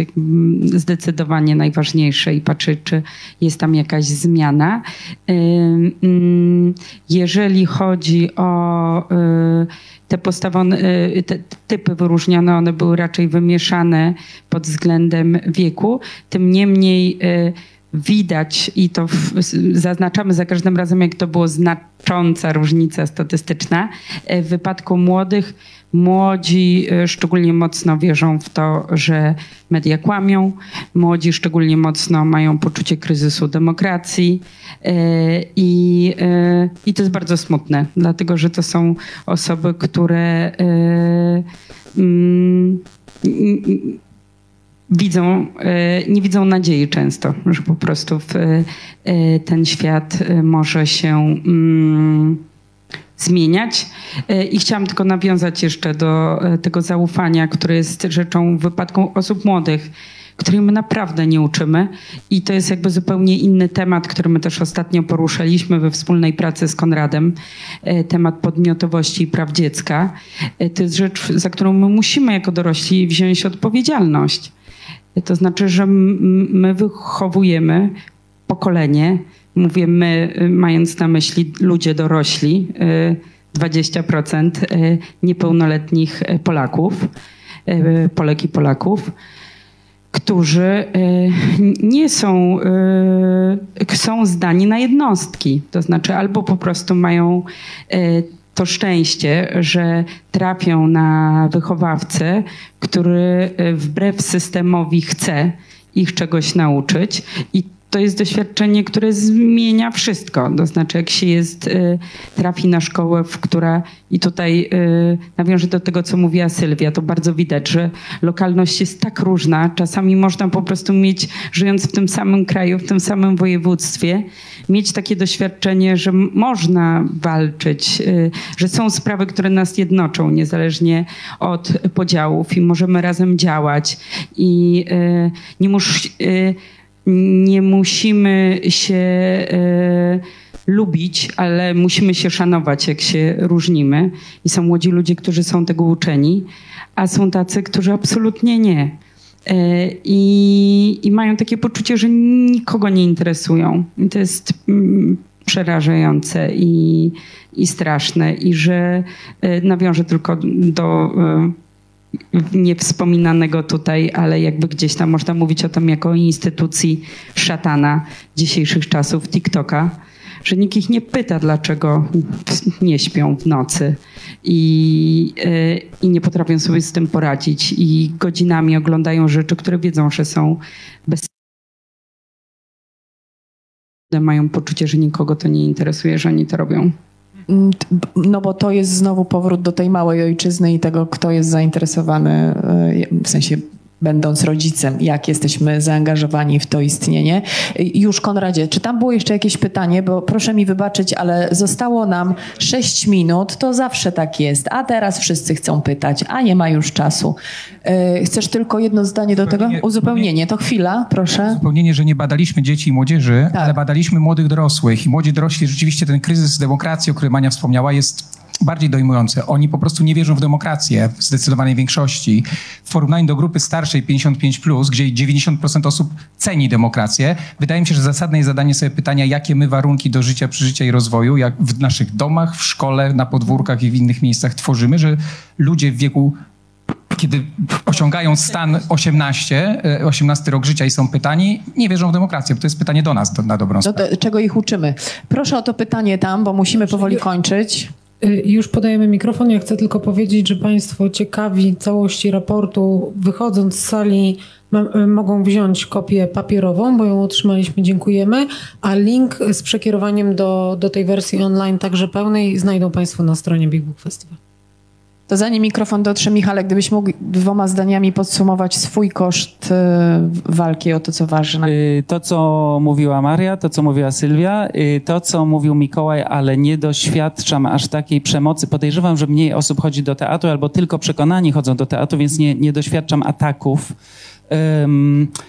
zdecydowanie najważniejsze i patrzeć, czy jest tam jakaś zmiana. Mm, jeżeli chodzi o te postawione, te typy wyróżnione, one były raczej wymieszane pod względem wieku. Tym niemniej widać i to w, zaznaczamy za każdym razem, jak to było znacząca różnica statystyczna. Y, w wypadku młodych Młodzi y, szczególnie mocno wierzą w to, że media kłamią. Młodzi szczególnie mocno mają poczucie kryzysu demokracji. Y, I, i to jest bardzo smutne, dlatego że to są osoby, które mm, widzą, nie widzą nadziei często, że po prostu ten świat może się mm, zmieniać. E, I chciałam tylko nawiązać jeszcze do e, tego zaufania, które jest rzeczą w wypadku osób młodych, której my naprawdę nie uczymy. I to jest jakby zupełnie inny temat, który my też ostatnio poruszaliśmy we wspólnej pracy z Konradem. E, temat podmiotowości i praw dziecka. To jest rzecz, za którą my musimy jako dorośli wziąć odpowiedzialność. To znaczy, że my wychowujemy pokolenie, mówię my, y, mając na myśli ludzie dorośli, 20% y, y, niepełnoletnich Polaków, Polek i Polaków, którzy nie są, są zdani na jednostki. To znaczy albo po prostu mają to szczęście, że trafią na wychowawcę, który wbrew systemowi chce ich czegoś nauczyć i to jest doświadczenie, które zmienia wszystko. To znaczy, jak się jest, y, trafi na szkołę, w która, i tutaj y, nawiążę do tego, co mówiła Sylwia, to bardzo widać, że lokalność jest tak różna. Czasami można po prostu mieć, żyjąc w tym samym kraju, w tym samym województwie, mieć takie doświadczenie, że można walczyć, y, że są sprawy, które nas jednoczą, niezależnie od podziałów i możemy razem działać. I nie muszę nie musimy się e, lubić, ale musimy się szanować, jak się różnimy. I są młodzi ludzie, którzy są tego uczeni, a są tacy, którzy absolutnie nie. E, I, i mają takie poczucie, że nikogo nie interesują. I to jest mm, przerażające i, i straszne. I że e, nawiążę tylko do niewspominanego tutaj, ale jakby gdzieś tam można mówić o tym jako instytucji szatana dzisiejszych czasów, TikToka, że nikt ich nie pyta, dlaczego nie śpią w nocy i, yy, i nie potrafią sobie z tym poradzić i godzinami oglądają rzeczy, które wiedzą, że są bez mają poczucie, że nikogo to nie interesuje, że oni to robią. No bo to jest znowu powrót do tej małej ojczyzny i tego, kto jest zainteresowany, e, w sensie będąc rodzicem, jak jesteśmy zaangażowani w to istnienie. Już Konradzie, czy tam było jeszcze jakieś pytanie, bo proszę mi wybaczyć, ale zostało nam 6 minut, to zawsze tak jest, a teraz wszyscy chcą pytać, a nie ma już czasu. E, chcesz tylko jedno zdanie do tego? Uzupełnienie, to chwila, proszę. Uzupełnienie, że nie badaliśmy dzieci i młodzieży, tak. ale badaliśmy młodych dorosłych i młodzi dorośli, rzeczywiście ten kryzys demokracji, o którym Ania wspomniała, jest bardziej dojmujące. Oni po prostu nie wierzą w demokrację w zdecydowanej większości. W porównaniu do grupy starszej 55, gdzie 90% osób ceni demokrację, wydaje mi się, że zasadne jest zadanie sobie pytania, jakie my warunki do życia, przeżycia i rozwoju, jak w naszych domach, w szkole, na podwórkach i w innych miejscach tworzymy, że ludzie w wieku kiedy osiągają stan 18, 18 e, rok życia i są pytani, nie wierzą w demokrację, bo to jest pytanie do nas do, na dobrą sprawę. czego ich uczymy? Proszę o to pytanie tam, bo musimy powoli kończyć. Y, Już podajemy mikrofon. Ja chcę tylko powiedzieć, że Państwo ciekawi całości raportu, wychodząc z sali, y, mogą wziąć kopię papierową, bo ją otrzymaliśmy, dziękujemy. A link z przekierowaniem do, do tej wersji online, także pełnej, znajdą Państwo na stronie Big Book Festival. To zanim mikrofon dotrze, Michale, gdybyś mógł dwoma zdaniami podsumować swój koszt e, walki o to, co ważne. Y, To, co mówiła Maria, to, co mówiła Sylwia, y, to, co mówił Mikołaj, ale nie doświadczam aż takiej przemocy. Podejrzewam, że mniej osób chodzi do teatru albo tylko przekonani chodzą do teatru, więc nie, nie doświadczam ataków.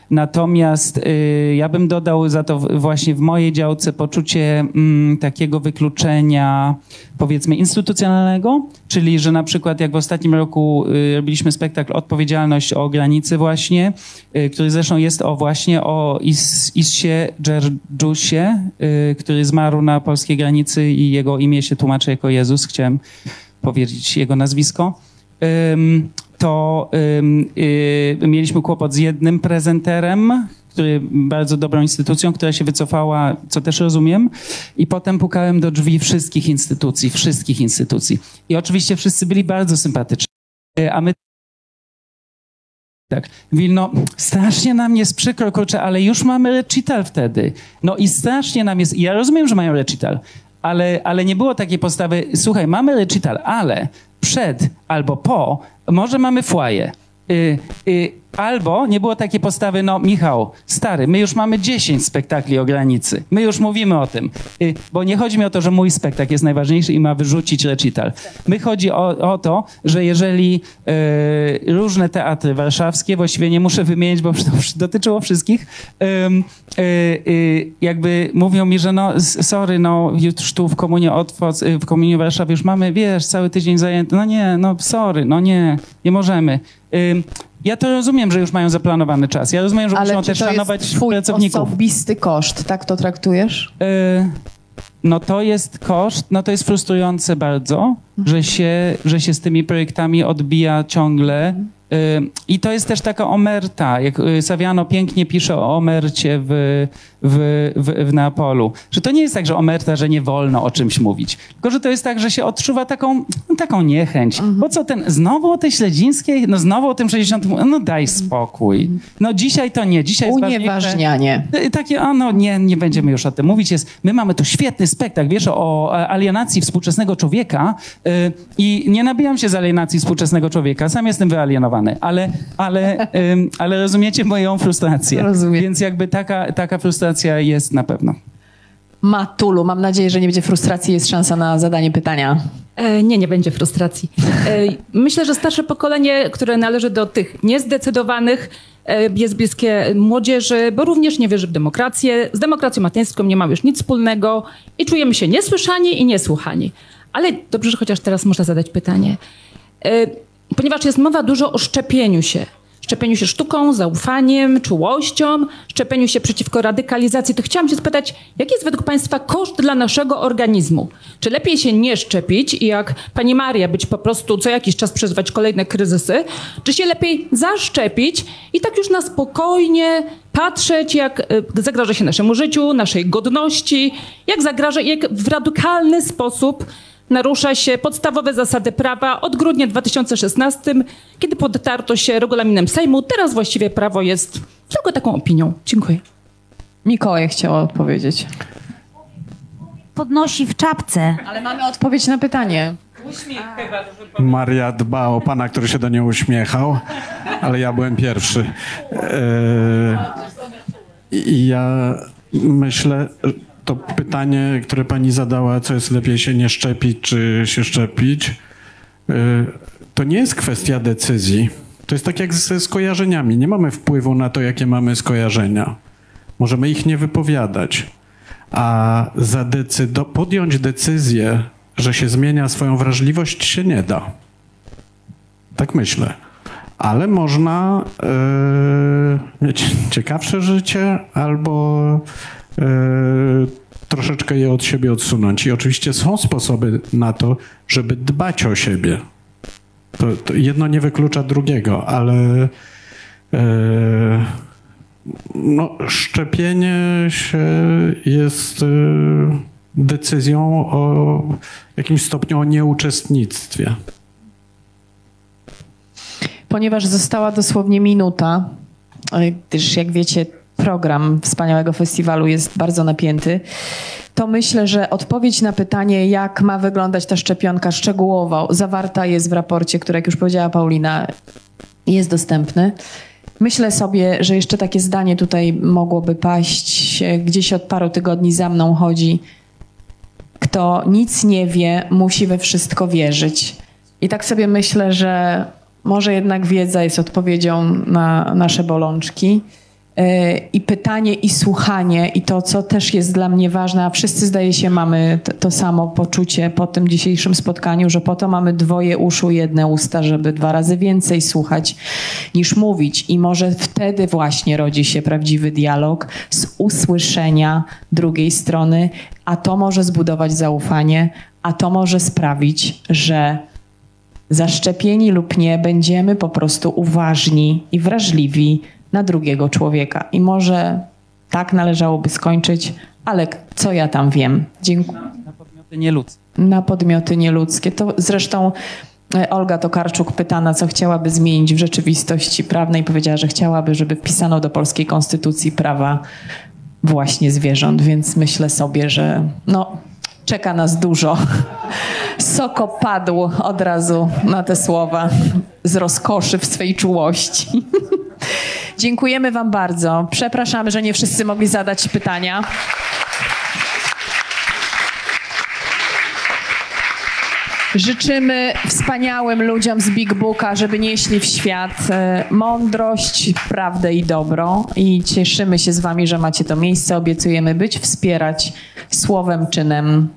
Natomiast y, ja bym dodał za to właśnie w mojej działce poczucie mm, takiego wykluczenia, powiedzmy, instytucjonalnego, czyli że na przykład jak w ostatnim roku y, robiliśmy spektakl Odpowiedzialność o granicy właśnie, y, który zresztą jest o właśnie o Is, Issie Dżerdżusie, który zmarł na polskiej granicy i jego imię się tłumaczy jako Jezus. Chciałem powiedzieć jego nazwisko. To y, mieliśmy kłopot z jednym prezenterem, który bardzo dobrą instytucją, która się wycofała, co też rozumiem. I potem pukałem do drzwi wszystkich instytucji, wszystkich instytucji. I oczywiście wszyscy byli bardzo sympatyczni. Y, A my tak. Wilno, strasznie nam jest przykro, kurczę, ale już mamy recital wtedy. No i strasznie nam jest, ja rozumiem, że mają recital, ale, ale nie było takiej postawy, słuchaj, mamy recital, ale przed albo po może mamy foyer. Y, y, albo nie było takiej postawy, no Michał, stary, my już mamy 10 spektakli o granicy. My już mówimy o tym. Y, bo nie chodzi mi o to, że mój spektakl jest najważniejszy i ma wyrzucić recital. My chodzi o, o to, że jeżeli y, różne teatry warszawskie, właściwie nie muszę wymienić, bo to dotyczyło wszystkich, y, y, jakby mówią mi, że no sorry, no już tu w Komunie Otwoc, y, w Komunie Warszawie już mamy, wiesz, cały tydzień zajęty. No nie, no sorry, no nie, nie możemy. Ja to rozumiem, że już mają zaplanowany czas. Ja rozumiem, że muszą Ale czy też to szanować jest twój pracowników. osobisty koszt, tak to traktujesz? Y, No to jest koszt, no to jest frustrujące bardzo, że się, że się z tymi projektami odbija ciągle. Y, I to jest też taka omerta, jak y, Saviano pięknie pisze o omercie w, w, w, w Neapolu. Że to nie jest tak, że omerta, że nie wolno o czymś mówić. Tylko, że to jest tak, że się odczuwa taką, no, taką niechęć. Bo co ten, znowu o tej Śledzińskiej? No znowu o tym 60. No daj spokój. No dzisiaj to nie, dzisiaj jest Unieważnianie. Y, Takie, a no nie, nie będziemy już o tym mówić. Jest, my mamy tu świetny spektakl, wiesz, o e, alienacji współczesnego człowieka i nie nabijam się z alienacji współczesnego człowieka, sam jestem wyalienowany, ale, ale, ale rozumiecie moją frustrację. Rozumiem. Więc jakby taka, taka frustracja jest na pewno. Matulu, mam nadzieję, że nie będzie frustracji, jest szansa na zadanie pytania. E, Nie, nie będzie frustracji. E, Myślę, że starsze pokolenie, które należy do tych niezdecydowanych, e, jest bliskie młodzieży, bo również nie wierzy w demokrację. Z demokracją mateńską nie ma już nic wspólnego i czujemy się niesłyszani i niesłuchani. Ale dobrze, że chociaż teraz można zadać pytanie. E, Ponieważ jest mowa dużo o szczepieniu się. Szczepieniu się sztuką, zaufaniem, czułością, szczepieniu się przeciwko radykalizacji, to chciałam się spytać, jaki jest według Państwa koszt dla naszego organizmu? Czy lepiej się nie szczepić i jak Pani Maria być po prostu co jakiś czas przeżywać kolejne kryzysy, czy się lepiej zaszczepić i tak już na spokojnie patrzeć, jak y, zagraża się naszemu życiu, naszej godności, jak zagraża, jak w radykalny sposób narusza się podstawowe zasady prawa od grudnia 2016, kiedy podtarto się regulaminem Sejmu. Teraz właściwie prawo jest tylko taką opinią. Dziękuję. Mikołaj chciała odpowiedzieć. Podnosi w czapce. Ale mamy odpowiedź na pytanie. Maria dba o pana, który się do niej uśmiechał, ale ja byłem pierwszy. E, I ja myślę, to pytanie, które pani zadała, co jest lepiej się nie szczepić, czy się szczepić, e, to nie jest kwestia decyzji. To jest tak jak ze skojarzeniami. Nie mamy wpływu na to, jakie mamy skojarzenia. Możemy ich nie wypowiadać. A zadecydo- podjąć decyzję, że się zmienia swoją wrażliwość, się nie da. Tak myślę. Ale można e, mieć ciekawsze życie albo troszeczkę je od siebie odsunąć. I oczywiście są sposoby na to, żeby dbać o siebie. To, to jedno nie wyklucza drugiego, ale e, no, szczepienie się jest e, decyzją o jakimś stopniu o nieuczestnictwie. Ponieważ została dosłownie minuta, gdyż jak wiecie, program wspaniałego festiwalu jest bardzo napięty, to myślę, że odpowiedź na pytanie, jak ma wyglądać ta szczepionka szczegółowo, zawarta jest w raporcie, który, jak już powiedziała Paulina, jest dostępny. Myślę sobie, że jeszcze takie zdanie tutaj mogłoby paść. Gdzieś od paru tygodni za mną chodzi. Kto nic nie wie, musi we wszystko wierzyć. I tak sobie myślę, że może jednak wiedza jest odpowiedzią na nasze bolączki. E, I pytanie, i słuchanie, i to, co też jest dla mnie ważne, a wszyscy zdaje się mamy to, samo poczucie po tym dzisiejszym spotkaniu, że po to mamy dwoje uszu, jedne usta, żeby dwa razy więcej słuchać niż mówić. I może wtedy właśnie rodzi się prawdziwy dialog z usłyszenia drugiej strony, a to może zbudować zaufanie, a to może sprawić, że zaszczepieni lub nie będziemy po prostu uważni i wrażliwi na drugiego człowieka. I może tak należałoby skończyć, ale co ja tam wiem? Dziękuję. Na podmioty nieludzkie. Na podmioty nieludzkie. To zresztą e, Olga Tokarczuk pytana, co chciałaby zmienić w rzeczywistości prawnej, powiedziała, że chciałaby, żeby wpisano do polskiej konstytucji prawa właśnie zwierząt, więc myślę sobie, że no, czeka nas dużo. [laughs] Soko padł od razu na te słowa z rozkoszy w swej czułości. [laughs] Dziękujemy Wam bardzo. Przepraszamy, że nie wszyscy mogli zadać pytania. Życzymy wspaniałym ludziom z Big Booka, żeby nieśli w świat e, mądrość, prawdę i dobro. I cieszymy się z Wami, że macie to miejsce. Obiecujemy być, wspierać słowem, czynem,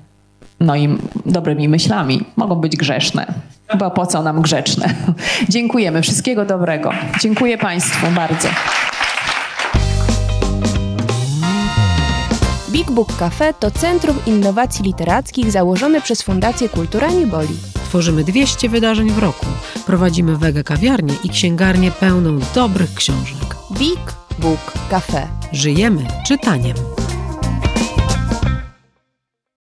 no i dobrymi myślami. Mogą być grzeszne, bo po co nam grzeczne? [laughs] Dziękujemy. Wszystkiego dobrego. Dziękuję Państwu bardzo. Big Book Cafe to Centrum Innowacji Literackich założone przez Fundację Kultura Nieboli. Tworzymy 200 wydarzeń w roku. Prowadzimy wege kawiarnię i księgarnię pełną dobrych książek. Big Book Cafe. Żyjemy czytaniem.